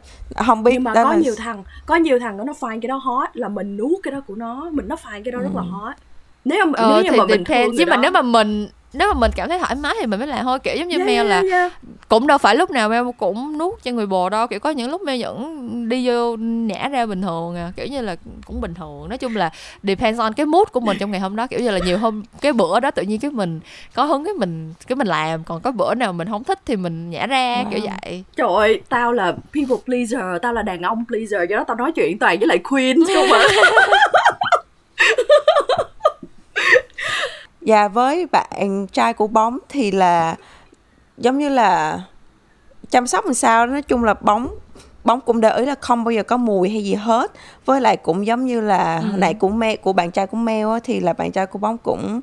không biết nhưng mà đó có là- nhiều thằng có nhiều thằng nó find cái đó hot là mình nuốt cái đó của nó mình nó find cái đó rất là hot. Nếu mà ờ, nếu như thì mà mình thương nhưng mà người nếu đó- mà mình nếu mà mình cảm thấy thoải mái thì mình mới làm thôi kiểu giống như Yeah, Mel là yeah, yeah. cũng đâu phải lúc nào Mel cũng nuốt cho người bồ đâu kiểu có những lúc Mel vẫn đi vô nhả ra bình thường à kiểu như là cũng bình thường nói chung là depends on cái mood của mình trong ngày hôm đó kiểu như là nhiều hôm cái bữa đó tự nhiên cái mình có hứng cái mình cái mình làm còn có bữa nào mình không thích thì mình nhả ra kiểu vậy Trời ơi, tao là people pleaser, tao là đàn ông pleaser, do đó tao nói chuyện toàn với lại queen không à. Và với bạn trai của bóng thì là giống như là chăm sóc làm sao nói chung là bóng bóng cũng để ý là không bao giờ có mùi hay gì hết. Với lại cũng giống như là hồi nãy của me của bạn trai của á, thì là bạn trai của bóng cũng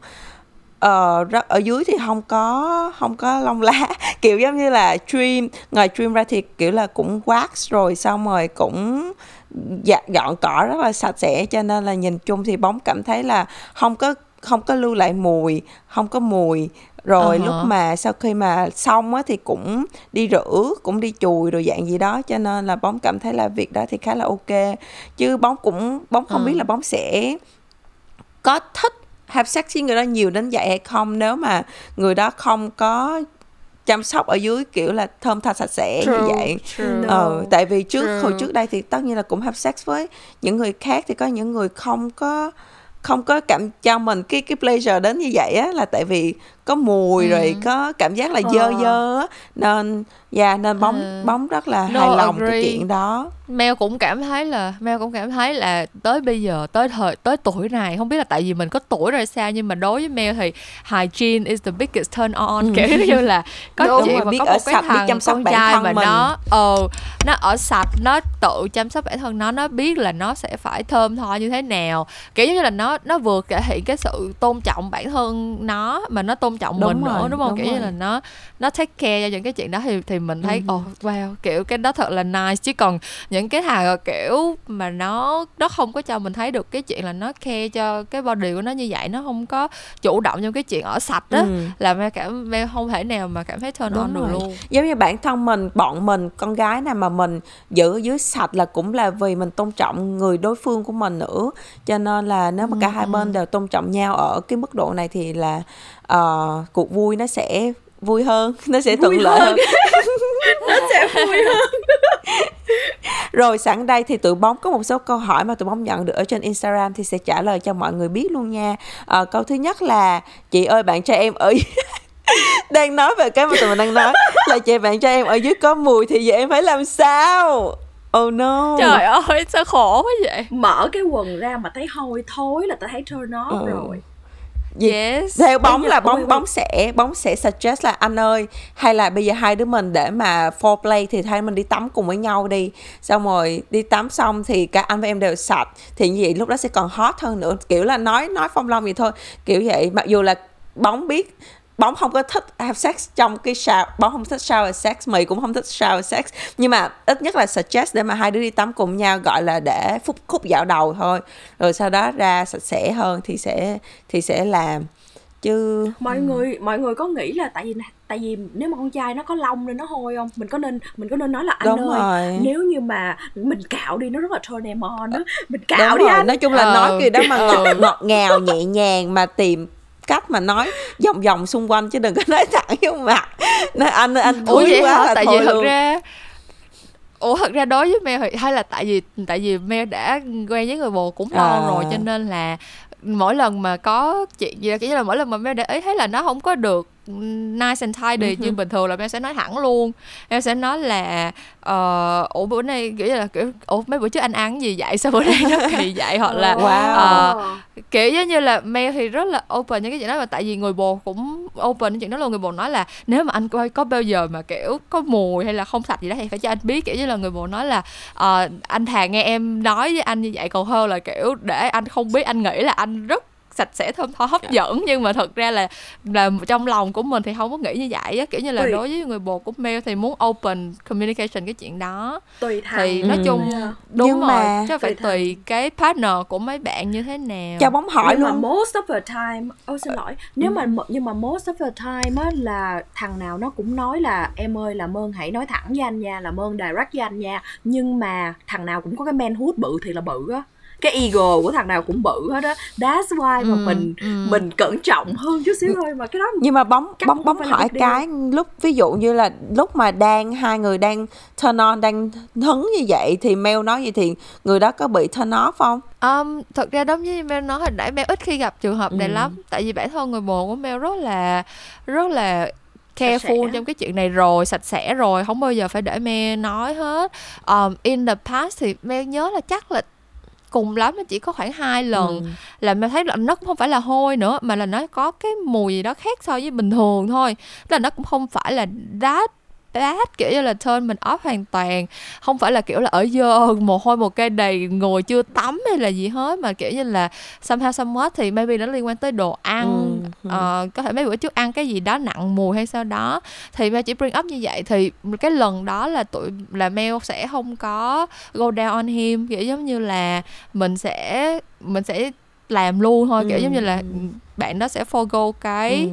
ờ, rất ở dưới thì không có không có lông lá. Kiểu giống như là trim ngoài trim ra thì kiểu là cũng wax rồi xong rồi cũng dạ, dọn cỏ rất là sạch sẽ cho nên là nhìn chung thì bóng cảm thấy là không có không có lưu lại mùi không có mùi rồi Ờ hả. lúc mà sau khi mà xong á thì cũng đi rửa cũng đi chùi rồi dạng gì đó cho nên là bóng cảm thấy là việc đó thì khá là ok chứ bóng cũng bóng không Ờ. biết là bóng sẽ có thích have sex với người đó nhiều đến vậy hay không nếu mà người đó không có chăm sóc ở dưới kiểu là thơm tha sạch sẽ như vậy true. Ờ tại vì trước True. hồi trước đây thì tất nhiên là cũng have sex với những người khác thì có những người không có không có cảm cho mình cái cái pleasure đến như vậy á, là tại vì có mùi Ừ. rồi có cảm giác là dơ Ờ. dơ á nên dạ nên bóng Ừ. bóng rất là No, hài lòng cái agree. chuyện đó Mel cũng cảm thấy là Mel cũng cảm thấy là tới bây giờ tới thời tới tuổi này không biết là tại vì mình có tuổi rồi sao nhưng mà đối với Mel thì hygiene is the biggest turn on kiểu như là có Đúng chuyện mà biết có ở một cái sạch, thằng chăm sóc con bản trai thân mà mình. nó ờ nó ở sạch nó tự chăm sóc bản thân nó nó biết là nó sẽ phải thơm tho như thế nào kiểu như là nó nó vừa thể hiện cái sự tôn trọng bản thân nó mà nó tôn trọng Đúng mình rồi, nữa đúng không đúng kiểu như rồi. là nó nó take care cho những cái chuyện đó thì thì mình thấy Ừ. ồ wow kiểu cái đó thật là nice chứ còn những cái thằng kiểu mà nó nó không có cho mình thấy được cái chuyện là nó care cho cái body của nó như vậy nó không có chủ động trong cái chuyện ở sạch đó Ừ. là mẹ cảm mẹ không thể nào mà cảm thấy turn Đúng on được luôn giống như bản thân mình bọn mình con gái nào mà mình giữ dưới sạch là cũng là vì mình tôn trọng người đối phương của mình nữa cho nên là nếu mà cả hai bên đều tôn trọng nhau ở cái mức độ này thì là ờ, cuộc vui nó sẽ vui hơn nó sẽ thuận lợi hơn. hơn Nó sẽ vui hơn. rồi sẵn đây thì tụi bóng có một số câu hỏi mà tụi bóng nhận được ở trên Instagram thì sẽ trả lời cho mọi người biết luôn nha Ờ, câu thứ nhất là chị ơi bạn trai em ở đang nói về cái mà tụi mình đang nói là chị bạn trai em ở dưới có mùi thì giờ em phải làm sao oh no trời ơi sao khổ quá vậy Mở cái quần ra mà thấy hôi thối là tao thấy turn off Ừ. rồi. Gì- yes. Theo bóng giờ- là bóng bóng sẽ bóng sẽ suggest là anh ơi hay là bây giờ hai đứa mình để mà foreplay thì hai mình đi tắm cùng với nhau đi. Xong rồi đi tắm xong thì cả anh và em đều sạch. Thì như vậy lúc đó sẽ còn hot hơn nữa. Kiểu là nói nói phong long vậy thôi. Kiểu vậy mặc dù là bóng biết bóng không có thích have sex trong cái shower bóng không thích shower sex mày cũng không thích shower sex nhưng mà ít nhất là suggest để mà hai đứa đi tắm cùng nhau gọi là để phút khúc dạo đầu thôi rồi sau đó ra sạch sẽ hơn thì sẽ thì sẽ làm chứ Mọi người mọi người có nghĩ là tại vì tại vì nếu mà con trai nó có lông nên nó hôi không? Mình có nên mình có nên nói là anh Đúng ơi, rồi. nếu như mà mình cạo đi nó rất là turn em on đó. Mình cạo đúng đi rồi anh. nói chung là Ờ. nói kiểu đó mà ngọt ngọt ngào nhẹ nhàng mà tìm cách mà nói vòng vòng xung quanh chứ đừng có nói thẳng vô mặt. Nói anh anh ủa thúi vậy quá hả? là tại thôi vì thật luôn. ra ủa thật ra đối với Mel hay là tại vì tại vì Mel đã quen với người bồ cũng lâu À. rồi cho nên là mỗi lần mà có chuyện gì đó kiểu như là mỗi lần mà Mel để ý thấy là nó không có được nice and tidy như bình thường là Mel sẽ nói thẳng luôn. Mel sẽ nói là ờ, ủa bữa nay kiểu như là kiểu ủa mấy bữa trước anh ăn gì vậy? Sao bữa nay nó kỳ vậy hoặc là Wow. ờ, kiểu giống như là Mel thì rất là open những cái chuyện đó mà tại vì người bồ cũng open những chuyện đó luôn. Người bồ nói là nếu mà anh coi có bao giờ mà kiểu có mùi hay là không sạch gì đó thì phải cho anh biết. Kiểu như là người bồ nói là ờ, anh thà nghe em nói với anh như vậy còn hơn là kiểu để anh không biết anh nghĩ là anh rất sạch sẽ thơm tho hấp dẫn. Nhưng mà thật ra là là trong lòng của mình thì không có nghĩ như vậy á. Kiểu như là Tùy. đối với người bồ của Mel thì muốn open communication cái chuyện đó. Tùy thằng. thì nói Ừ. chung Yeah. đúng Nhưng rồi mà- chứ phải Tùy tùy cái partner của mấy bạn như thế nào. Cho bóng hỏi nhưng mà luôn. most of the time ôi xin lỗi. Nếu mà nhưng mà most of the time á là thằng nào nó cũng nói là em ơi làm ơn hãy nói thẳng với anh nha làm ơn direct với anh nha. Nhưng mà thằng nào cũng có cái manhood bự thì là bự á cái ego của thằng nào cũng bự hết á. That's why mà Ừ, mình ừ. mình cẩn trọng hơn chút xíu thôi mà cái đó nhưng mà bóng bóng bóng hỏi cái lúc ví dụ như là lúc mà đang hai người đang turn on đang hứng như vậy thì Mel nói gì thì người đó có bị turn off không? Um, thật ra đúng như Mel nói hồi nãy Mel ít khi gặp trường hợp này Ừ. lắm. Tại vì bản thân người bồ của Mel rất là rất là careful trong cái chuyện này rồi sạch sẽ rồi không bao giờ phải để Mel nói hết. Um, in the past thì Mel nhớ là chắc là cùng lắm nó chỉ có khoảng hai lần Ừ. là Mel thấy là nó cũng không phải là hôi nữa mà là nó có cái mùi gì đó khác so với bình thường thôi Tức là nó cũng không phải là that bad kiểu như là turn mình off hoàn toàn không phải là kiểu là ở dơ mồ hôi một cây đầy ngồi chưa tắm hay là gì hết mà kiểu như là somehow somewhat thì maybe nó liên quan tới đồ ăn Ừ. Ờ, có thể mấy bữa trước ăn cái gì đó nặng mùi hay sao đó thì Mel chỉ bring up như vậy thì cái lần đó là tụi là Mel sẽ không có go down on him kiểu giống như là mình sẽ mình sẽ làm luôn thôi kiểu Ừ, giống như là ừ. bạn đó sẽ forgo cái Ừ.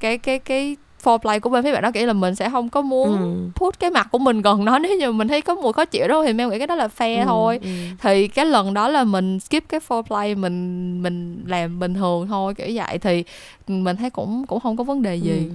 cái cái cái foreplay của bên phía bạn đó kiểu là mình sẽ không có muốn Ừ. put cái mặt của mình gần nó nếu như mình thấy có mùi khó chịu đó thì Mel nghĩ cái đó là fair Ừ, thôi ừ. thì cái lần đó là mình skip cái foreplay mình mình làm bình thường thôi kiểu vậy thì mình thấy cũng cũng không có vấn đề gì Ừ.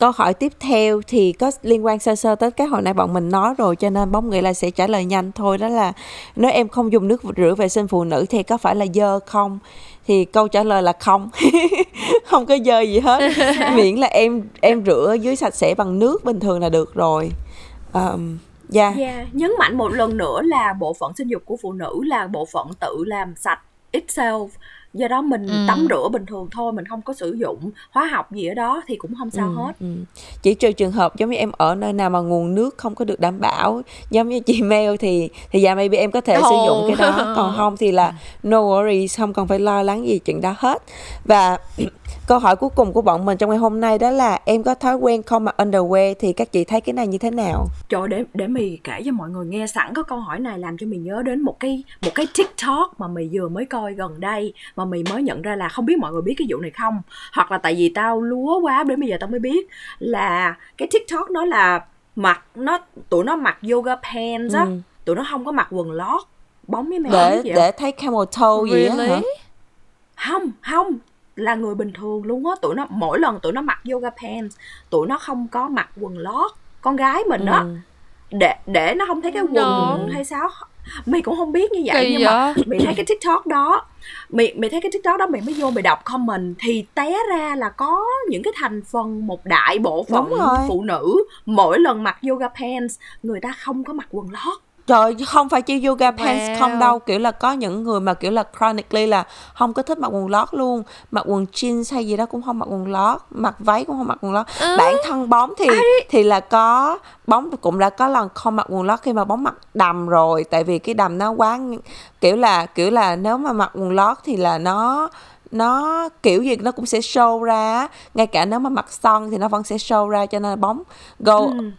Câu hỏi tiếp theo thì có liên quan sơ sơ tới cái hồi nãy bọn mình nói rồi cho nên bóng nghĩ là sẽ trả lời nhanh thôi đó là nếu em không dùng nước rửa vệ sinh phụ nữ thì có phải là dơ không? Thì câu trả lời là không. không có dơ gì hết. Miễn là em em rửa dưới sạch sẽ bằng nước bình thường là được rồi. Um, yeah. Yeah, nhấn mạnh một lần nữa là bộ phận sinh dục của phụ nữ là bộ phận tự làm sạch itself. Do đó mình Ừ. tắm rửa bình thường thôi, mình không có sử dụng hóa học gì ở đó thì cũng không sao Ừ, hết. ừ. Chỉ trừ trường hợp giống như em ở nơi nào mà nguồn nước không có được đảm bảo giống như chị Mel thì thì dạ maybe em có thể sử dụng cái đó còn không thì là no worries không cần phải lo lắng gì chuyện đó hết và câu hỏi cuối cùng của bọn mình trong ngày hôm nay đó là em có thói quen không mặc underwear thì các chị thấy cái này như thế nào? Trời để để mì kể cho mọi người nghe sẵn có câu hỏi này làm cho mình nhớ đến một cái một cái TikTok mà mì vừa mới coi gần đây mà mì mới nhận ra là không biết mọi người biết cái vụ này không. Hoặc là tại vì tao lúa quá đến bây giờ tao mới biết là cái TikTok nó là mặc nó tụi nó mặc yoga pants á Ừ. tụi nó không có mặc quần lót bóng với mày để gì để thấy camel toe gì á hả? Really? Không không là người bình thường luôn á tụi nó mỗi lần tụi nó mặc yoga pants tụi nó không có mặc quần lót con gái mình đó Ừ. để để nó không thấy cái quần No. hay sao mày cũng không biết như vậy Kỳ nhưng mà vậy? mày thấy cái tiktok đó mày mày thấy cái tiktok đó mày mới vô mày đọc comment thì té ra là có những cái thành phần một đại bộ phận phụ nữ mỗi lần mặc yoga pants người ta không có mặc quần lót Trời không phải chỉ yoga pants Wow. không đâu. Kiểu là có những người mà kiểu là chronically là Không có thích mặc quần lót luôn. Mặc quần jeans hay gì đó cũng không mặc quần lót. Mặc váy cũng không mặc quần lót. Ừ. Bản thân bóng thì thì là có Bóng cũng đã có lần không mặc quần lót Khi mà bóng mặc đầm rồi. Tại vì cái đầm nó quá Kiểu là kiểu là nếu mà mặc quần lót thì là nó nó kiểu gì nó cũng sẽ show ra ngay cả nếu mà mặc son thì nó vẫn sẽ show ra cho nên bóng go Ừ.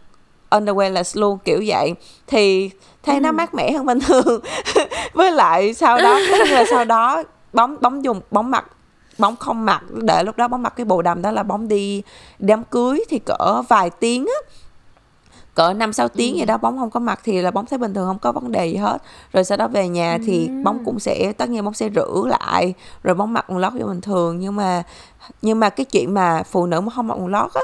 underwearless luôn kiểu vậy. Thì thấy nó mát mẻ hơn bình thường. Với lại sau đó là sau đó bóng bóng dùng bóng mặc bóng không mặc để lúc đó bóng mặc cái bộ đầm đó là bóng đi đám cưới thì cỡ vài tiếng á. Cỡ năm sáu tiếng gì đó bóng không có mặc thì là bóng thấy bình thường không có vấn đề gì hết. Rồi sau đó về nhà thì bóng cũng sẽ tất nhiên bóng sẽ rửa lại rồi bóng mặc quần lót như bình thường. Nhưng mà nhưng mà cái chuyện mà phụ nữ mà không mặc quần lót á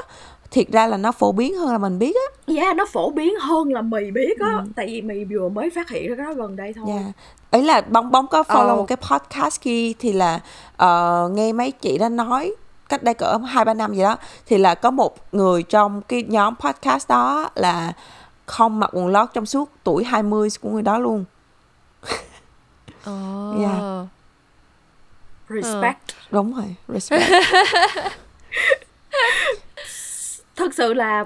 thiệt ra là nó phổ biến hơn là mình biết á yeah nó phổ biến hơn là mì biết á tại vì mì vừa mới phát hiện ra cái đó gần đây thôi Dạ. Ấy là bóng bóng có follow Ờ. một cái podcast kia thì là ờ, nghe mấy chị đó nói cách đây cỡ hai ba năm gì đó thì là có một người trong cái nhóm podcast đó là không mặc quần lót trong suốt tuổi 20 của người đó luôn oh. Yeah. respect đúng rồi respect thật sự là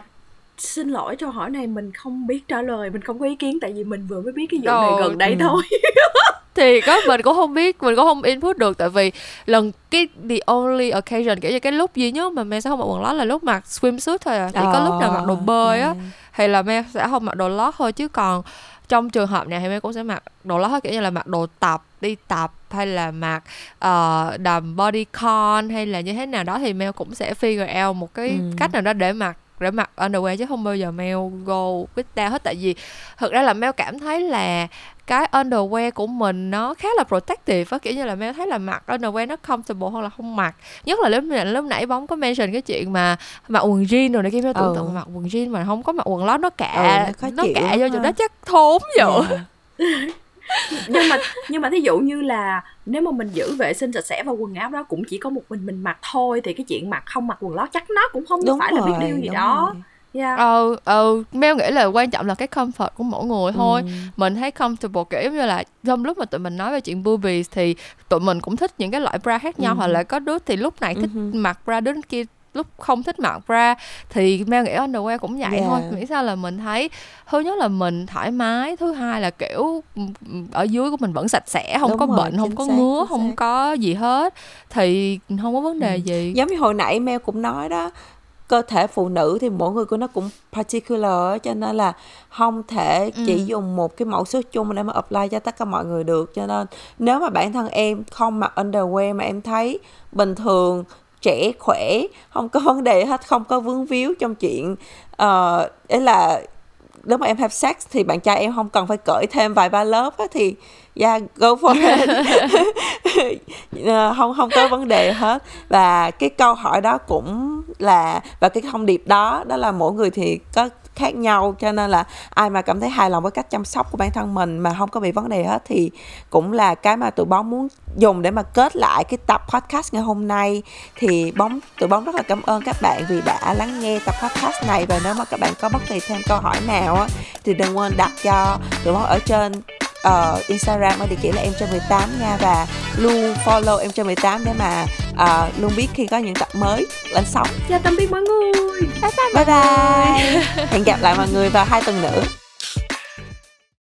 xin lỗi cho hỏi này mình không biết trả lời mình không có ý kiến tại vì mình vừa mới biết cái vụ này gần đây ừ. thôi thì có mình cũng không biết mình cũng không input được tại vì lần cái the only occasion kiểu như cái lúc duy nhất mà mẹ sẽ không mặc quần lót là lúc mặc swimsuit thôi à chỉ có lúc nào mặc đồ bơi á ừ. thì là mẹ sẽ không mặc đồ lót thôi chứ còn trong trường hợp này thì mẹ cũng sẽ mặc đồ lót thôi, kiểu như là mặc đồ tập đi tập hay là mặc uh, đầm bodycon hay là như thế nào đó thì mẹ cũng sẽ figure out một cái Ừ. cách nào đó để mặc để mặc underwear chứ không bao giờ Mel go with that hết tại vì thực ra là Mel cảm thấy là cái underwear của mình nó khá là protective á kiểu như là Mel thấy là mặc underwear nó comfortable hơn là không mặc nhất là lúc nãy lúc nãy bóng có mention cái chuyện mà mặc quần jean rồi này kia Mel tưởng Ừ. tượng mặc quần jean mà không có mặc quần lót nó cả Ừ, nó nó cả vô chỗ đó chắc thốn dữ Yeah. nhưng mà nhưng mà thí dụ như là nếu mà mình giữ vệ sinh sạch sẽ và quần áo đó cũng chỉ có một mình mình mặc thôi thì cái chuyện mặc không mặc quần lót chắc nó cũng không đúng phải là rồi biết điều gì đó rồi. yeah. ờ ờ Mel nghĩ là quan trọng là cái comfort của mỗi người thôi Ừ. mình thấy comfortable kiểu như là trong lúc mà tụi mình nói về chuyện boobies thì tụi mình cũng thích những cái loại bra khác nhau Ừ. hoặc là có đứa thì lúc này thích Ừ. mặc bra đứa kia lúc không thích mặc bra thì Mel nghĩ underwear cũng vậy Yeah. thôi miễn sao là mình thấy thứ nhất là mình thoải mái thứ hai là kiểu ở dưới của mình vẫn sạch sẽ không Đúng có rồi, bệnh không có xác, ngứa không xác. có gì hết thì không có vấn đề Ừ. gì giống như hồi nãy Mel cũng nói đó cơ thể phụ nữ thì mỗi người của nó cũng particular cho nên là không thể chỉ Ừ. dùng một cái mẫu số chung để mà apply cho tất cả mọi người được cho nên nếu mà bản thân em không mặc underwear mà em thấy bình thường trẻ khỏe không có vấn đề hết không có vướng víu trong chuyện ờ, uh, ấy là nếu mà em have sex thì bạn trai em không cần phải cởi thêm vài ba lớp á, thì yeah go for it. Ờ, không không có vấn đề hết. Và cái câu hỏi đó cũng là và cái thông điệp đó đó là mỗi người thì có khác nhau, cho nên là ai mà cảm thấy hài lòng với cách chăm sóc của bản thân mình mà không có bị vấn đề hết thì cũng là cái mà tụi bóng muốn dùng để mà kết lại cái tập podcast ngày hôm nay. Thì bóng, tụi bóng rất là cảm ơn các bạn vì đã lắng nghe tập podcast này. Và nếu mà các bạn có bất kỳ thêm câu hỏi nào á, thì đừng quên đặt cho tụi bóng ở trên ờ, Instagram ở địa chỉ là em cho 18 nha và luôn follow em cho 18 để mà ờ, luôn biết khi có những tập mới lên sóng. Chào tạm biệt mọi người. Bye bye. Hẹn gặp lại mọi người vào hai tuần nữa